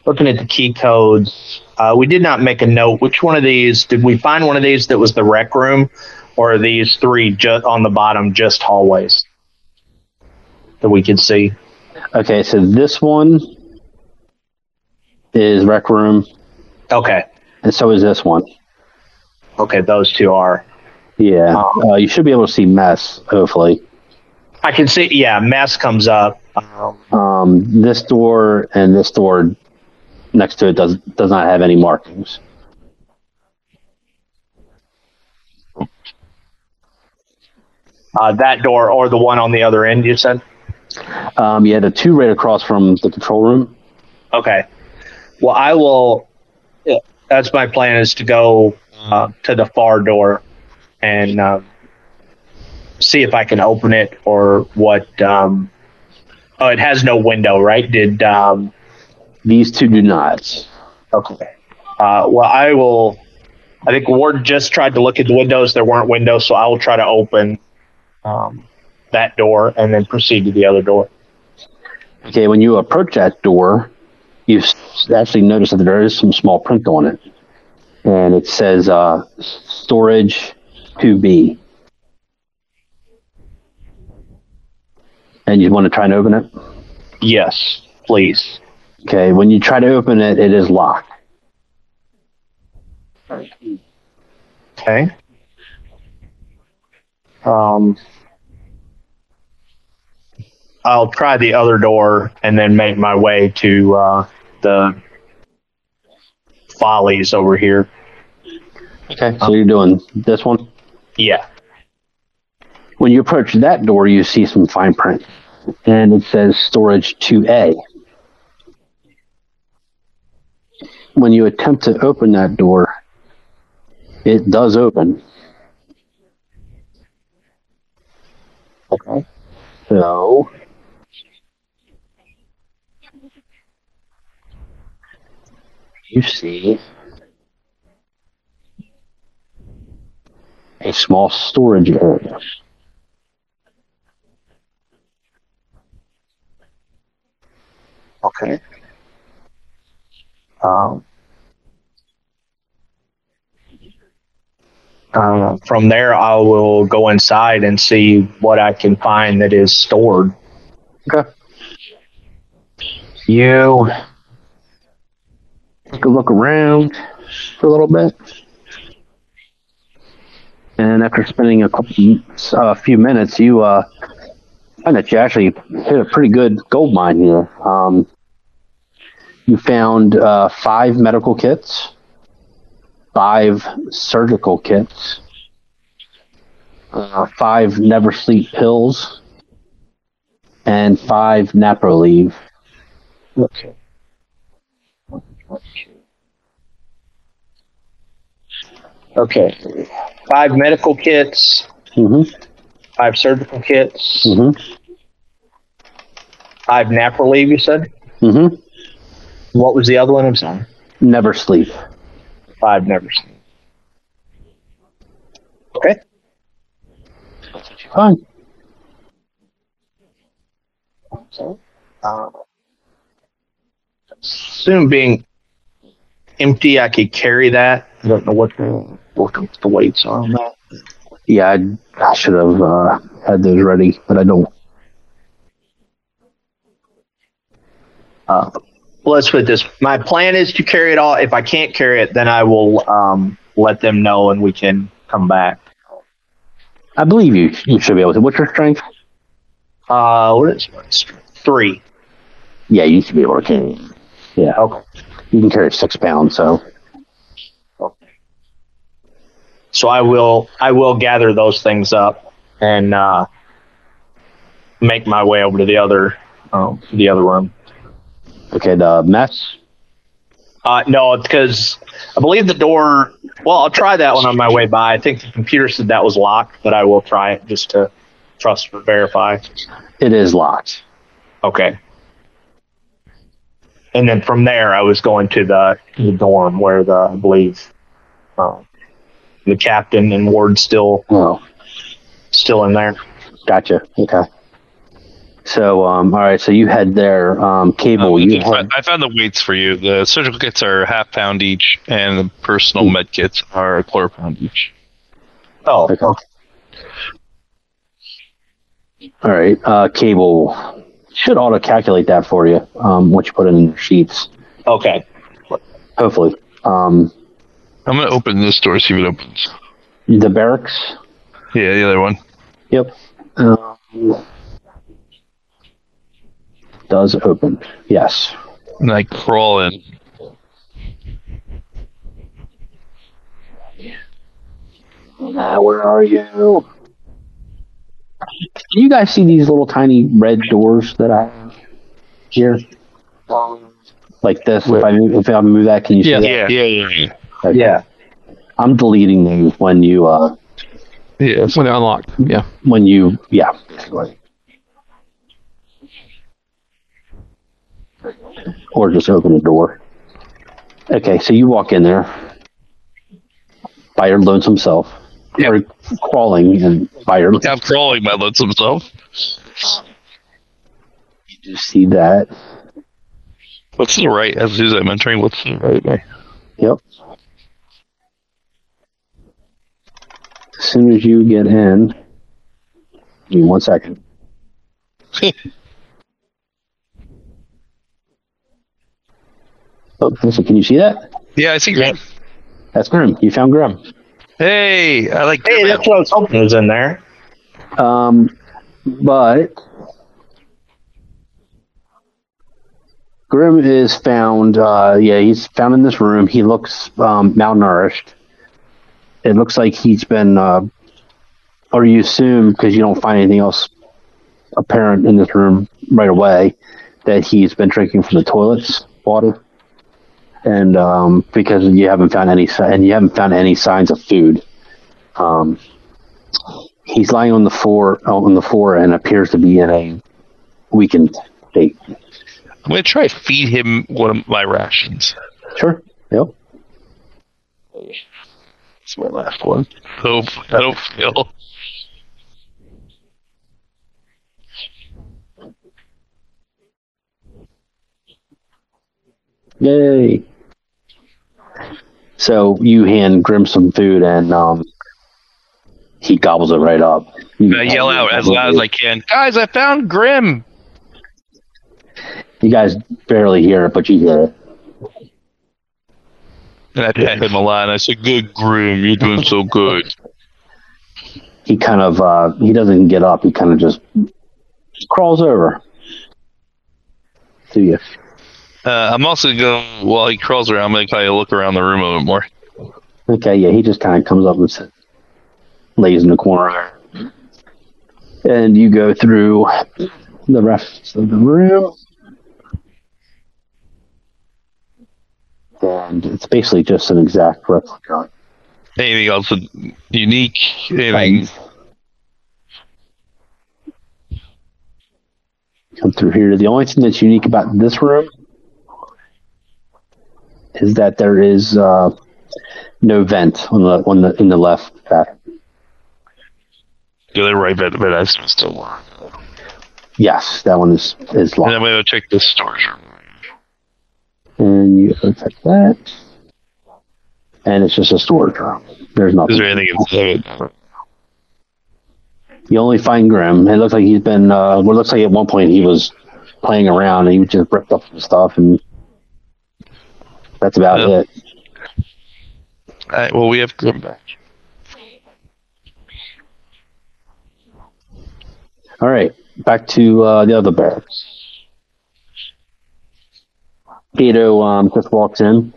looking at the key codes, uh, we did not make a note. Which one of these did we find? One of these that was the rec room, or are these three just on the bottom, just hallways that we could see? okay so this one is rec room Okay, and so is this one okay, those two are. Yeah, Oh. uh, you should be able to see mess. Hopefully, I can see. Yeah, mess comes up. Um, um, this door and this door next to it does does not have any markings. uh, that door or the one on the other end. You said. Um, yeah, the two right across from the control room. Okay. well, I will. That's my plan is to go uh, to the far door and uh, see if I can open it or what. Um, oh, it has no window, right? Did um, These two do not. okay. Uh, well, I will. I think Ward just tried to look at the windows. There weren't windows, so I will try to open um, that door and then proceed to the other door. Okay, when you approach that door, you actually notice that there is some small print on it, and it says uh, "Storage 2B." And you want to try and open it? Yes, please. Okay, when you try to open it, it is locked. Okay. Um, I'll try the other door and then make my way to uh, the follies over here. Okay, so you're doing this one. Yeah. When you approach that door, you see some fine print, and it says storage 2A. When you attempt to open that door, it does open. Okay. So, you see a small storage area. Okay. Um, uh, from there, I will go inside and see what I can find that is stored. Okay. You take a look around for a little bit. And after spending a couple, uh, a few minutes, you uh, find that you actually hit a pretty good gold mine here. Um, you found uh, five medical kits, five surgical kits, uh, five never sleep pills, and five Naproleve. Okay. Okay. Five medical kits, Mm-hmm. five surgical kits, Mm-hmm. five nap relief, you said? Mm-hmm. What was the other one? I'm sorry. Never sleep. Five never seen. Okay. Fine. Uh, soon being empty, I could carry that. I don't know what the, what the weights are on that. Yeah, I, I should have uh, had those ready, but I don't. Uh, well, let's put this. My plan is to carry it all. If I can't carry it, then I will um, let them know and we can come back. I believe you. You should be able to. What's your strength? Uh, what is it? Three. Yeah, you should be able to carry. Yeah. Okay. You can carry six pounds, so Okay. So I will I will gather those things up and uh, make my way over to the other um, the other room. Okay. The mess. Uh, no, because I believe the door. Well, I'll try that one on my way by. I think the computer said that was locked, but I will try it just to trust or verify. It is locked. Okay. And then from there, I was going to the, the dorm where the I believe uh, the captain and Ward still Oh, still in there. gotcha. Okay. So, um, all right. So you had their Um, cable. you I, head. I found the weights for you. The surgical kits are half pound each, and the personal med kits are a quarter pound each. Oh, Okay. All right. Uh, cable should auto calculate that for you. Um, once you put in your sheets, okay. hopefully. Um, I'm gonna open this door, see if it opens. the barracks. Yeah, the other one. Yep. Um, does open. Yes. And I crawl in. Uh, where are you? Do you guys see these little tiny red doors that I have here? Like this. If I move, if I move that, can you Yeah. see that? Yeah. Yeah, yeah, yeah. Okay. Yeah. I'm deleting those when you uh Yeah, When they're unlocked. Yeah. when you yeah. basically. Or just open the door. Okay, so you walk in there by your lonesome self. Or crawling and by your I'm crawling my lonesome self. you do see that. What's to the right? As soon as I'm entering, what's to the right? Yep. As soon as you get in, give me one second. Oh, listen, can you see that? Yeah, I see Grim. That's Grim. You found Grim. Hey, I like Hey, Grim. that's what I was hoping was in there. Um, but Grim is found. Uh, yeah, he's found in this room. He looks um, malnourished. It looks like he's been, uh, or you assume because you don't find anything else apparent in this room right away, that he's been drinking from the toilets water. And um, because you haven't found any, and you haven't found any signs of food, um, he's lying on the floor on the floor and appears to be in a weakened state. I'm gonna try to feed him one of my rations. Sure. Yep. It's my last one. Hope I don't feel. Yay. So you hand Grim some food and um, he gobbles it right up. I yell out as loud as I can. Guys, I found Grim. You guys barely hear it, but you hear it. And I pat him a lot. And I said, "Good Grim, you're doing so good." He kind of uh, he doesn't get up. He kind of just crawls over to you. Uh, I'm also going while he crawls around. I'm gonna kind of look around the room a bit more. Okay, yeah, he just kind of comes up and sits, lays in the corner. And you go through the rest of the room. And it's basically just an exact replica. Anything else unique? Anything? Come through here. The only thing that's unique about this room is that there is uh, no vent on the on the in the left back. The other right bed, but that's still locked. Yes, that one is is And locked. I'm gonna check the storage room. and you check that, and it's just a storage room. There's nothing. Is there anything inside? You only find Grim. It looks like he's been. Uh, well, it looks like at one point he was playing around and he just ripped up some stuff, and that's about Yeah. it. All right, well, we have Grim back. All right, back to uh, the other barracks. Kato um, just walks in.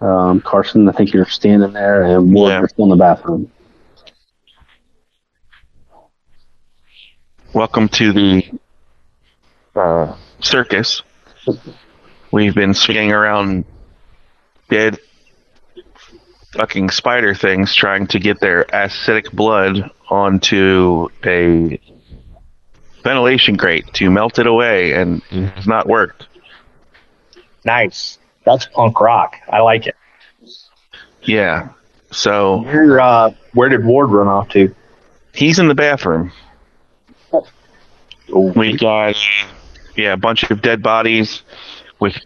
Um, Carson, I think you're standing there, and Ward, Yeah. you're still in the bathroom. Welcome to the uh, circus. We've been swinging around dead fucking spider things trying to get their acidic blood onto a ventilation grate to melt it away, and it's not worked. Nice. That's punk rock. I like it. Yeah. So Where, uh, where did Ward run off to? he's in the bathroom. We got yeah a bunch of dead bodies with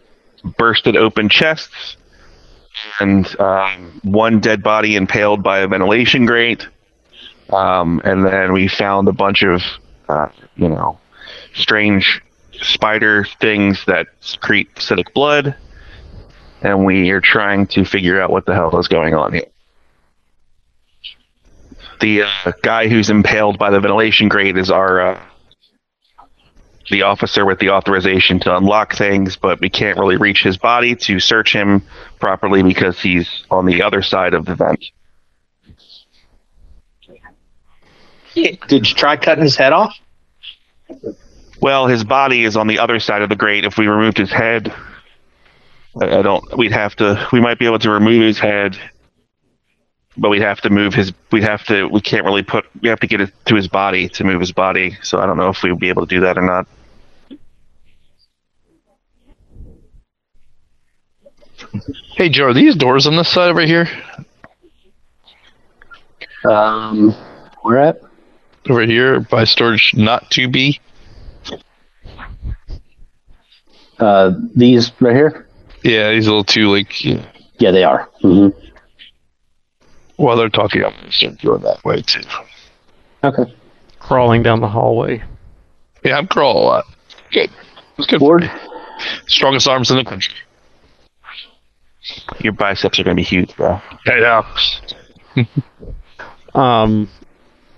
bursted open chests, and um, one dead body impaled by a ventilation grate. Um, and then we found a bunch of uh, you know strange spider things that secrete acidic blood, and we are trying to figure out what the hell is going on here. The uh, guy who's impaled by the ventilation grate is our uh, the officer with the authorization to unlock things, but we can't really reach his body to search him properly because he's on the other side of the vent. Did you try cutting his head off? Well, his body is on the other side of the grate. If we removed his head, I, I don't. We'd have to. We might be able to remove his head, but we'd have to move his. We'd have to. We can't really put. We have to get it to his body to move his body. So I don't know if we would be able to do that or not. Hey, Joe, are these doors on this side over here? Um, where at? Over here by storage not to be? Uh, these right here. Yeah, he's a little too like. Yeah, they are. hmm While they're talking, I'm gonna start going that way too. Okay. Crawling down the hallway. Yeah, I'm crawling a lot. Good. It's good. Ward. Strongest arms in the country. Your biceps are going to be huge, bro. Yeah, yeah. Um,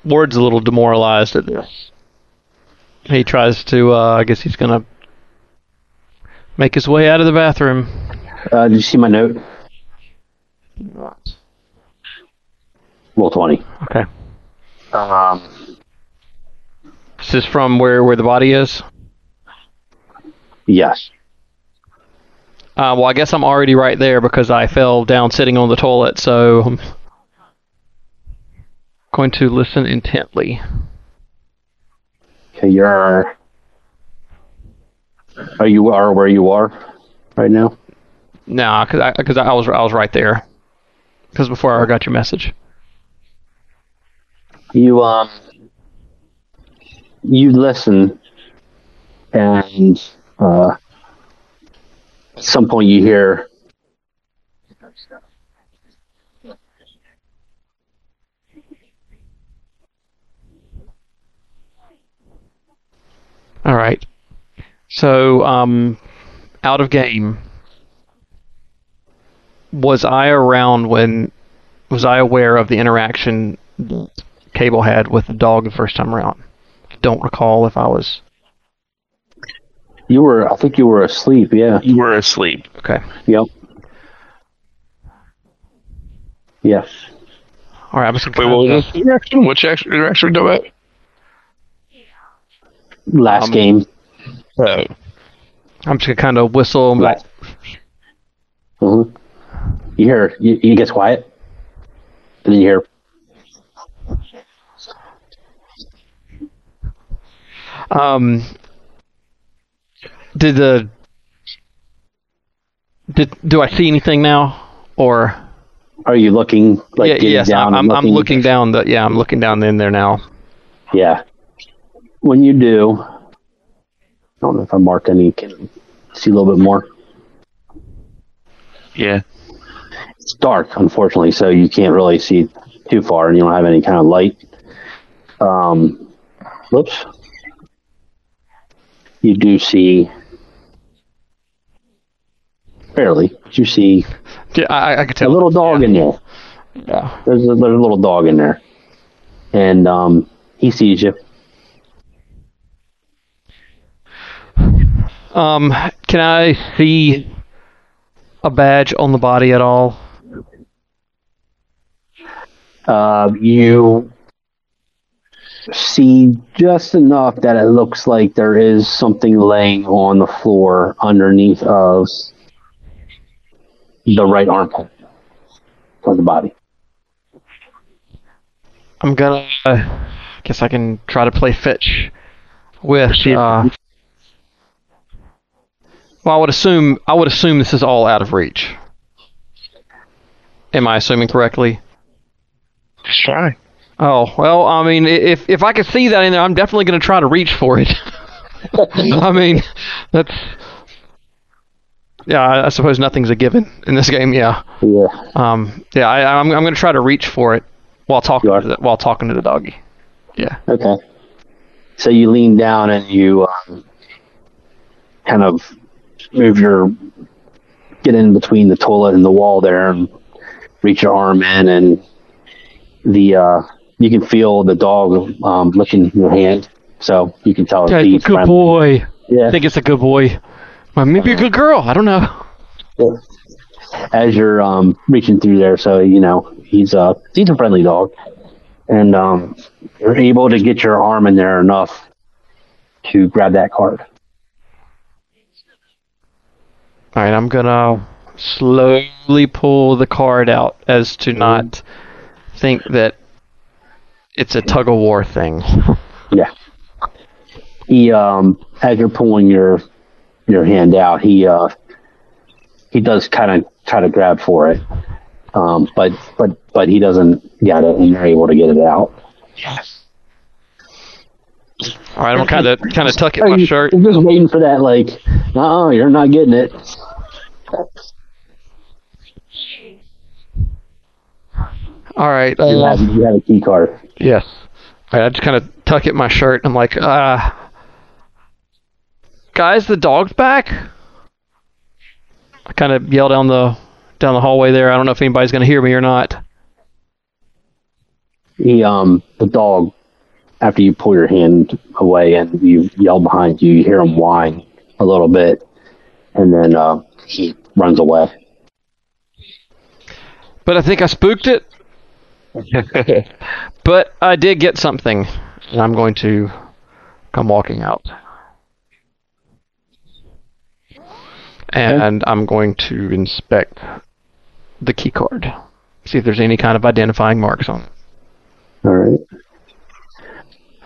Ward's a little demoralized at this. He tries to. Uh, I guess he's gonna make his way out of the bathroom. Uh, did you see my note? Roll twenty. Okay. Um, This is from where where the body is. yes. Uh, well, I guess I'm already right there because I fell down sitting on the toilet. So I'm going to listen intently. Okay, you're. Are you are where you are right now? Nah, because I, cause I was I was right there. Because before I got your message. You um. You listen, and uh, some point you hear. All right. So, um, out of game. Was I around when? Was I aware of the interaction Cable had with the dog the first time around? Don't recall if I was. You were. I think you were asleep. Yeah. You were asleep. Okay. Yep. Yes. All right. I was Wait, what was this interaction? Which act- interaction we talking Last Um, game. about? Oh, I'm just gonna kind of whistle. and be like, hmm You hear. You, you get quiet, and then you hear. Um, did the did do I see anything now or Are you looking like yeah yes down? I'm and I'm looking down the yeah I'm looking down in there now. Yeah. When you do, I don't know if I marked any. Can you see a little bit more? Yeah. It's dark, unfortunately, so you can't really see too far, and you don't have any kind of light. Um, whoops. You do see barely. You see Yeah, I, I could a little dog yeah. in there. Yeah. There's a, there's a little dog in there, and um, he sees you. Um, can I see a badge on the body at all? Uh, you see just enough that it looks like there is something laying on the floor underneath of the right armpit of the body. I'm gonna. Uh, guess I can try to play fetch with. Uh, well, I would assume. I would assume this is all out of reach. Am I assuming correctly? Just try. Oh well, I mean, if if I could see that in there, I'm definitely going to try to reach for it. I mean, that's yeah. I, suppose nothing's a given in this game. Yeah. Yeah. Um. Yeah. I, I'm I'm going to try to reach for it while talking to the, while talking to the doggy. Yeah. Okay. So you lean down and you um, kind of move your get in between the toilet and the wall there and reach your arm in and the uh, you can feel the dog um, licking your hand. So you can tell Yeah, it's a good friendly. boy. Yeah. I think it's a good boy. Well, maybe a good girl. I don't know. as you're um, reaching through there. So you know he's a he's a friendly dog, and um, you're able to get your arm in there enough to grab that card. All right, I'm gonna slowly pull the card out as to not think that it's a tug of war thing. Yeah. He um as you're pulling your your hand out, he uh he does kind of try to grab for it. Um but but but he doesn't get it and you're able to get it out. Yes. All right, I'm kind of kind of tuck at my shirt. just waiting for that like, uh you're not getting it. All right, You uh, have you have a key card. yes. All right, I just kind of tuck at my shirt. I'm like, uh, guys, the dog's back. I kind of yell down the down the hallway there. I don't know if anybody's gonna hear me or not. He um the dog after you pull your hand away and you yell behind you, you hear him whine a little bit and then uh he runs away. But I think I spooked it. But I did get something, and I'm going to come walking out. And I'm going to inspect the key card. See if there's any kind of identifying marks on it. All right.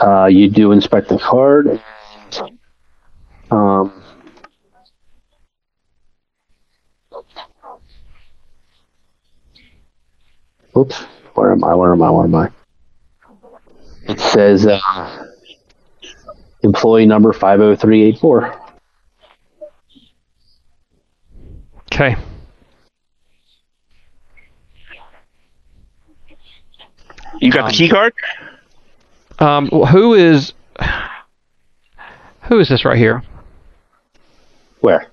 Uh, you do inspect the card. Um, oops. Where am I? Where am I? Where am I? It says uh, employee number 50384. Okay. You got the key card? Um, who is who is this right here? Where?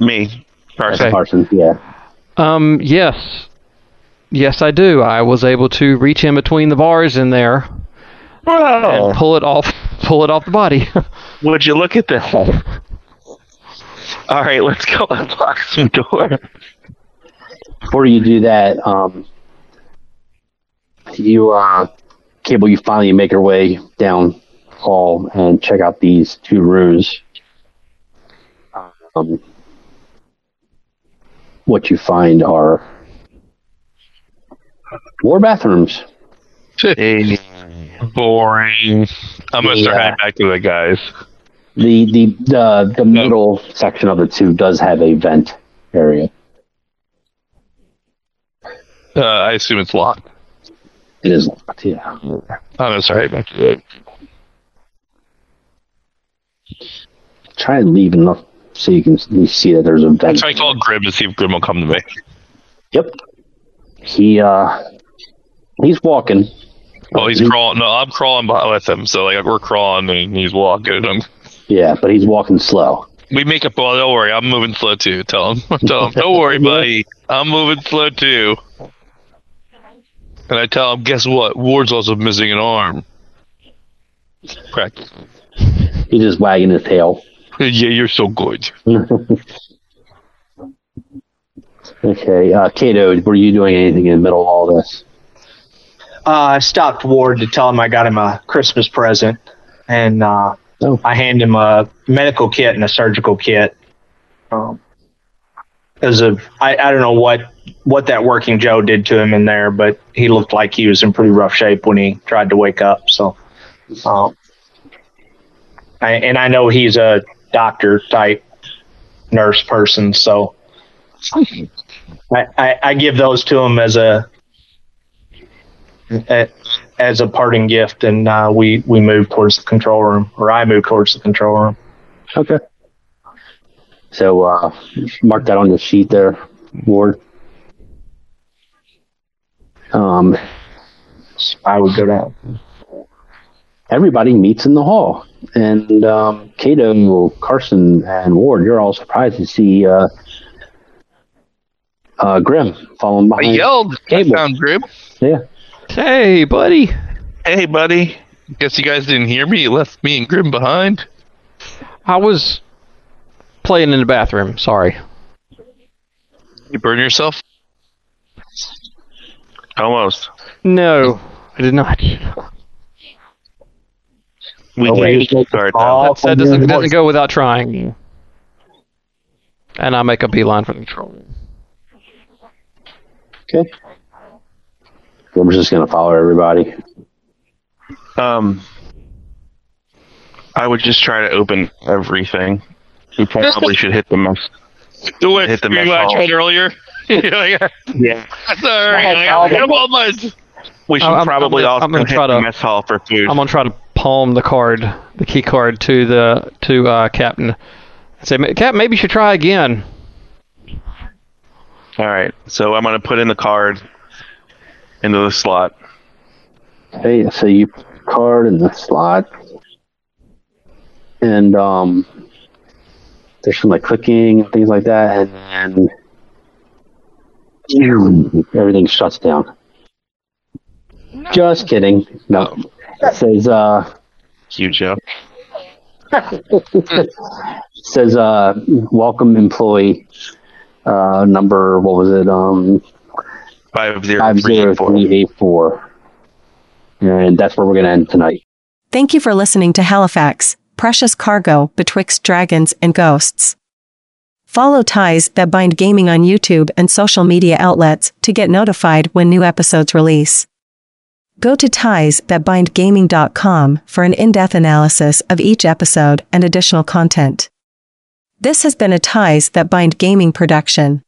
Me. Carson. Okay. Parsons, yeah. Um, yes, yes, I do. I was able to reach in between the bars in there Oh, and pull it off, pull it off the body. would you look at that? All right, let's go unlock some door. Before you do that, um, you uh, Cable, you finally make your way down hall and check out these two rooms. Um, what you find are more bathrooms. Hey, Boring. I'm gonna start Yeah. heading back to the guys. The the the, the middle section of the two does have a vent area. Uh, I assume it's locked. It is locked, yeah. I'm gonna start heading back to it. Try and leave enough so you can see that there's a vent. trying to call Grim to see if Grim will come to me. Yep. He uh he's walking. Oh, he's crawling. No, I'm crawling by- with him. So like we're crawling and he's walking. I'm, Yeah, but he's walking slow. we make up. Well, don't worry. I'm moving slow too. Tell him. Tell him. Don't worry, buddy. I'm moving slow too. And I tell him, guess what? Ward's also missing an arm. Practice. He's just wagging his tail. Yeah, you're so good. okay, uh Kato, were you doing anything in the middle of all this? Uh, I stopped Ward to tell him I got him a Christmas present, and uh, Oh. I handed him a medical kit and a surgical kit. Um, because of I, I don't know what what that working Joe did to him in there, but he looked like he was in pretty rough shape when he tried to wake up. So, um, I, and I know he's a doctor type nurse person, so I, I, I give those to him as a a- as a parting gift, and uh, we we move towards the control room, or I move towards the control room. Okay. So uh mark that on the sheet there, Ward. Um I would go down. everybody meets in the hall. And um Kato, Carson, and Ward, you're all surprised to see uh uh Grim following I behind. yelled. I found Grim. Yeah. Hey, buddy. hey, buddy. Guess you guys didn't hear me. You left me and Grim behind. I was playing in the bathroom. Sorry. You burn yourself. Almost. No, I did not. We Oh, can wait. use the card now. That, that doesn't doesn't go without trying. And I make a beeline for the control room. Okay. We're just gonna follow everybody. Um, I would just try to open everything. We probably should hit the mess. Do what Hit the Green mess hall. tried earlier. You're Yeah. Sorry, I'm on my. We should I'm- I'm probably gonna- also I'm gonna hit try the to- mess hall for food. I'm gonna try to palm the card, the key card, to the to uh, Captain. Say, Cap, maybe you should try again. All right. So I'm gonna put in the card into the slot. Okay, so you put the card in the slot, and um, there's some like clicking and things like that, and then everything shuts down. Just kidding. No, it says uh, Huge joke. says uh, welcome employee uh, number. What was it? Um, Five zero five three zero eight four. three eight four. And that's where we're gonna end tonight. Thank you for listening to Halifax, precious cargo betwixt dragons and ghosts. Follow Ties That Bind Gaming on YouTube and social media outlets to get notified when new episodes release. Go to tiesthatbindgaming.com for an in-depth analysis of each episode and additional content. This has been a Ties That Bind Gaming production.